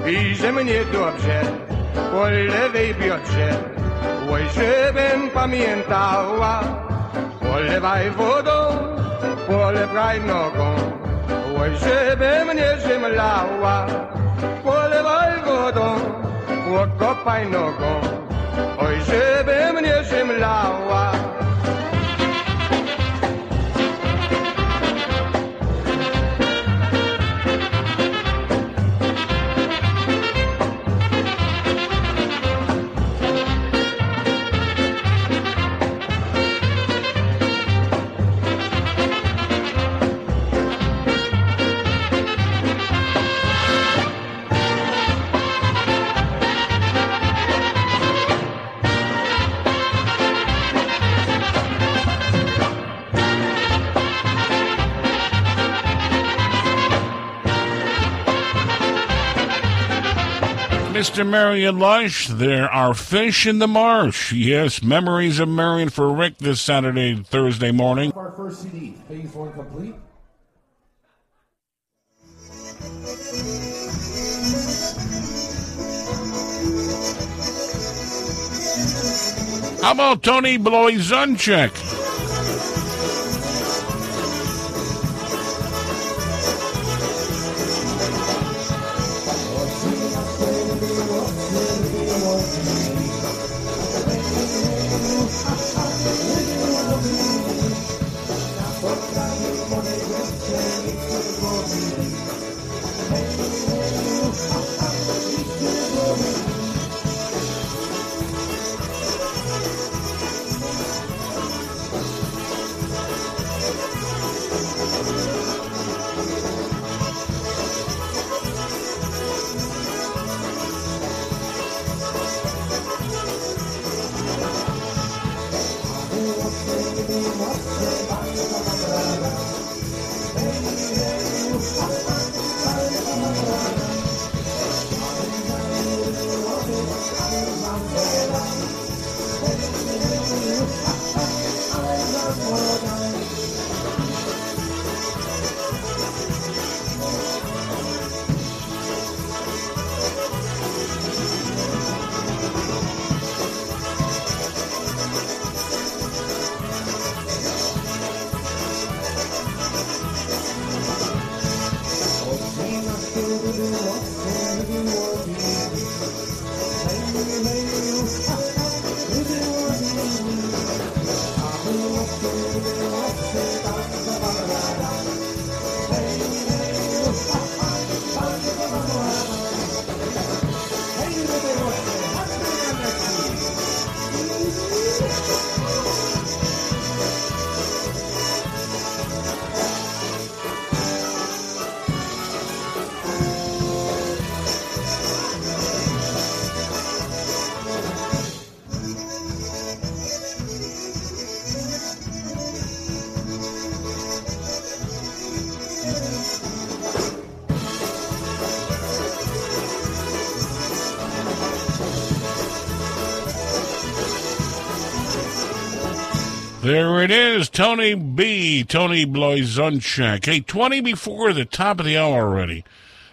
I mnie dobrze po lewej biodrze, oj, żebym pamiętała. Polewaj wodą, polewaj nogą, oj, żeby mnie zemlała. Polewaj wodą, pokopaj nogą, oj, żeby mnie zemlała. Mr. Marion Lush, there are fish in the marsh. Yes, memories of Marion for Rick this Saturday, Thursday morning. Our first CD, Phase One complete. How about Tony Blazonczyk? There it is, Tony B. Tony Blazonczyk. Hey, 20 before the top of the hour already.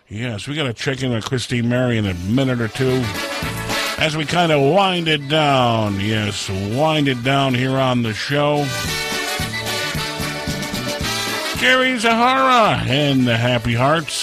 Yes, we got to check in with Christine Mary in a minute or two as we kind of wind it down. Yes, wind it down here on the show. Jerry Zahara and the Happy Hearts.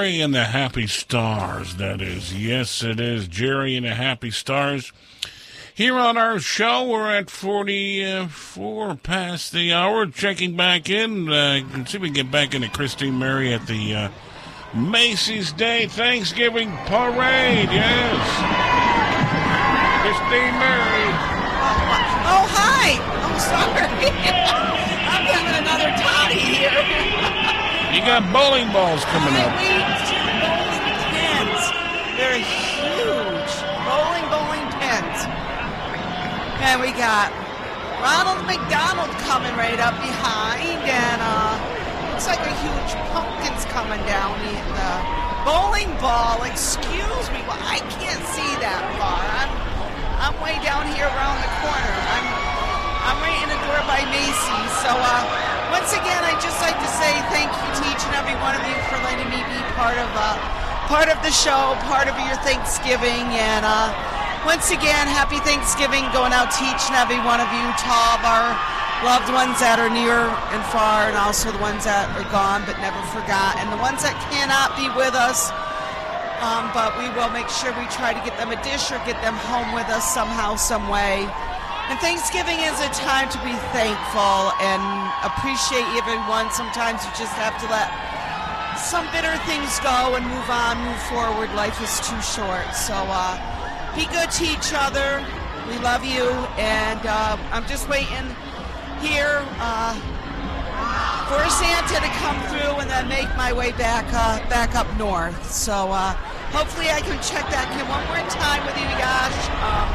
Jerry and the Happy Stars, that is. Yes, it is. Jerry and the Happy Stars. Here on our show, we're at 44 past the hour. Checking back in. Uh, see if we can get back into Christine Mary at the uh, Macy's Day Thanksgiving Parade. Yes. Christine Mary. Oh, hi. I'm sorry. <laughs> I'm having another toddy here. You got bowling balls coming up. And we got Ronald McDonald coming right up behind, and uh, looks like a huge pumpkin's coming down the, bowling ball. Excuse me, well, I can't see that far. I'm I'm way down here around the corner. I'm I'm right in the door by Macy's. So uh, once again, I'd just like to say thank you to each and every one of you for letting me be part of uh, part of the show, part of your Thanksgiving, and uh, once again, happy Thanksgiving going out to each and every one of you, to all of our loved ones that are near and far, and also the ones that are gone but never forgot, and the ones that cannot be with us. Um, but we will make sure we try to get them a dish or get them home with us somehow, some way. And Thanksgiving is a time to be thankful and appreciate everyone. Sometimes you just have to let some bitter things go and move on, move forward. Life is too short. So uh, be good to each other. We love you. And uh, I'm just waiting here uh, for Santa to come through and then make my way back uh, back up north. So uh, hopefully I can check back in one more time with you, Yash. Um,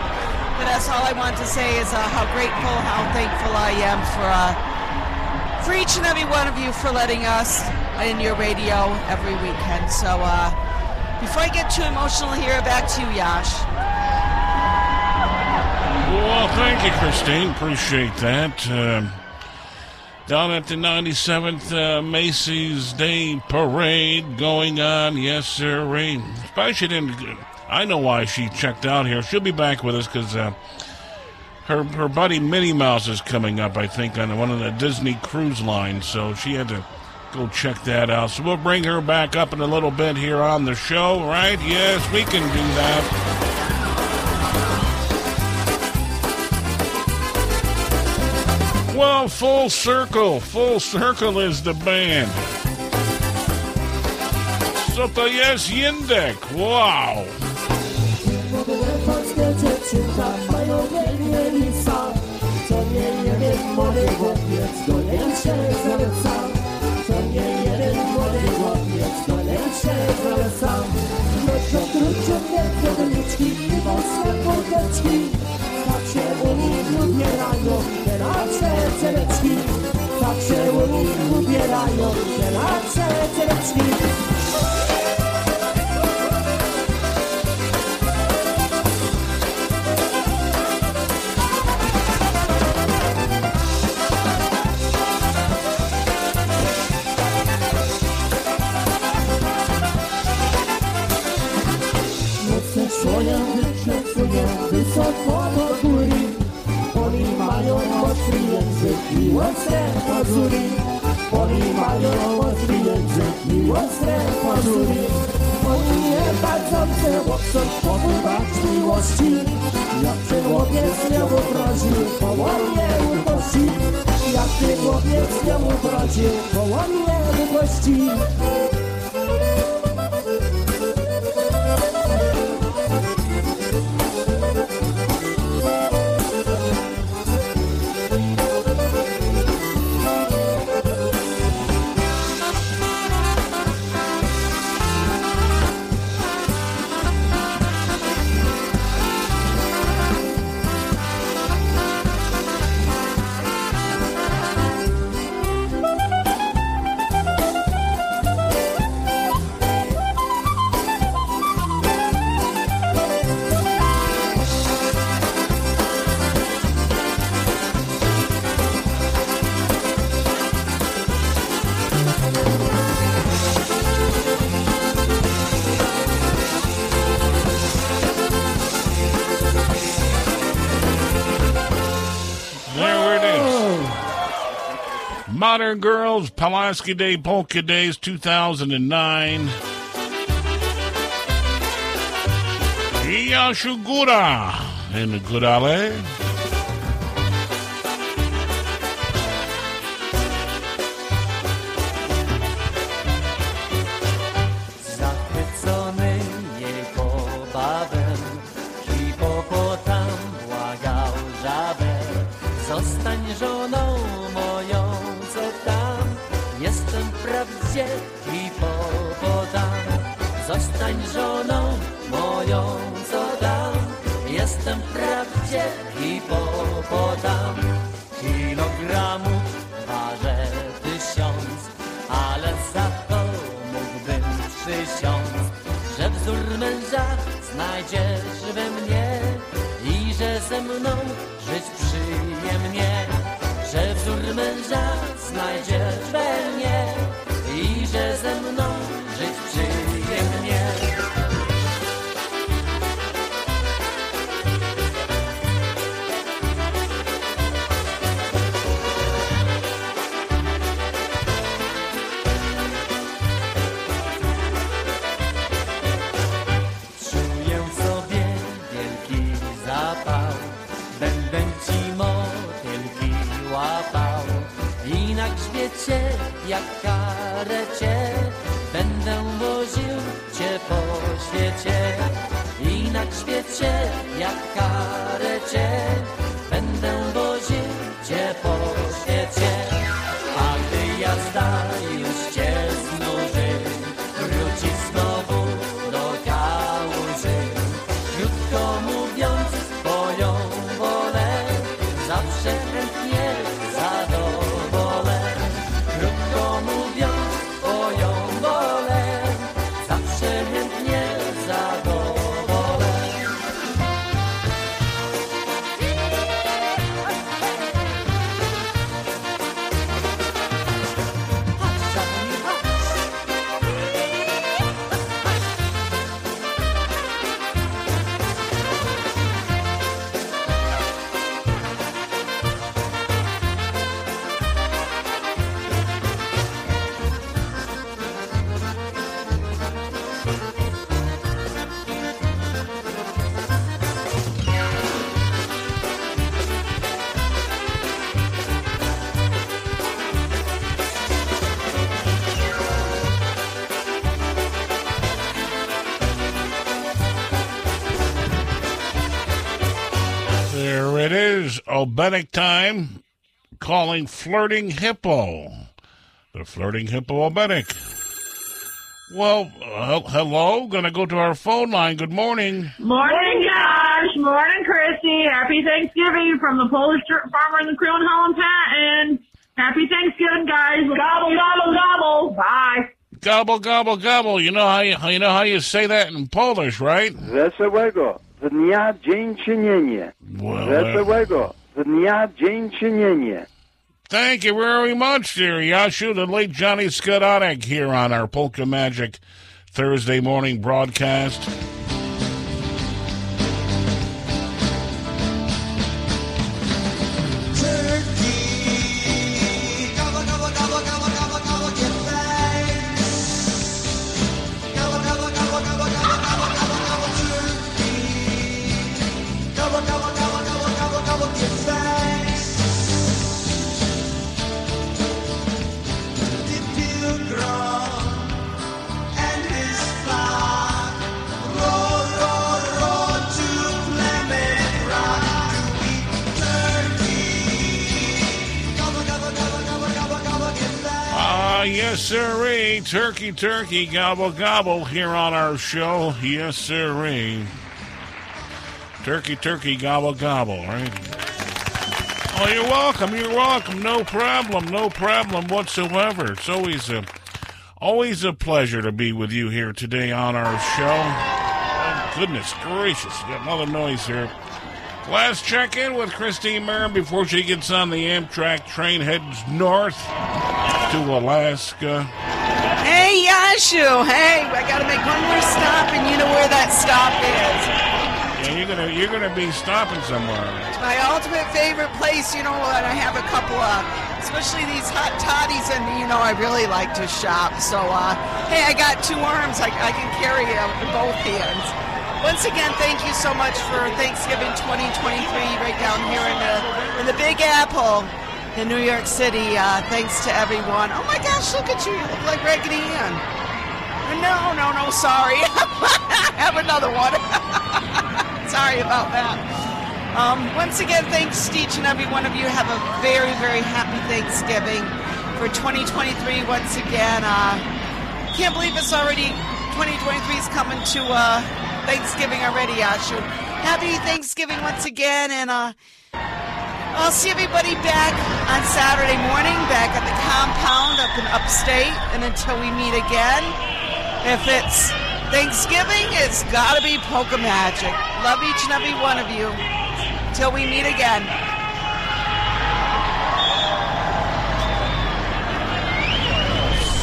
but that's all I want to say is uh, how grateful, how thankful I am for uh, for each and every one of you for letting us in your radio every weekend. So uh, before I get too emotional here, back to you, Yash. Well, thank you, Christine. Appreciate that. Um, down at the 97th uh, Macy's Day Parade going on. Yes, sir. Ray. Especially didn't. I know why she checked out here. She'll be back with us because uh, her her buddy Minnie Mouse is coming up. I think on one of the Disney cruise lines, so she had to go check that out. So we'll bring her back up in a little bit here on the show, right? Yes, we can do that. Well, Full Circle. Full Circle is the band. Co to jest Jindek? Wow. To nie jeden młody chłopiec, to lecz się zaleca. Krótko, krótko, wielkie doniczki i mocne kurteczki. Tak się u nich ubierają te nasze cereczki. Tak się u nich ubierają te nasze cereczki. Wysoko do góry. Oni mają ostry język i ostre pazury. Oni mają ostry język i ostre pazury. Oni nie bardzo chcą obserwować miłości. Jak ten łowiec nie obraził, to on nie upości. Jak ten łowiec nie obraził, to on nie upości. Modern Girls, Pulaski Day Polka Days 2009. Yashugura in Gurale. Zachwycony is, time, calling Flirting Hippo. The Flirting Hippo Obetic. Well, uh, hello, gonna go to our phone line. Good morning. Morning, Josh. Morning, Christy. Happy Thanksgiving from the Polish Farmer and the Crew in Holland Patent. Happy Thanksgiving, guys. Gobble, gobble, gobble. Bye. Gobble, gobble, gobble. You know how you, you know how you say that in Polish, right? Wesołego dnia dziękczynienie. Well, Wesołego Thank you very much, dear Yashu, the late Johnny Skodanek here on our Polka Magic Thursday morning broadcast. Turkey, turkey, gobble, gobble here on our show. Yes, sirree. Turkey, turkey, gobble, gobble, right? Oh, you're welcome. You're welcome. No problem. No problem whatsoever. It's always a, always a pleasure to be with you here today on our show. Oh, goodness gracious. Got another noise here. Last check in with Christine Marin before she gets on the Amtrak train heads north to Alaska. Hey, Yashu. Hey, I got to make one more stop, and you know where that stop is. Yeah, you're gonna you're gonna be stopping somewhere. It's my ultimate favorite place, you know, and I have a couple of, especially these hot toddies, and you know, I really like to shop. So, uh, hey, I got two arms, I, I can carry them in both hands. Once again, thank you so much for Thanksgiving 2023 right down here in the in the Big Apple in New York City. Uh, thanks to everyone. Oh my gosh, look at you! You look like Raggedy Ann. No, no, no, sorry. <laughs> have another one. <laughs> sorry about that. Um, once again, thanks to each and every one of you. Have a very, very happy Thanksgiving for 2023. Once again, uh, can't believe it's already 2023 is coming to uh, Thanksgiving already, Ashu. Happy Thanksgiving once again, and uh, I'll see everybody back on Saturday morning, back at the compound up in upstate, and until we meet again, if it's Thanksgiving, it's gotta be Polka Magic. Love each and every one of you. Till we meet again.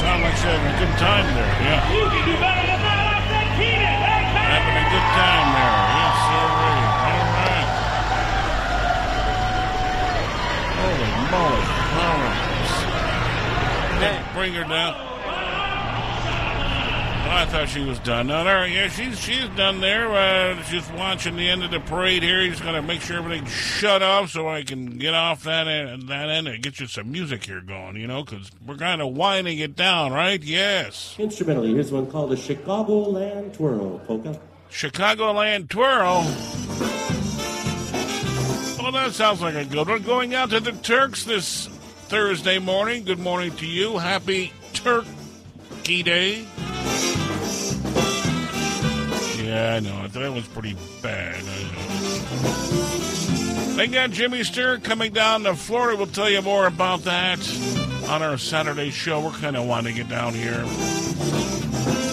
Sound like you're having a good time there. Yeah. You can do better than that. I said keep it. Having a good time there. Yes, sir. All right. Holy moly. All right. Bring her down. I thought she was done. No, all right, yeah, she's she's done there. Uh, she's watching the end of the parade here. He's going to make sure everything's shut off so I can get off that end, that end and get you some music here going, you know, because we're kind of winding it down, right? Yes. Instrumentally, here's one called the Chicagoland Twirl polka. Chicagoland Twirl. Well, that sounds like a good one. Going out to the Turks this Thursday morning. Good morning to you. Happy Turkey Day. Yeah, I know. That was pretty bad. They got Jimmy Stewart coming down to Florida. We'll tell you more about that on our Saturday show. We're kind of winding it down here.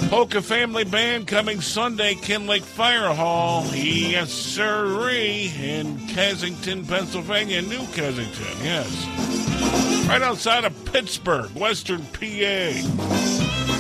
Polka Family Band coming Sunday, Kinloch Fire Hall. Yes, sirree, in Kensington, Pennsylvania, New Kensington, yes. Right outside of Pittsburgh, Western PA.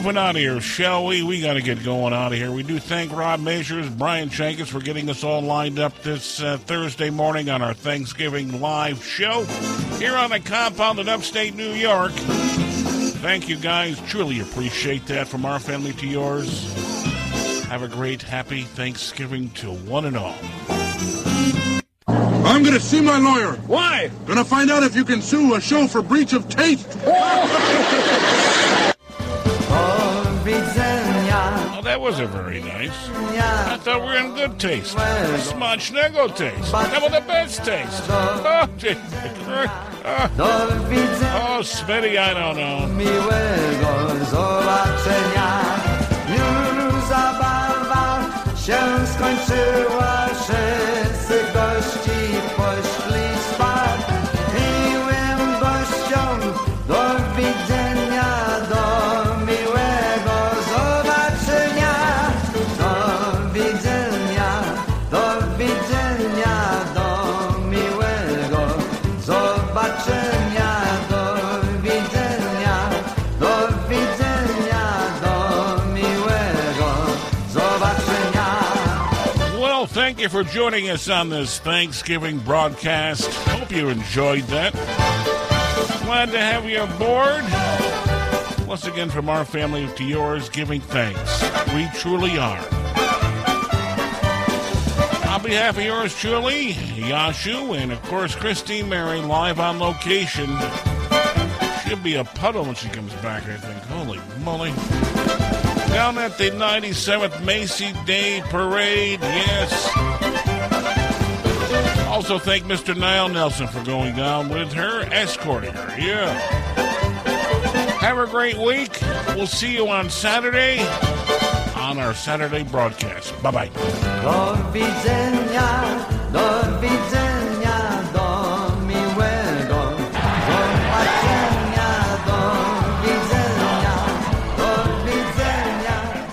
Moving out of here, shall we? We got to get going out of here. We do thank Rob Measures, Brian Shankus for getting us all lined up this uh, Thursday morning on our Thanksgiving live show here on the compound in upstate New York. Thank you guys, truly appreciate that from our family to yours. Have a great, happy Thanksgiving to one and all. I'm gonna see my lawyer. Why? Gonna find out if you can sue a show for breach of taste. <laughs> That wasn't very nice. I thought we were in good taste. Smacznego taste. That was the best taste. Oh, Oh, oh Smitty, I don't know. For joining us on this Thanksgiving broadcast. Hope you enjoyed that. Glad to have you aboard. Once again, from our family to yours, giving thanks. We truly are. On behalf of yours truly, Yashu, and of course Christine Mary live on location. She'll be a puddle when she comes back, I think. Holy moly. Down at the 97th Macy Day Parade, yes. Also, thank Mr. Niall Nelson for going down with her, escorting her. Yeah. Have a great week. We'll see you on Saturday on our Saturday broadcast. Bye bye.